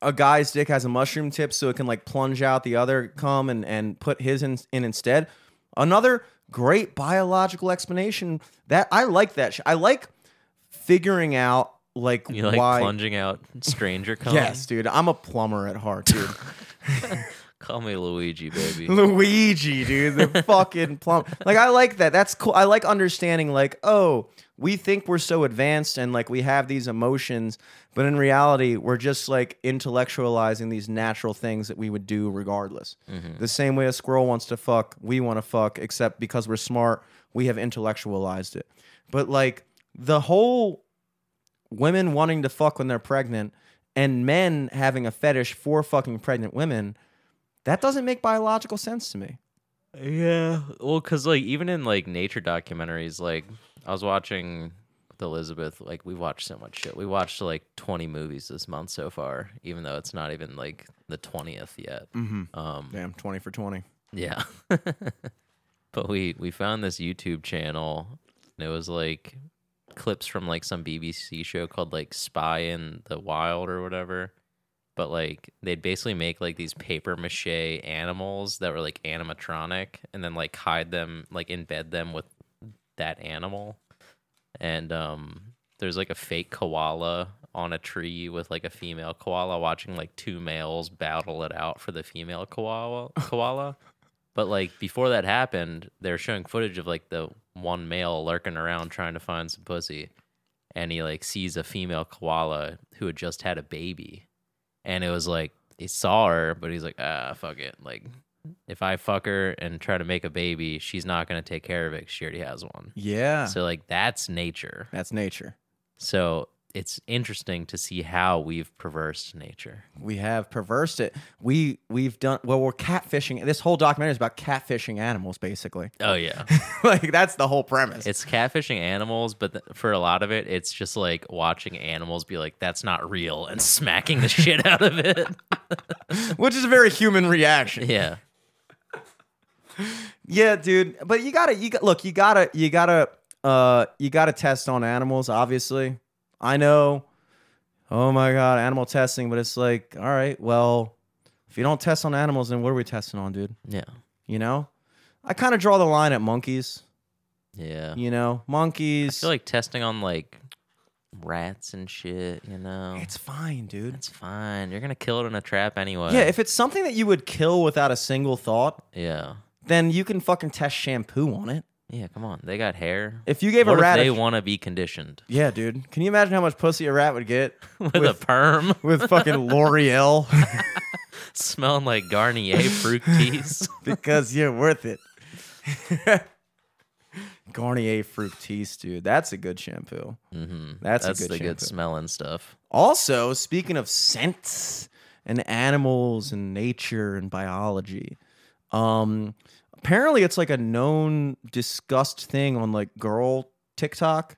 a guy's dick has a mushroom tip so it can like plunge out the other cum and and put his in, in instead. Another great biological explanation that I like that. sh- I like figuring out like You like why. plunging out stranger cum? Yes, dude. I'm a plumber at heart, dude. (laughs) Call me Luigi, baby. (laughs) Luigi, dude, the (laughs) fucking plum. Like I like that. That's cool. I like understanding like, oh, we think we're so advanced and like we have these emotions, but in reality, we're just like intellectualizing these natural things that we would do regardless. Mm-hmm. The same way a squirrel wants to fuck, we want to fuck, except because we're smart, we have intellectualized it. But like the whole women wanting to fuck when they're pregnant and men having a fetish for fucking pregnant women, that doesn't make biological sense to me. Yeah. Well, because like even in like nature documentaries, like I was watching with Elizabeth, like we watched so much shit. We watched like 20 movies this month so far, even though it's not even like the 20th yet. Mm-hmm. Um, Damn, 20 for 20. yeah. (laughs) but we we found this YouTube channel, and it was like clips from like some BBC show called like Spy in the Wild or whatever. But like they'd basically make like these paper mache animals that were like animatronic, and then like hide them, like embed them with that animal, and um, there's like a fake koala on a tree with like a female koala watching like two males battle it out for the female koala (laughs) koala. But like before that happened, they're showing footage of like the one male lurking around trying to find some pussy. And he like sees a female koala who had just had a baby. And it was like he saw her, but he's like, ah, fuck it. Like if I fuck her and try to make a baby, she's not gonna take care of it 'cause she already has one. Yeah. So like that's nature. That's nature. So it's interesting to see how we've perversed nature. We have perversed it. We we've done well. We're catfishing. This whole documentary is about catfishing animals, basically. Oh yeah, (laughs) like that's the whole premise. it's catfishing animals, but th- for a lot of it, it's just like watching animals be like, "That's not real," and (laughs) smacking the shit out of it. (laughs) which is a very human reaction. yeah, Yeah, dude. But you gotta, you got look, you gotta, you gotta, uh, you gotta test on animals. Obviously, I know. Oh my god, animal testing, but it's like, all right, well, if you don't test on animals, then what are we testing on, dude? yeah, You know, I kind of draw the line at monkeys. yeah. You know, monkeys. I feel like testing on like rats and shit. You know, it's fine, dude. it's fine. You're gonna kill it in a trap anyway. Yeah, if it's something that you would kill without a single thought, yeah, then you can fucking test shampoo on it. Yeah. Come on, they got hair. If you gave what a rat, if they want to be conditioned yeah, dude. Can you imagine how much pussy a rat would get (laughs) with, a perm, (laughs) with fucking L'Oreal? (laughs) smelling like Garnier fruit teas? because you're worth it. Garnier Fructis, dude. That's a good shampoo. Mm-hmm. That's a good the good shampoo. smelling stuff. Also, speaking of scents and animals and nature and biology, um, apparently it's like a known discussed thing on like girl TikTok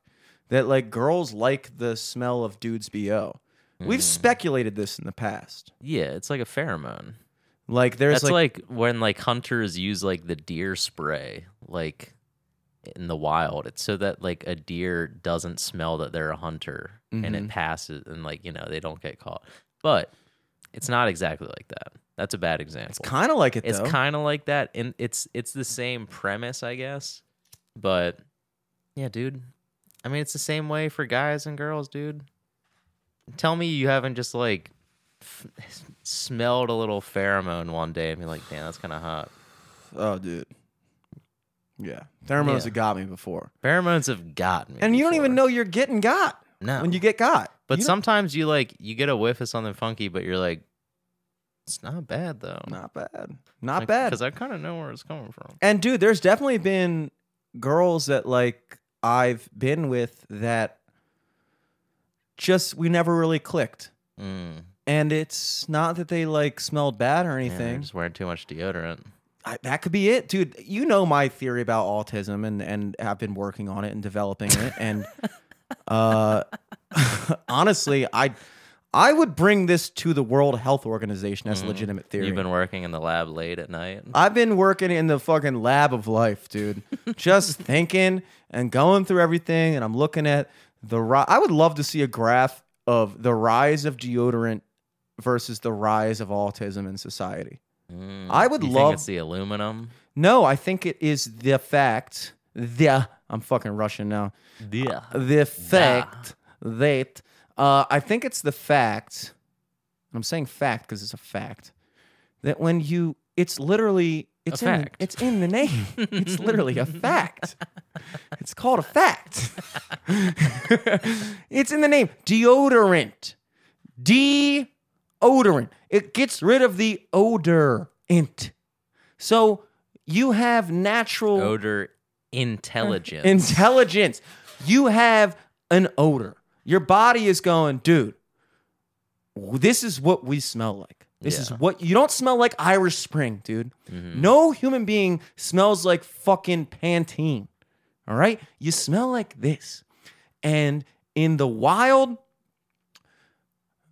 that like girls like the smell of dudes bo. We've Mm. speculated this in the past. Yeah, it's like a pheromone. Like there's That's like, like, when like hunters use like the deer spray, like in the wild. It's so that like a deer doesn't smell that they're a hunter and it passes and like, you know, they don't get caught. But it's not exactly like that. That's a bad example. it's kind of like it It's kind of like that, and it's it's the same premise, I guess. But yeah, dude. I mean, it's the same way for guys and girls, dude. Tell me you haven't just like f- smelled a little pheromone one day and be like, "Damn, that's kind of hot." oh, dude. Yeah, pheromones Yeah. have got me before, Pheromones have got me, and you don't even know you're getting got no. when you get got. but You don't- sometimes you like you get a whiff of something funky, but you're like, "It's not bad though." not bad, not bad. because I kind of know where it's coming from. And dude, there's definitely been girls that like I've been with that just we never really clicked. Mm. And it's not that they like smelled bad or Yeah, anything. just wearing too much deodorant. I, that could be it, dude. You know my theory about autism, and and I've been working on it and developing it. And (laughs) uh, (laughs) honestly, I I would bring this to the World Health Organization as a legitimate theory. You've been working in the lab late at night. I've been working in the fucking lab of life, dude. (laughs) Just thinking and going through everything, and I'm looking at the. Ri- I would love to see a graph of the rise of deodorant versus the rise of autism in society. Mm. I would you love- Think it's the aluminum. No, I think it is the fact. The I'm fucking Russian now. Yeah. The fact that uh, I think it's the fact. I'm saying fact because it's a fact that when you, it's literally it's in fact. it's in the name. (laughs) it's literally a fact. It's called a fact. (laughs) it's in the name. Deodorant. Deodorant. It gets rid of the odor. Int. So you have natural Odor intelligence. intelligence. You have an odor. Your body is going, dude, this is what we smell like. This is what you don't smell like Irish Spring, dude. Mm-hmm. No human being smells like fucking Pantene. All right? You smell like this. And in the wild,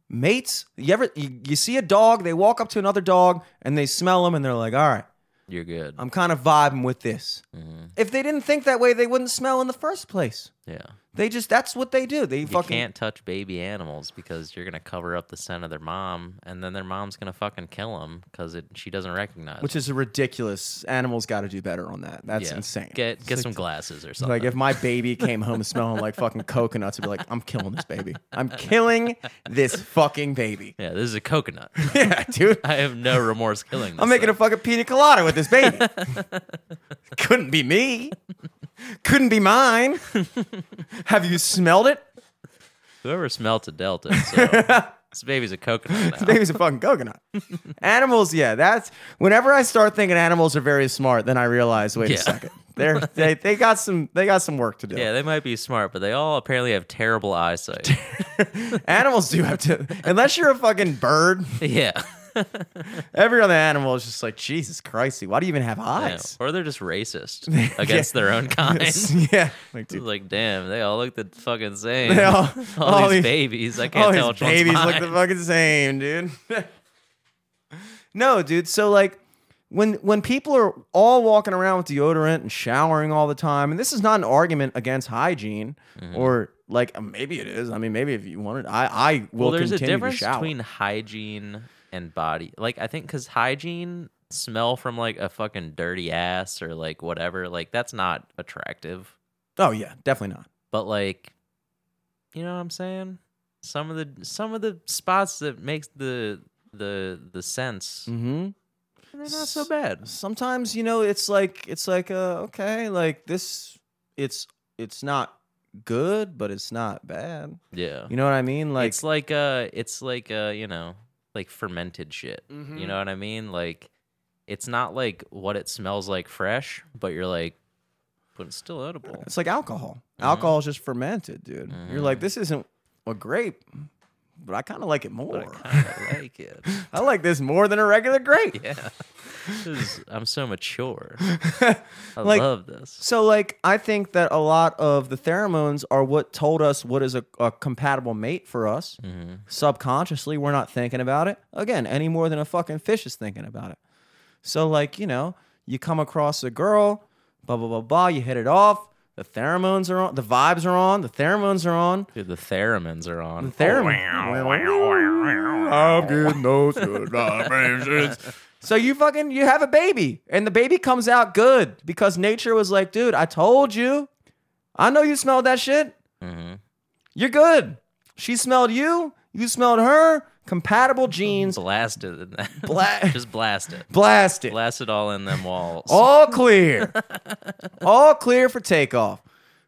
mates, you ever you, you see a dog, they walk up to another dog and they smell them and they're like, all right, You're good. I'm kind of vibing with this. Mhm. If they didn't think that way, they wouldn't smell in the first place. Yeah. They just that's what they do. They You fucking can't touch baby animals because you're gonna cover up the scent of their mom, and then their mom's gonna fucking kill them because she doesn't recognize. which is a ridiculous. Animals got to do better on that. That's Yeah. insane. Get It's get like- some glasses or something. Like if my (laughs) baby came home smelling like fucking coconuts, I'd be like, I'm killing this baby. I'm killing this fucking baby. (laughs) yeah, this is a coconut. (laughs) Yeah, dude. I have no remorse killing. This I'm making a thing. fucking pina colada with this baby. Couldn't be me. Couldn't be mine. Have you smelled it? Whoever smelt a delta. So (laughs) this baby's a coconut This baby's a fucking coconut. animals, yeah, that's whenever I start thinking animals are very smart, then I realize, wait Yeah. a second. They're (laughs) they, they got some they got some work to do. Yeah, they might be smart, but they all apparently have terrible eyesight. (laughs) Animals do have to unless you're a fucking bird, yeah. Every other animal is just like, Jesus Christy, why do you even have Yeah. eyes? Or they're just racist (laughs) against their own (laughs) kind. (laughs) yeah. Like, dude, like, damn, they all look the fucking same. They all- all, all these these- babies, I can't these tell which one's babies look the fucking same, dude. no, dude. So like when when people are all walking around with deodorant and showering all the time, and this is not an argument against hygiene Mm-hmm. or like maybe it is. I mean, maybe if you wanted, I I will well, there's a continue difference to shower. between hygiene and body. Like, I think because hygiene smell from like a fucking dirty ass or like whatever, like that's not attractive. oh yeah, definitely not. But like, you know what I'm saying? Some of the some of the spots that makes the the the sense Mm-hmm. they're not so bad. Sometimes you know it's like it's like uh okay, like this, it's it's not good, but it's not bad. Yeah. You know what I mean? Like it's like uh it's like uh you know like fermented shit Mhm. you know what i mean like it's not like what it smells like fresh but you're like but it's still edible It's like alcohol. Mm-hmm. Alcohol is just fermented, dude. You're like, this isn't a grape, but I kind of like it more. but i kind of like it (laughs) I like this more than a regular grape. (laughs) yeah This is- i'm so mature (laughs) i Like- love this So, like, I think that a lot of the pheromones are what told us what is a, a compatible mate for us. Mm-hmm. Subconsciously, we're not thinking about it again any more than a fucking fish is thinking about it. So, like, you know, you come across a girl, blah blah blah blah. You hit it off. The pheromones are on. The vibes are on. The pheromones are on. Dude, the theremins are on Theremin. (laughs) I'm getting those good vibrations. So you fucking you have a baby, and the baby comes out good because nature was like, dude, I told you. I know you smelled that shit. hmm You're good. She smelled you. You smelled her. Compatible genes. blasted in that Bla- (laughs) just blast it Blast it. blast it all in them walls All clear. (laughs) All clear for takeoff.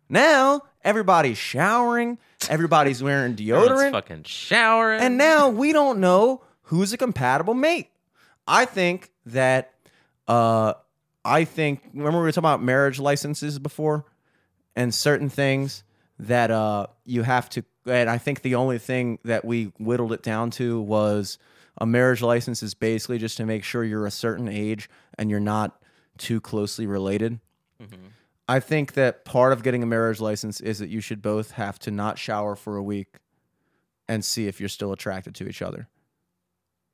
Now everybody's showering. Everybody's wearing Everyone's deodorant. fucking showering And now we don't know who's a compatible mate. I think that uh I think remember we were talking about marriage licenses before and certain things that uh you have to and I think the only thing that we whittled it down to was a marriage license is basically just to make sure you're a certain age and you're not too closely related. I think that part of getting a marriage license is that you should both have to not shower for a week and see if you're still attracted to each other.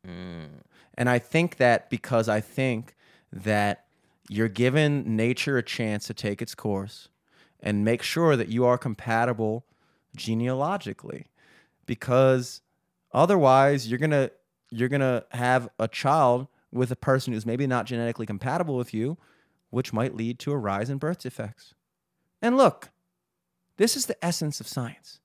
Mm. And I think that because I think that you're giving nature a chance to take its course and make sure that you are compatible genealogically because otherwise you're going to you're going to have a child with a person who's maybe not genetically compatible with you which might lead to a rise in birth defects. And look, this is the essence of science.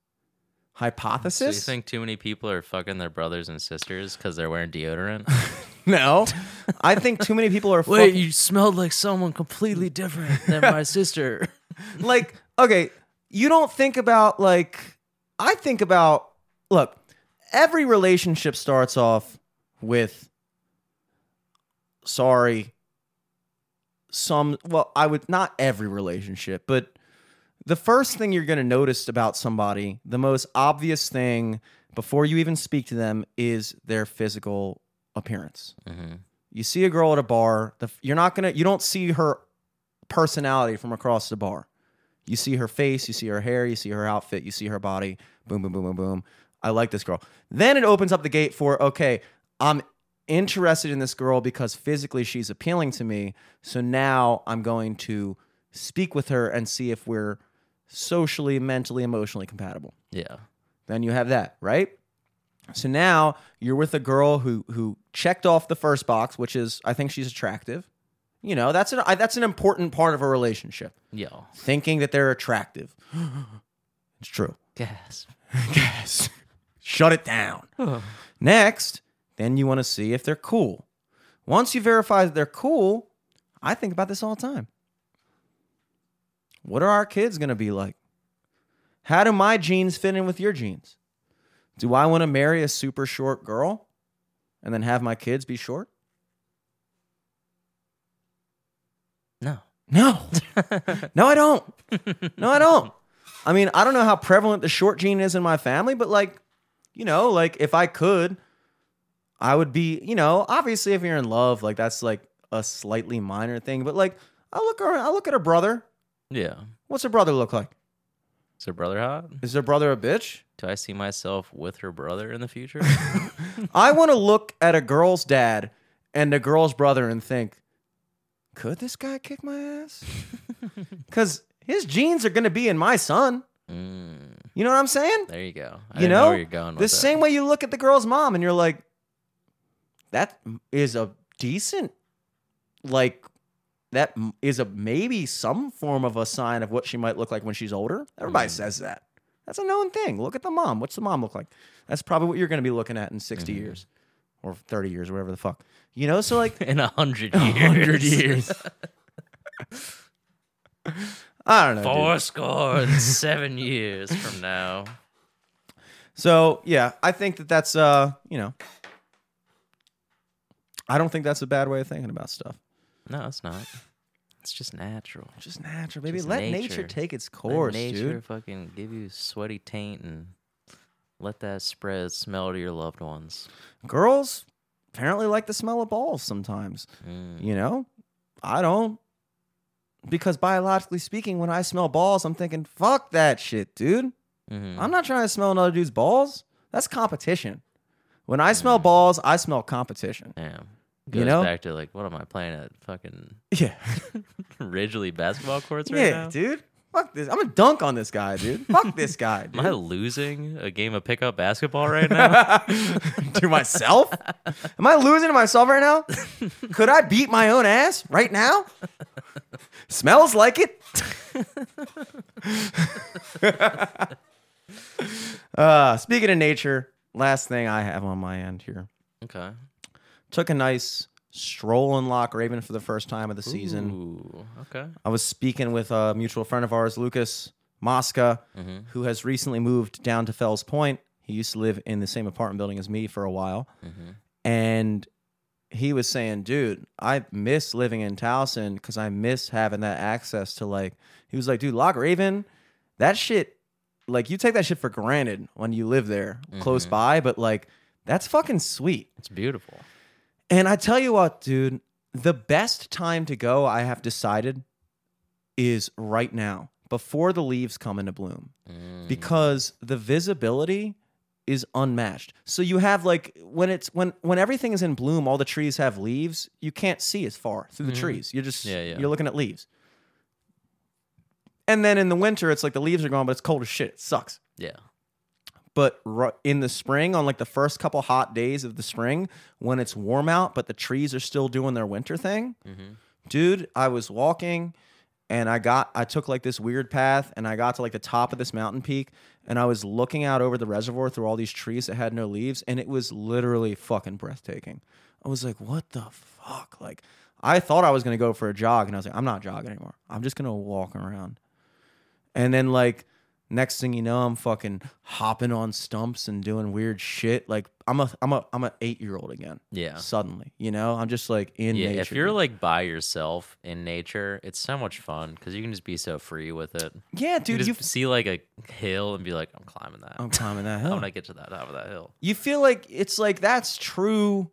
Hypothesis so you think too many people are fucking their brothers and sisters because they're wearing deodorant? (laughs) (laughs) no. I think too many people are Wait, you smelled like someone completely different than my (laughs) sister. (laughs) like okay you don't think about like i think about look every relationship starts off with sorry some well i would not every relationship but the first thing you're going to notice about somebody the most obvious thing before you even speak to them is their physical appearance Mhm. you see a girl at a bar the, you're not to you don't see her personality from across the bar you see her face, you see her hair, you see her outfit, you see her body. Boom, boom, boom, boom, boom. I like this girl. Then it opens up the gate for okay, I'm interested in this girl because physically she's appealing to me. So now I'm going to speak with her and see if we're socially, mentally, emotionally compatible. Yeah. Then you have that, right? So now you're with a girl who who checked off the first box, which is I think she's attractive. You know, that's an I, that's an important part of a relationship. Yeah. Thinking that they're attractive. (gasps) it's true. Gasp. Yes. (laughs) Shut it down. Next, then you want to see if they're cool. Once you verify that they're cool, I think about this all the time. What are our kids going to be like? How do my genes fit in with your genes? Do I want to marry a super short girl and then have my kids be short? No. No. (laughs) no, I don't. No, I don't. I mean, I don't know how prevalent the short gene is in my family, but like, you know, like if I could, I would be, you know, obviously if you're in love, like that's like a slightly minor thing, but like I look around, I look at her brother. Yeah. What's her brother look like? Is her brother hot? Is her brother a bitch? Do I see myself with her brother in the future? (laughs) I want to look at a girl's dad and a girl's brother and think, could this guy kick my ass? (laughs) Because his genes are going to be in my son. mm, You know what I'm saying? there you go. I you didn't know, where you're going. the that. same way you look at the girl's mom and you're like, that is a decent, like, that is a maybe some form of a sign of what she might look like when she's older. Everybody Mm. says that. That's a known thing. Look at the mom. What's the mom look like? That's probably what you're going to be looking at in 60 Mm-hmm. years or 30 years, whatever the fuck. You know, so like, (laughs) in a hundred (laughs) a years. hundred years. (laughs) I don't know. dude. Four score and seven years from now. So yeah, I think that that's uh, you know, I don't think that's a bad way of thinking about stuff. No, it's not. It's just natural. Just natural, baby. Just Let nature. nature. take its Let course, nature dude. fucking give you sweaty taint and let that spread smell to your loved ones. Girls apparently like the smell of balls sometimes. Mm. You know, I don't. Because biologically speaking, when I smell balls, I'm thinking, "Fuck that shit, dude." Mhm. I'm not trying to smell another dude's balls. That's competition. When I smell balls, I smell competition. Damn. You know? back to like, what am I playing at fucking Yeah. (laughs) Ridgely basketball courts right yeah, now? dude. Fuck this. I'm gonna dunk on this guy, dude. Fuck this guy, dude. (laughs) Am I losing a game of pickup basketball right now? (laughs) to myself? Am I losing to myself right now? Could I beat my own ass right now? Smells like it. uh, speaking of nature, last thing I have on my end here. okay. Took a nice stroll in Loch Raven for the first time of the season. Ooh, okay. I was speaking with a mutual friend of ours, Lucas Mosca, Mm-hmm. who has recently moved down to Fells Point. He used to live in the same apartment building as me for a while. Mm-hmm. And he was saying, dude, I miss living in Towson because I miss having that access to like, he was like, dude, Loch Raven, that shit, like, you take that shit for granted when you live there close Mhm. by, but like, that's fucking sweet. It's beautiful. And I tell you what, dude, the best time to go, I have decided, is right now, before the leaves come into bloom, Mm. because the visibility is unmatched. So you have like when it's when when everything is in bloom, all the trees have leaves. You can't see as far through the Mhm. trees. You're just Yeah, yeah. you're looking at leaves. And then in the winter, it's like the leaves are gone, but it's cold as shit. It sucks. Yeah. But in the spring, on like the first couple hot days of the spring, when it's warm out, but the trees are still doing their winter thing, Mm-hmm. dude, I was walking and I got, I took like this weird path and I got to like the top of this mountain peak and I was looking out over the reservoir through all these trees that had no leaves and it was literally fucking breathtaking. I was like, what the fuck? Like, I thought I was gonna go for a jog and I was like, I'm not jogging anymore. I'm just gonna walk around. And then like next thing you know, I'm fucking hopping on stumps and doing weird shit. Like I'm a I'm a I'm a eight year old again. Yeah. Suddenly, you know, I'm just like in Yeah, nature. if you're like by yourself in nature, it's so much fun because you can just be so free with it. yeah, You dude, you just see like a hill and be like, I'm climbing that. I'm climbing that (laughs) hill. would I get to that top of that hill? you feel like it's like that's true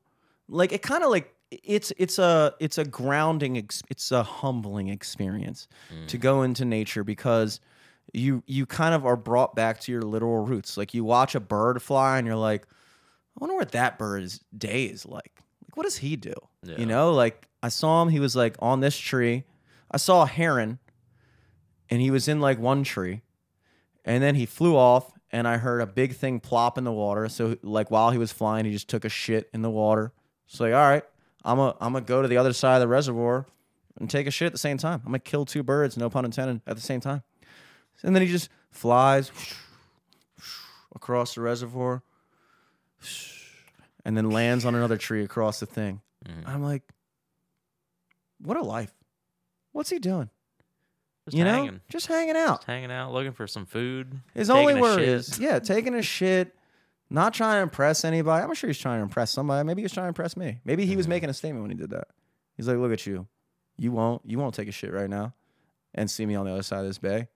like it kind of like it's it's a it's a grounding it's a humbling experience to mm. go into nature because you you kind of are brought back to your literal roots like you watch a bird fly and you're like i wonder what that bird's day is like like what does he do Yeah. you know like i saw him he was like on this tree i saw a heron and he was in like one tree And then he flew off, and I heard a big thing plop in the water. So like while he was flying, he just took a shit in the water. So like, all right, I'm a I'm gonna go to the other side of the reservoir and take a shit at the same time. I'm gonna kill two birds, no pun intended, at the same time. And then he just flies across the reservoir and then lands on another tree across the thing. Mhm. I'm like, what a life. What's he doing? Just you know, hanging. just hanging out. Just hanging out, looking for some food. His only worry is, yeah, taking a shit, not trying to impress anybody. I'm sure he's trying to impress somebody. Maybe he was trying to impress me. Maybe he was Mhm. making a statement when he did that. He's like, look at you. You won't. You won't take a shit right now and see me on the other side of this bay.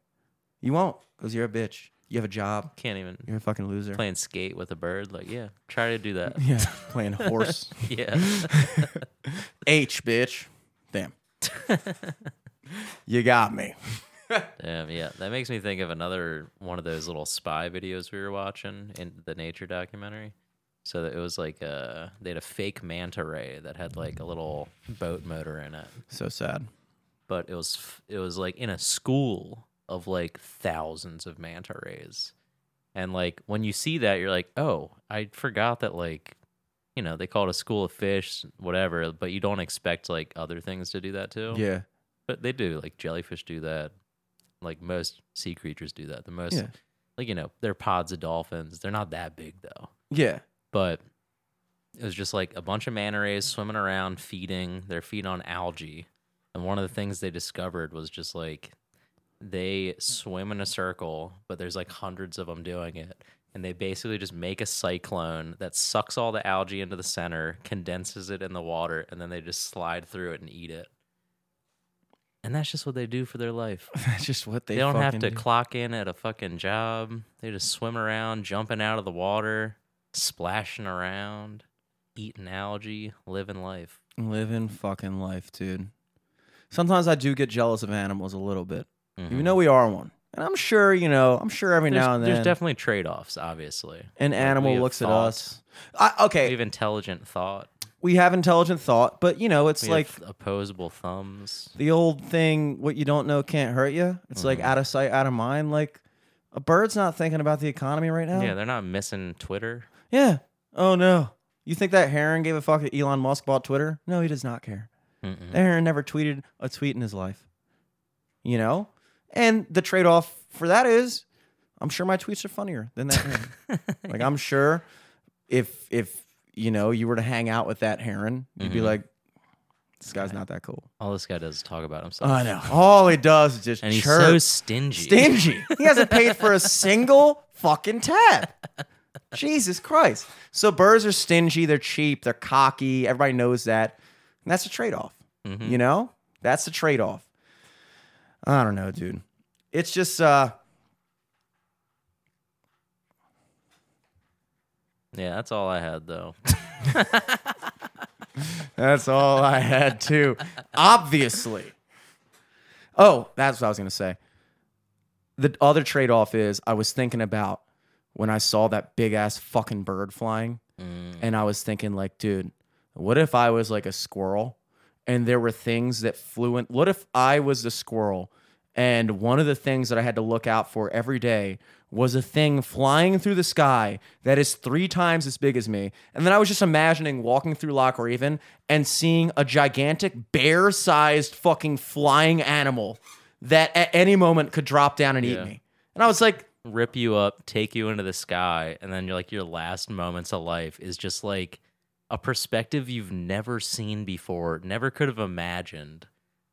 You won't because you're a bitch. You have a job. Can't even You're a fucking loser. playing skate with a bird. Like, yeah, try to do that. (laughs) Yeah, playing horse. (laughs) yeah. (laughs) H, bitch. Damn. you got me. Damn, yeah. That makes me think of another one of those little spy videos we were watching in the nature documentary. So that it was like uh they had a fake manta ray that had like a little boat motor in it. So sad. But it was f- it was like in a school of like thousands of manta rays. And like when you see that you're like, "Oh, I forgot that like you know, they call it a school of fish, whatever, but you don't expect like other things to do that too. Yeah. But they do. Like jellyfish do that. Like most sea creatures do that. The most, Yeah. like you know, they're pods of dolphins. They're not that big though. Yeah. But it was just like a bunch of manta rays swimming around, feeding. They're feeding on algae, and one of the things they discovered was just like they swim in a circle, but there's like hundreds of them doing it. And they basically just make a cyclone that sucks all the algae into the center, condenses it in the water, and then they just slide through it and eat it. And that's just what they do for their life. (laughs) That's just what they do. They, don't have to do. clock in at a fucking job. They just swim around, jumping out of the water, splashing around, eating algae, living life. Living fucking life, dude. Sometimes I do get jealous of animals a little bit, Mhm. even though we are one. And I'm sure, you know, I'm sure every there's, now and then there's definitely trade offs, obviously. an animal looks at us. I, okay, We have intelligent thought. we have intelligent thought, but you know, it's We like opposable thumbs. the old thing: what you don't know can't hurt you. It's like Mhm. out of sight, out of mind. Like a bird's not thinking about the economy right now. Yeah, they're not missing Twitter. Yeah. Oh no. You think that heron gave a fuck that Elon Musk bought Twitter? No, he does not care. That heron never tweeted a tweet in his life. You know? And the trade off for that is I'm sure my tweets are funnier than that (laughs) heron. like I'm sure if if you know you were to hang out with that heron, you'd be Mhm. like, This guy's not that cool. All this guy does is talk about himself. I know. All he does is just And he's chirp. so stingy. stingy. (laughs) He hasn't paid for a single fucking tab. Jesus Christ. So birds are stingy, they're cheap, they're cocky. Everybody knows that. And that's a trade-off. Mhm. You know? That's the trade-off. I don't know, dude. It's just uh Yeah, that's all I had though. (laughs) that's all I had too. Obviously. Oh, that's what I was gonna say. The other trade-off is I was thinking about when I saw that big ass fucking bird flying. Mm. and I was thinking like, dude, what if I was like a squirrel and there were things that flew in? What if I was the squirrel and one of the things that I had to look out for every day was a thing flying through the sky that is three times as big as me. And then I was just imagining walking through Loch Raven and seeing a gigantic bear-sized fucking flying animal that at any moment could drop down and eat me. And I was like, rip you up, take you into the sky, and then you're like your last moments of life is just like a perspective you've never seen before, never could have imagined.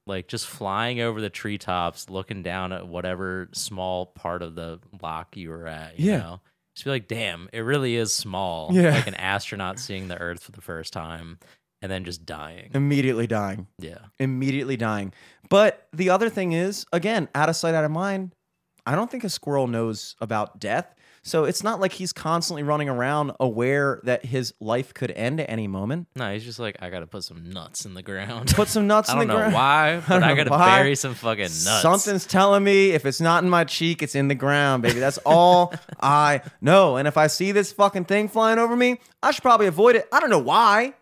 Like just flying over the treetops, looking down at whatever small part of the lock you were at. You Yeah. know? Just be like, damn, it really is small. Yeah. Like an astronaut seeing the Earth for the first time and then just dying. immediately dying. Yeah. immediately dying. But the other thing is, again, out of sight, out of mind. I don't think a squirrel knows about death. So it's not like he's constantly running around aware that his life could end at any moment. No, he's just like, I gotta put some nuts in the ground. Put some nuts (laughs) I in don't the know ground. why, (laughs) but don't I, gotta why. bury some fucking nuts. Something's telling me if it's not in my cheek, it's in the ground, baby. That's all (laughs) I know. And if I see this fucking thing flying over me, I should probably avoid it. I don't know why.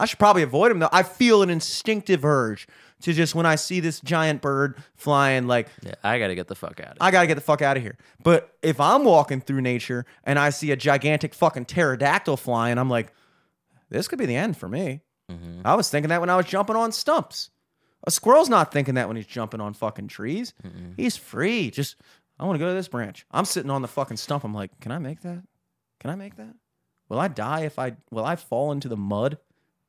I should probably avoid them though. I feel an instinctive urge to just when I see this giant bird flying, like Yeah, I got to get the fuck out of I gotta get the fuck out of here. But if I'm walking through nature and I see a gigantic fucking pterodactyl flying, I'm like, this could be the end for me. Mhm. I was thinking that when I was jumping on stumps. A squirrel's not thinking that when he's jumping on fucking trees. He's free. Just I want to go to this branch. I'm sitting on the fucking stump. I'm like, can I make that? Can I make that? Will I die if I will I fall into the mud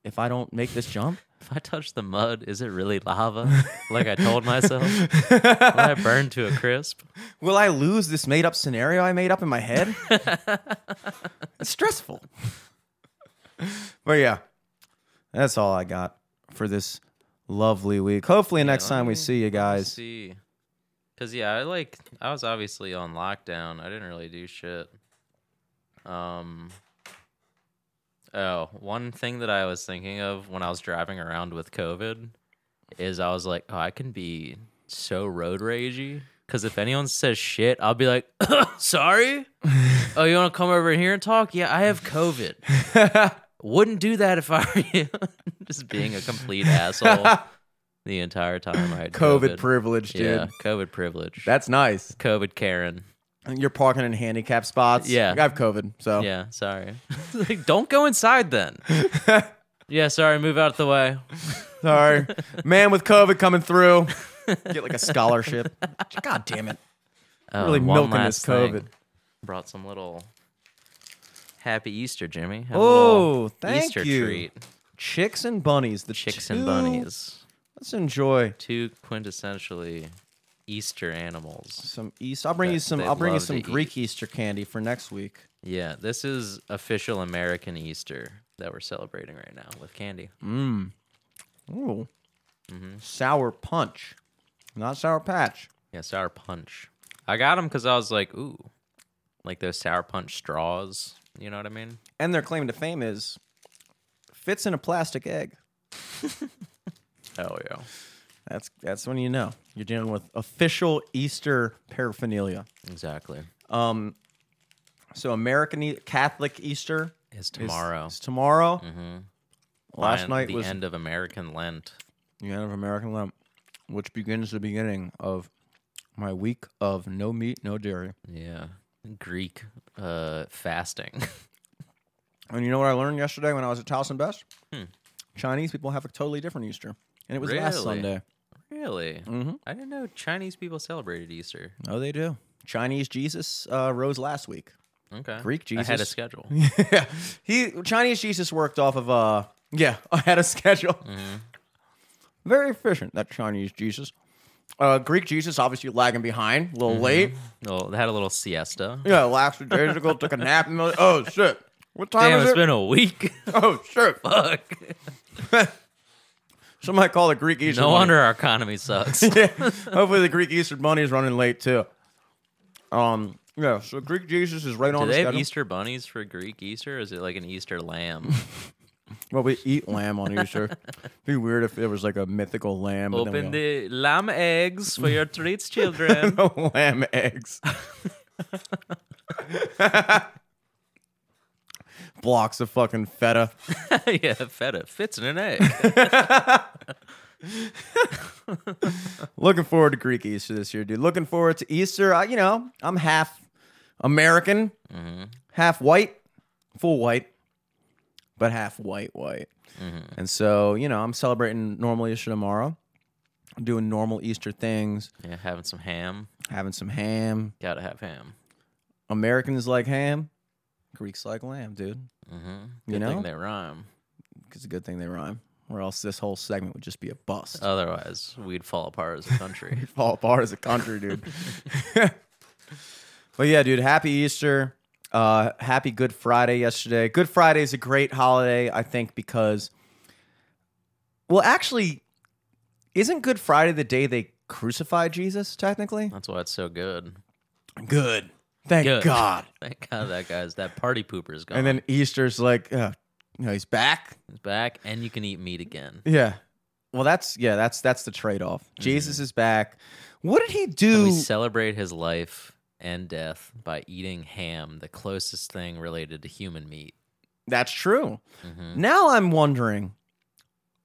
if I don't make this jump? (laughs) If I touch the mud, is it really lava? like I told myself? Will I burn to a crisp? (laughs) Will I lose this made up scenario I made up in my head? (laughs) it's stressful. but yeah, that's all I got for this lovely week. Hopefully, next time we see you guys. see. Cause yeah, I like I was obviously on lockdown. I didn't really do shit. Um Oh, one thing that I was thinking of when I was driving around with COVID is I was like, oh, I can be so road ragey. Cause if anyone says shit, I'll be like, (coughs) sorry? (laughs) oh, you wanna come over here and talk? Yeah, I have COVID. (laughs) Wouldn't do that if I were you. (laughs) Just being a complete asshole the entire time I had COVID COVID. privilege, dude. Yeah, COVID privilege. That's nice. COVID Karen. You're parking in handicap spots. Yeah. I have COVID, so Yeah, sorry. (laughs) like, don't go inside then. (laughs) yeah, sorry, move out of the way. (laughs) sorry. Man with COVID coming through. Get like a scholarship. God damn it. Oh, Really one milking this last thing. COVID. Brought some little Happy Easter, Jimmy. Have Oh, thank Easter you. treat. Chicks and bunnies. The Chicks two- and bunnies. Let's enjoy Two quintessentially Easter animals. some East. I'll bring you some. I'll bring you some Greek Easter candy for next week. Yeah, this is official American Easter that we're celebrating right now with candy. Mmm. Ooh. Mm-hmm. Sour punch, not sour patch. Yeah, sour punch. I got them because I was like, ooh, like those sour punch straws. You know what I mean? And their claim to fame is fits in a plastic egg. (laughs) Hell yeah. That's that's when you know you're dealing with official Easter paraphernalia. Exactly. Um, so American e- Catholic Easter is- tomorrow. is tomorrow. mm-hmm. Last night the was end of American Lent. the end of American Lent, which begins the beginning of my week of no meat, no dairy. Yeah. Greek uh, fasting. (laughs) And you know what I learned yesterday when I was at Towson Best? Hmm. Chinese people have a totally different Easter, and it was last Sunday. Really? Mm-hmm. I didn't know Chinese people celebrated Easter. Oh, they do. Chinese Jesus uh, rose last week. Okay. Greek I had a Jesus. schedule. (laughs) yeah, he Chinese Jesus worked off of uh yeah I had a schedule. Mm-hmm. Very efficient that Chinese Jesus. Uh, Greek Jesus obviously lagging behind, a little Mm-hmm. late. Well, they had a little siesta. Yeah, last two days ago took a nap. And oh shit, what time Damn, is it's it? been a week. oh shit, (laughs) Fuck. (laughs) somebody call the Greek Easter. No bunny. wonder our economy sucks. (laughs) yeah, hopefully the Greek Easter bunny is running late too. Um, yeah, so Greek Jesus is right Do on the they have schedule. Easter bunnies for Greek Easter? Or is it like an Easter lamb? (laughs) Well, we eat lamb on Easter. It'd Be weird if it was like a mythical lamb. Open the lamb eggs for your treats, children. (laughs) lamb eggs. Blocks of fucking feta. (laughs) yeah, feta fits in an egg. (laughs) Looking forward to Greek Easter this year, dude. Looking forward to Easter. I, you know, I'm half American, Mm-hmm. half white, full white, but half white, white. Mm-hmm. And so, you know, I'm celebrating normal Easter tomorrow. I'm doing normal Easter things, Yeah, having some ham. having some ham. Gotta have ham. Americans like ham, Greeks like lamb, dude. Mm-hmm. You know? thing they rhyme. It's a good thing they rhyme, or else this whole segment would just be a bust. Otherwise, we'd fall apart as a country. (laughs) Fall apart as a country, dude. (laughs) (laughs) but yeah, dude, happy Easter. Uh, happy Good Friday yesterday. Good Friday is a great holiday, I think, because, well, actually, isn't Good Friday the day they crucified Jesus, technically? That's why it's so good. Good. Thank Good. God. (laughs) Thank God that guy's that party pooper's gone. And then Easter's like, uh, you know, he's back. he's back, and you can eat meat again. Yeah. Well, that's yeah, that's that's the trade off. Jesus is back. What did he And do? we celebrate his life and death by eating ham, the closest thing related to human meat. That's true. Mhm. Now I'm wondering,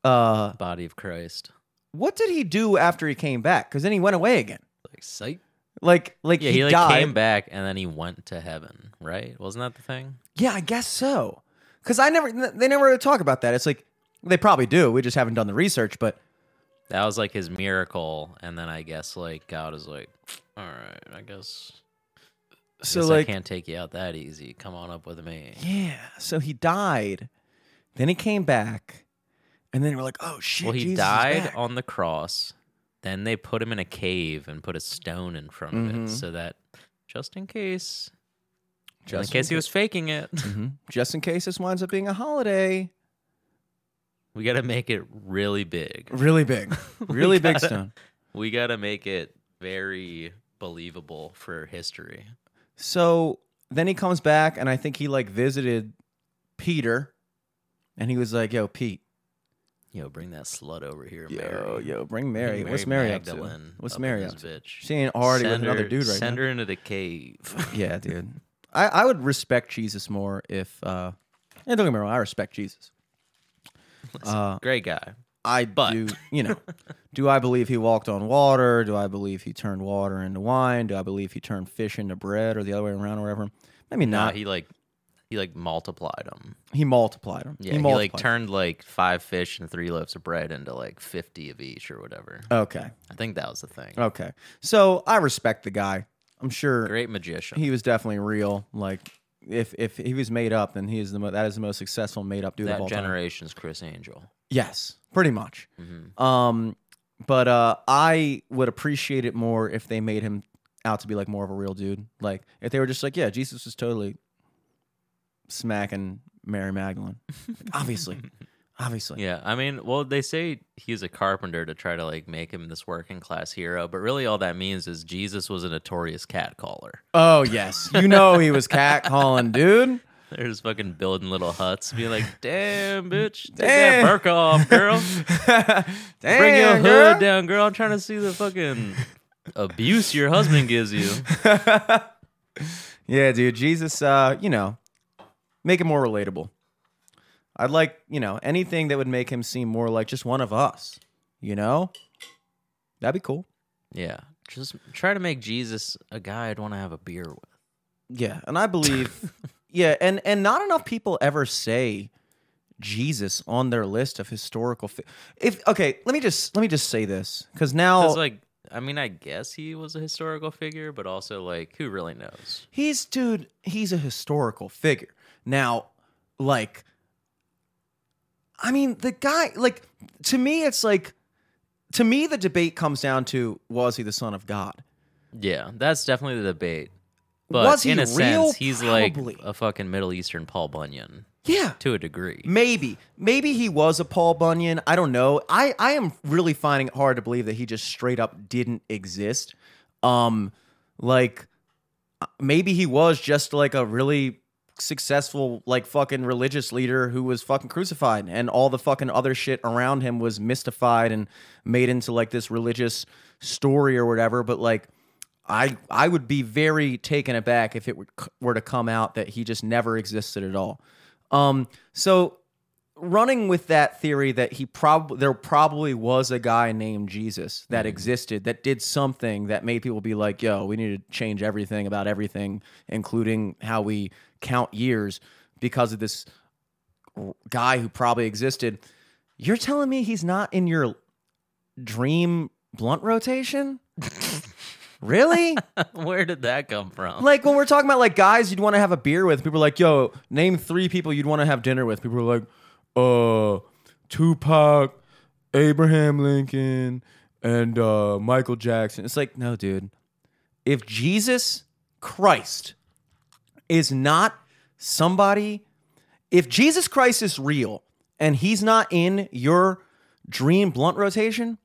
uh, Body of Christ. what did he do after he came back? Because then he went away again. Like psych. Like, like Yeah, he, he, like died. came back and then he went to heaven, right? Wasn't that the thing? Yeah, I guess so. Because I never, they never really talk about that. It's like they probably do. We just haven't done the research. But That was like his miracle, and then I guess like God is like, all right, I guess. I so guess like, I can't take you out that easy. Come on up with me. yeah. So he died. Then he came back, and then we're like, oh shit. Well, he Jesus died on the cross. Then they put him in a cave and put a stone in front of Mhm. it, so that just in case, just Just in case he was faking it, Mhm. (laughs) Just in case this winds up being a holiday. we got to make it really big. Really big. (laughs) Really big gotta- stone. We got to make it very believable for history. So then he comes back, and I think he like visited Peter, and he was like, "Yo, Pete, Yo, bring that slut over here, yo, Mary. yo, bring Mary. Bring What's Mary up Magdalene to? What's up Mary up to? bitch? She ain't already with Send another dude right Send now. her into the cave. (laughs) Yeah, dude. I, I would respect Jesus more if. uh yeah, don't get me wrong. I respect Jesus. Uh, Great guy. I But- do. You know, (laughs) do I believe he walked on water? Do I believe he turned water into wine? Do I believe he turned fish into bread, or the other way around, or whatever? Maybe No, not. he like he like multiplied them. he multiplied them. Yeah, he, like turned like five fish and three loaves of bread into like fifty of each or whatever. Okay. I think that was the thing. Okay. So I respect the guy. I'm sure Great magician. he was definitely real. Like if if he was made up, then he is the mo- that is the most successful made up dude of that all time. generation's Criss Angel. Yes, pretty much. Mhm. Um, but uh, I would appreciate it more if they made him out to be like more of a real dude. Like if they were just like, yeah, Jesus was totally smacking Mary Magdalene. obviously, (laughs) obviously. Yeah, I mean, well, they say he's a carpenter to try to like make him this working class hero, but really all that means is Jesus was a notorious cat caller. Oh yes, you know he was cat calling, dude. (laughs) They're just fucking building little huts, Be like, (laughs) "Damn, bitch, take Damn. that burqa off, girl. Damn, Bring your hood girl. down, girl. I'm trying to see the fucking abuse your husband gives you." Yeah, dude. Jesus, uh, you know, make it more relatable. I'd like, you know, anything that would make him seem more like just one of us. You know, that'd be cool. Yeah, just try to make Jesus a guy I'd want to have a beer with. Yeah, and I (laughs) believe, yeah, and and not enough people ever say Jesus on their list of historical. Fi- if okay, let me just let me just say this because now Because like, I mean, I guess he was a historical figure, but also like, who really knows? He's dude, he's a historical figure. Now, like I mean, the guy like to me it's like to me the debate comes down to was he the son of God? Yeah, that's definitely the debate. But Was he in a real? sense, he's like a fucking Middle Eastern Paul Bunyan Yeah. to a degree. Maybe. Maybe he was a Paul Bunyan. I don't know. I, I am really finding it hard to believe that he just straight up didn't exist. Um like uh, maybe he was just like a really successful like fucking religious leader who was fucking crucified and all the fucking other shit around him was mystified and made into like this religious story or whatever but like I I would be very taken aback if it were, were to come out that he just never existed at all. Um, so running with that theory that he probably there probably was a guy named Jesus that existed that did something that made people be like, "Yo, we need to change everything about everything, including how we count years because of this guy who probably existed." You're telling me he's not in your dream blunt rotation? (laughs) really? (laughs) Where did that come from? like when we're talking about like guys you'd want to have a beer with, people are like, "Yo, name three people you'd want to have dinner with." People are like, "Uh, Tupac, Abraham Lincoln, and uh, Michael Jackson." It's like, no, dude. If Jesus Christ is not somebody, if Jesus Christ is real and he's not in your dream blunt rotation,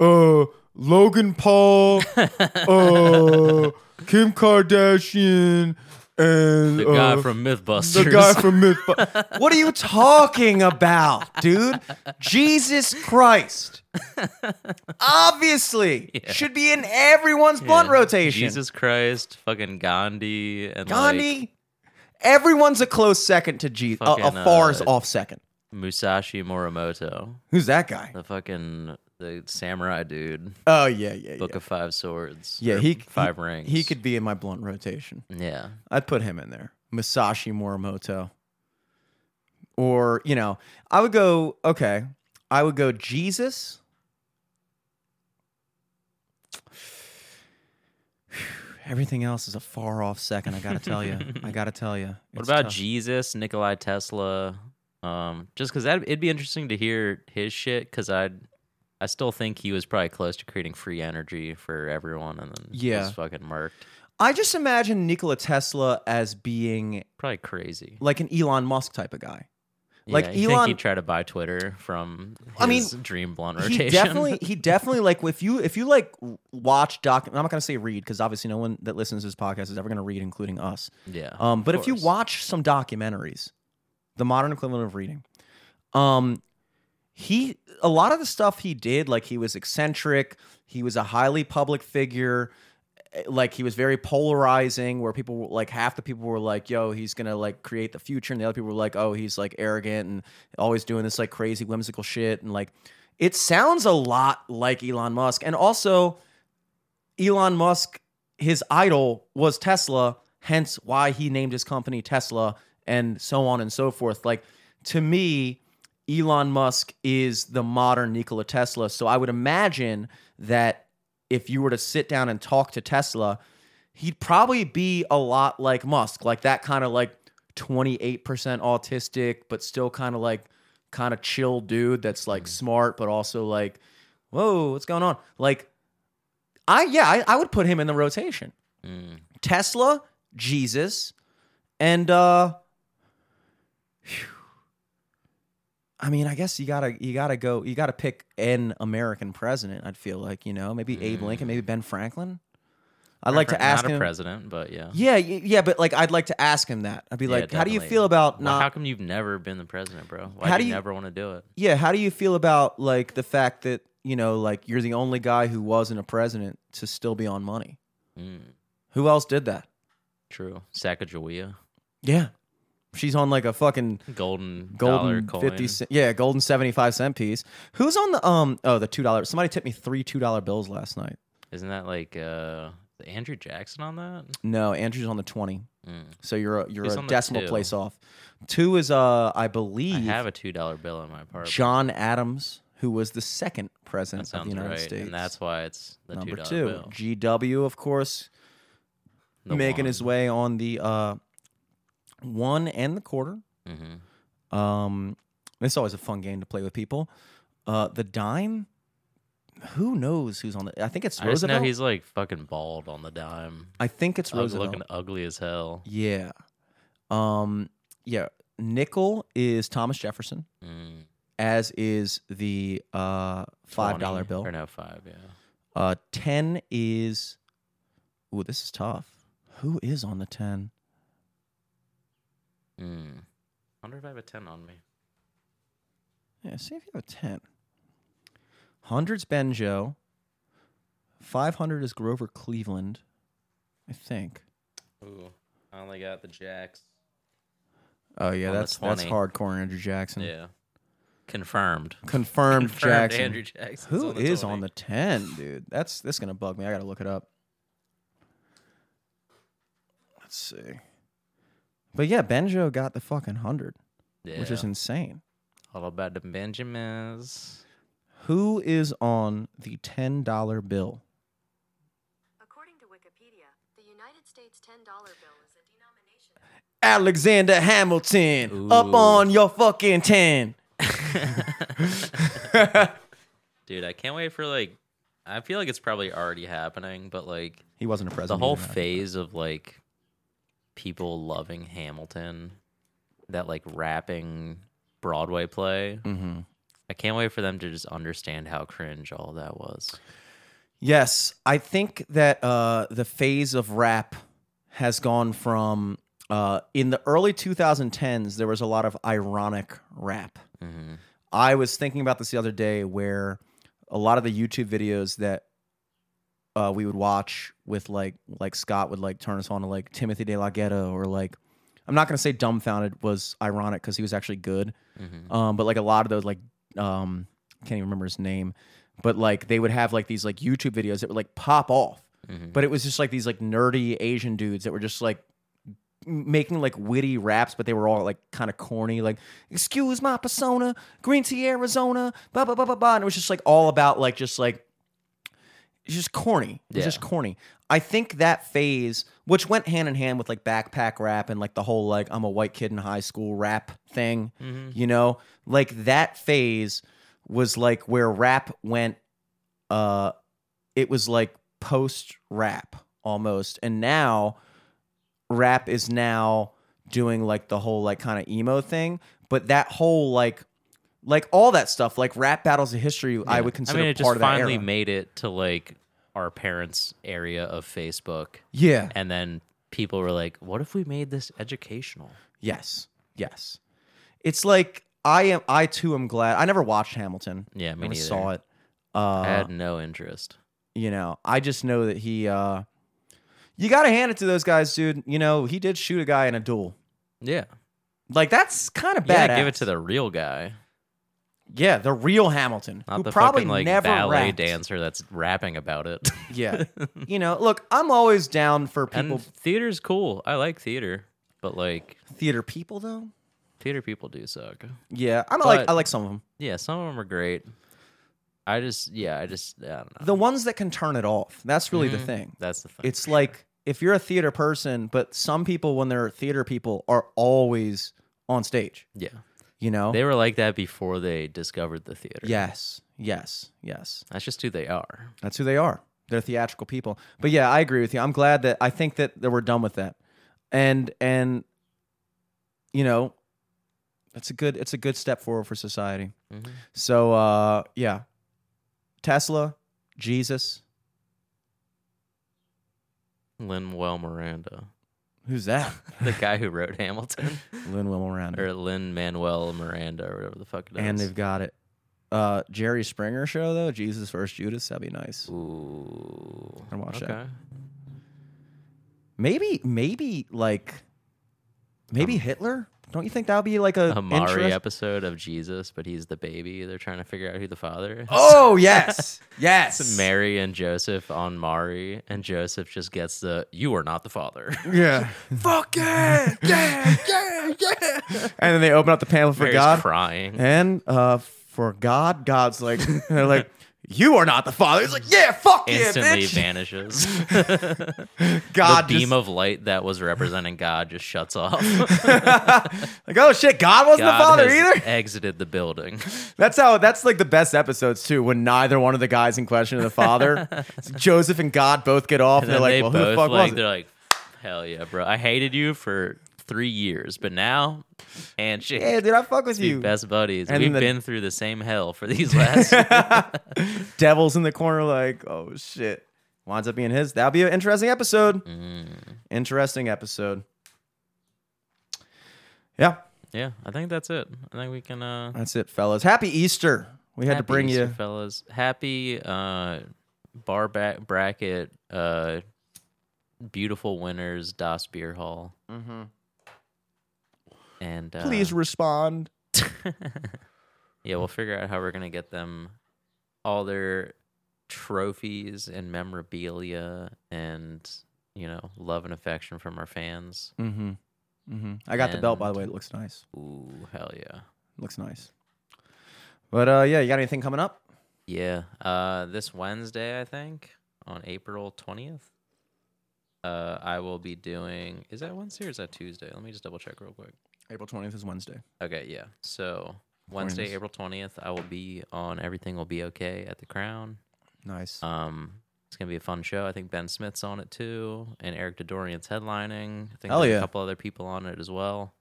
uh, Logan Paul, (laughs) uh, Kim Kardashian, and the guy uh, from MythBusters. the guy from MythBusters. (laughs) what are you talking about, dude? Jesus Christ. (laughs) Obviously, should be in everyone's blunt rotation. Jesus Christ, fucking Gandhi, and Gandhi. like Everyone's a close second to Jesus. A, a far uh, off second. Musashi Morimoto, Who's that guy? the fucking the samurai dude. Oh yeah, yeah, Book yeah. of Five Swords. Yeah, he five he, rings. He could be in my blunt rotation. Yeah. I'd put him in there. Musashi Morimoto. Or, you know, I would go, okay, I would go Jesus. Everything else is a far off second. I gotta tell you. I gotta (laughs) tell you. What about Jesus, Nikolai Tesla? Um, just because that it'd be interesting to hear his shit. Because I, I still think he was probably close to creating free energy for everyone, and then Yeah. was fucking murked. I just imagine Nikola Tesla as being Probably crazy. like an Elon Musk type of guy. Yeah, Like you think Elon- he'd try to buy Twitter from his I mean, dream blunt He rotation. definitely, he (laughs) definitely like if you if you like watch doc. I'm not gonna say read because obviously no one that listens to this podcast is ever gonna read, including us. yeah. Um, but if you watch some documentaries, the modern equivalent of reading, um, he a lot of the stuff he did, like he was eccentric, he was a highly public figure, Eh, like he was very polarizing. Where people like half the people were like, "Yo, he's gonna like create the future," and the other people were like, "Oh, he's like arrogant and always doing this like crazy whimsical shit," and like it sounds a lot like Elon Musk, and also Elon Musk, his idol was Tesla, hence why he named his company Tesla, and so on and so forth. Like, to me, Elon Musk is the modern Nikola Tesla. So I would imagine that if you were to sit down and talk to Tesla, he'd probably be a lot like Musk, like that kind of like 28% autistic, but still kind of like kind of chill dude that's like smart, but also like, whoa, what's going on? Like, I yeah, I, I would put him in the rotation. Mm. Tesla, Jesus, and uh phew. I mean, I guess you gotta you gotta go you gotta pick an American president. I'd feel like you know maybe Abe Lincoln, maybe Ben Franklin. I'd like to Not ask a him. president, but yeah. Yeah, yeah, but like I'd like to ask him that. I'd be Yeah, like, how do you feel about Well, how come you've never been the president, bro? Why How do do you, you- never want to do it? Yeah, how do you feel about like the fact that you know like you're the only guy who wasn't a president to still be on money? Mm, Who else did that? true. Sacagawea, Yeah, she's on like a fucking golden golden fifty cent, yeah, golden seventy five cent piece. Who's on the um? Oh, the two dollars. Somebody tipped me three two dollar bills last night. Isn't that like uh Andrew Jackson on that? No, Andrew's on the twenty. Mm. So you're a, you're Who's a decimal place off. Two is uh, I believe I have a two dollar bill in my apartment. John Adams, who was the second president of the United right, States. and that's why it's the number two dollar two. bill. GW, of course, The making his way on the uh, one and the quarter. Mhm. Um, it's always a fun game to play with people. Uh, the dime. Who knows who's on the? I think it's I just know he's like fucking bald on the dime. I think it's Roosevelt. looking ugly as hell. Yeah. Um. Yeah. Nickel is Thomas Jefferson, Mm, as is the uh five dollar 20 bill. or no five, yeah. Uh, ten is. Ooh, this is tough. Who is on the ten? Mm. Wonder if I have a ten on me. Yeah, see if you have a ten. Hundreds Benjo. Five hundred is Grover Cleveland. I think. Ooh, I only got the jacks. Oh yeah, On that's that's hardcore Andrew Jackson. Yeah, confirmed. Confirmed, (laughs) Confirmed Jackson. Andrew Jackson. Who is on, on the 10, dude? That's this gonna bug me. I gotta look it up. Let's see. But yeah, Benjo got the fucking hundred, Yeah. which is insane. all about the Benjamins. Who is on the ten dollar bill? According to Wikipedia, the United States $10 bill is a denomination. Alexander Hamilton. Up on your fucking ten. (laughs) Dude, I can't wait for like. I feel like it's probably already happening, but like He wasn't a president. the whole either, I think. phase of like people loving Hamilton, that like rapping Broadway play. Mhm. I can't wait for them to just understand how cringe all that was. Yes, I think that uh, the phase of rap has gone from uh, in the early 2010s. There was a lot of ironic rap. hmm I was thinking about this the other day, where a lot of the YouTube videos that uh, we would watch with like like Scott would like turn us on to like Timothy De La Ghetto or like I'm not gonna say Dumbfoundead was ironic because he was actually good, hmm um, but like a lot of those like um, can't even remember his name. but like they would have like these like YouTube videos that would like pop off. But it was just like these like nerdy Asian dudes that were just like making like witty raps, but they were all like kind of corny, like "Excuse my persona, Green Tea Arizona," blah blah blah blah blah, and it was just like all about like just like it's just corny. It's Yeah. just corny. I think that phase, which went hand in hand with like backpack rap and like the whole like I'm a white kid in high school rap thing, you know, like that phase was like where rap went. Uh, it was like post rap almost, and now rap is now doing like the whole like kind of emo thing, but that whole like. Like all that stuff, like rap battles of history, I would consider I mean, it part just of that finally era. made it to like our parents' area of Facebook, yeah, and then people were like, "What if we made this educational?" Yes. Yes. It's like I am I too am glad I never watched Hamilton. Yeah, me never neither. saw it. Uh I had no interest. you know, I just know that he uh you gotta hand it to those guys, dude. You know, he did shoot a guy in a duel. Yeah, Like that's kind of bad. yeah. Give it to the real guy, Yeah, the real Hamilton. not who the probably fucking like never ballet rapped. dancer that's rapping about it. (laughs) Yeah. (laughs) you know, look, I'm always down for people and theater's cool. I like theater, but like theater people though. theater people do suck. Yeah. I'm like I like some of them. Yeah, some of them are great. I just, yeah, I just, I don't know. The ones that can turn it off. That's really the Mhm. thing. That's the thing. it's like if you're a theater person, but some people when they're theater people are always on stage. yeah, You know? they were like that before they discovered the theater. yes, yes, yes. that's just who they are. That's who they are. They're theatrical people. But yeah, I agree with you. I'm glad that I think that, that we're done with that. And and you know, it's a good it's a good step forward for society. Mhm. So uh yeah. Tesla, Jesus, Lin Manuel Miranda, who's that? (laughs) the guy who wrote Hamilton, (laughs) Lin Will Miranda. or Lin Manuel Miranda, or whatever the fuck it is. and they've got it. Uh, Jerry Springer show though, Jesus versus Judas. That'd be nice. Ooh, I'd watch that. Maybe, maybe like, maybe Hitler. Don't you think that would be like a A Maury interest- episode of Jesus, but he's the baby. They're trying to figure out who the father is. Oh (laughs) yes, yes. It's Mary and Joseph on Maury, and Joseph just gets the "You are not the father." (laughs) Yeah. Fuck yeah, yeah, yeah, yeah. And then they open up the panel for Mary's God, crying. and uh, for God, God's like, (laughs) they're like, you are not the Father. He's like, yeah, fuck instantly yeah, vanishes. (laughs) God the beam just- of light that was representing God just shuts off. (laughs) like, oh shit, God wasn't God the Father either. exited the building. (laughs) That's how. That's like the best episodes too, when neither one of the guys in question are the father. Joseph and God both get off, and, And they're like, they "Well, who the fuck like was it?" they're like, "Hell yeah, bro! I hated you for three years, but now, and shit, Yeah, dude, I fuck with you. best buddies. And We've the- been through the same hell for these last." (laughs) (laughs) Devils in the corner, like, oh shit. Winds up being his. That'll be an interesting episode. Mm. Interesting episode. Yeah, Yeah, I think that's it. I think we can. uh that's it, fellas. Happy Easter. We had to bring Easter, you. fellas. Happy uh, bar back bracket. Uh, beautiful winners, Das Beer Hall, Mhm. And uh, Please respond. (laughs) yeah, we'll figure out how we're gonna get them all their trophies and memorabilia and you know love and affection from our fans. Mm-hmm. Mm-hmm. I got the belt, by the way. It looks nice. Ooh, hell yeah. looks nice. But uh, yeah, you got anything coming up? Yeah. Uh, this Wednesday, I think, on April twentieth, uh, I will be doing. Is that Wednesday or is that Tuesday? Let me just double check real quick. April twentieth is Wednesday. Okay, yeah. So Wednesday, April twentieth, I will be on Everything Will Be Okay at the Crown. Nice. Um, it's gonna be a fun show. I think Ben Smith's on it too, and Eric Dodorian's headlining. I think Hell there's yeah. a couple other people on it as well.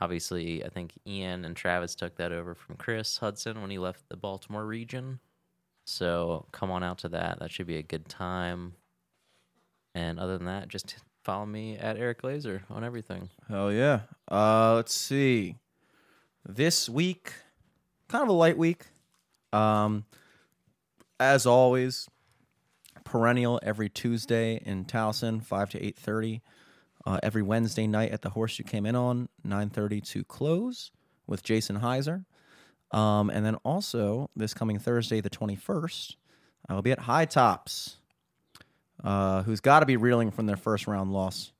Obviously, I think Ian and Travis took that over from Chris Hudson when he left the Baltimore region. So come on out to that. That should be a good time. And other than that, just follow me at Eric Laser on everything. Hell yeah. Uh, let's see. This week, kind of a light week. Um, as always, perennial every Tuesday in Towson, five to eight thirty. Uh, every Wednesday night at the horse you came in on, nine thirty to close with Jason Heiser. Um, and then also this coming Thursday, the 21st, I will be at High Tops, uh, who's got to be reeling from their first round loss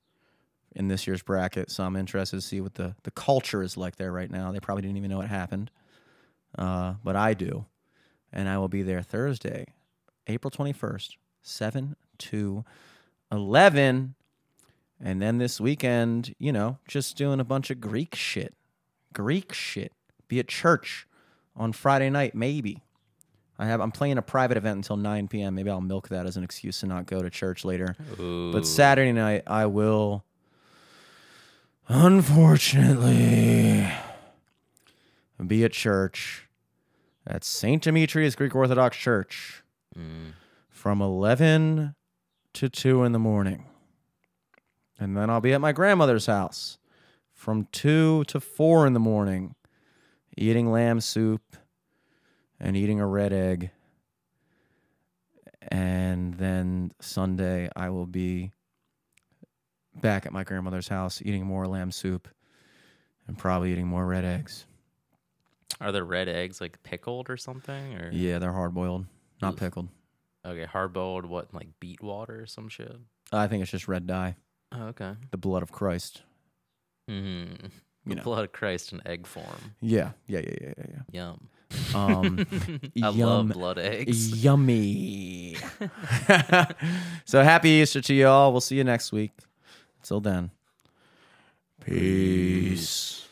in this year's bracket. So I'm interested to see what the, the culture is like there right now. They probably didn't even know what happened, uh, but I do. And I will be there Thursday, April 21st, 7 to 11. And then this weekend, you know, just doing a bunch of Greek shit. Greek shit. Be at church on Friday night, maybe. I have I'm playing a private event until 9 p.m. Maybe I'll milk that as an excuse to not go to church later. Ooh. But Saturday night I will unfortunately be at church at St. Demetrius Greek Orthodox Church Mm. from 11 to 2 in the morning. And then I'll be at my grandmother's house from 2 to 4 in the morning, eating lamb soup and eating a red egg. And then Sunday, I will be back at my grandmother's house eating more lamb soup and probably eating more red eggs. Are the red eggs like pickled or something? Or Yeah, they're hard boiled, not Oof. pickled. okay, hard boiled. What like beet water or some shit? I think it's just red dye, Oh, okay. the blood of Christ. hmm You know. Blood of Christ in egg form. Yeah, yeah, yeah, yeah, yeah. Yum. Yeah. Um, (laughs) I Yum. love blood eggs. yummy. (laughs) so happy Easter to y'all. We'll see you next week. Until then, peace.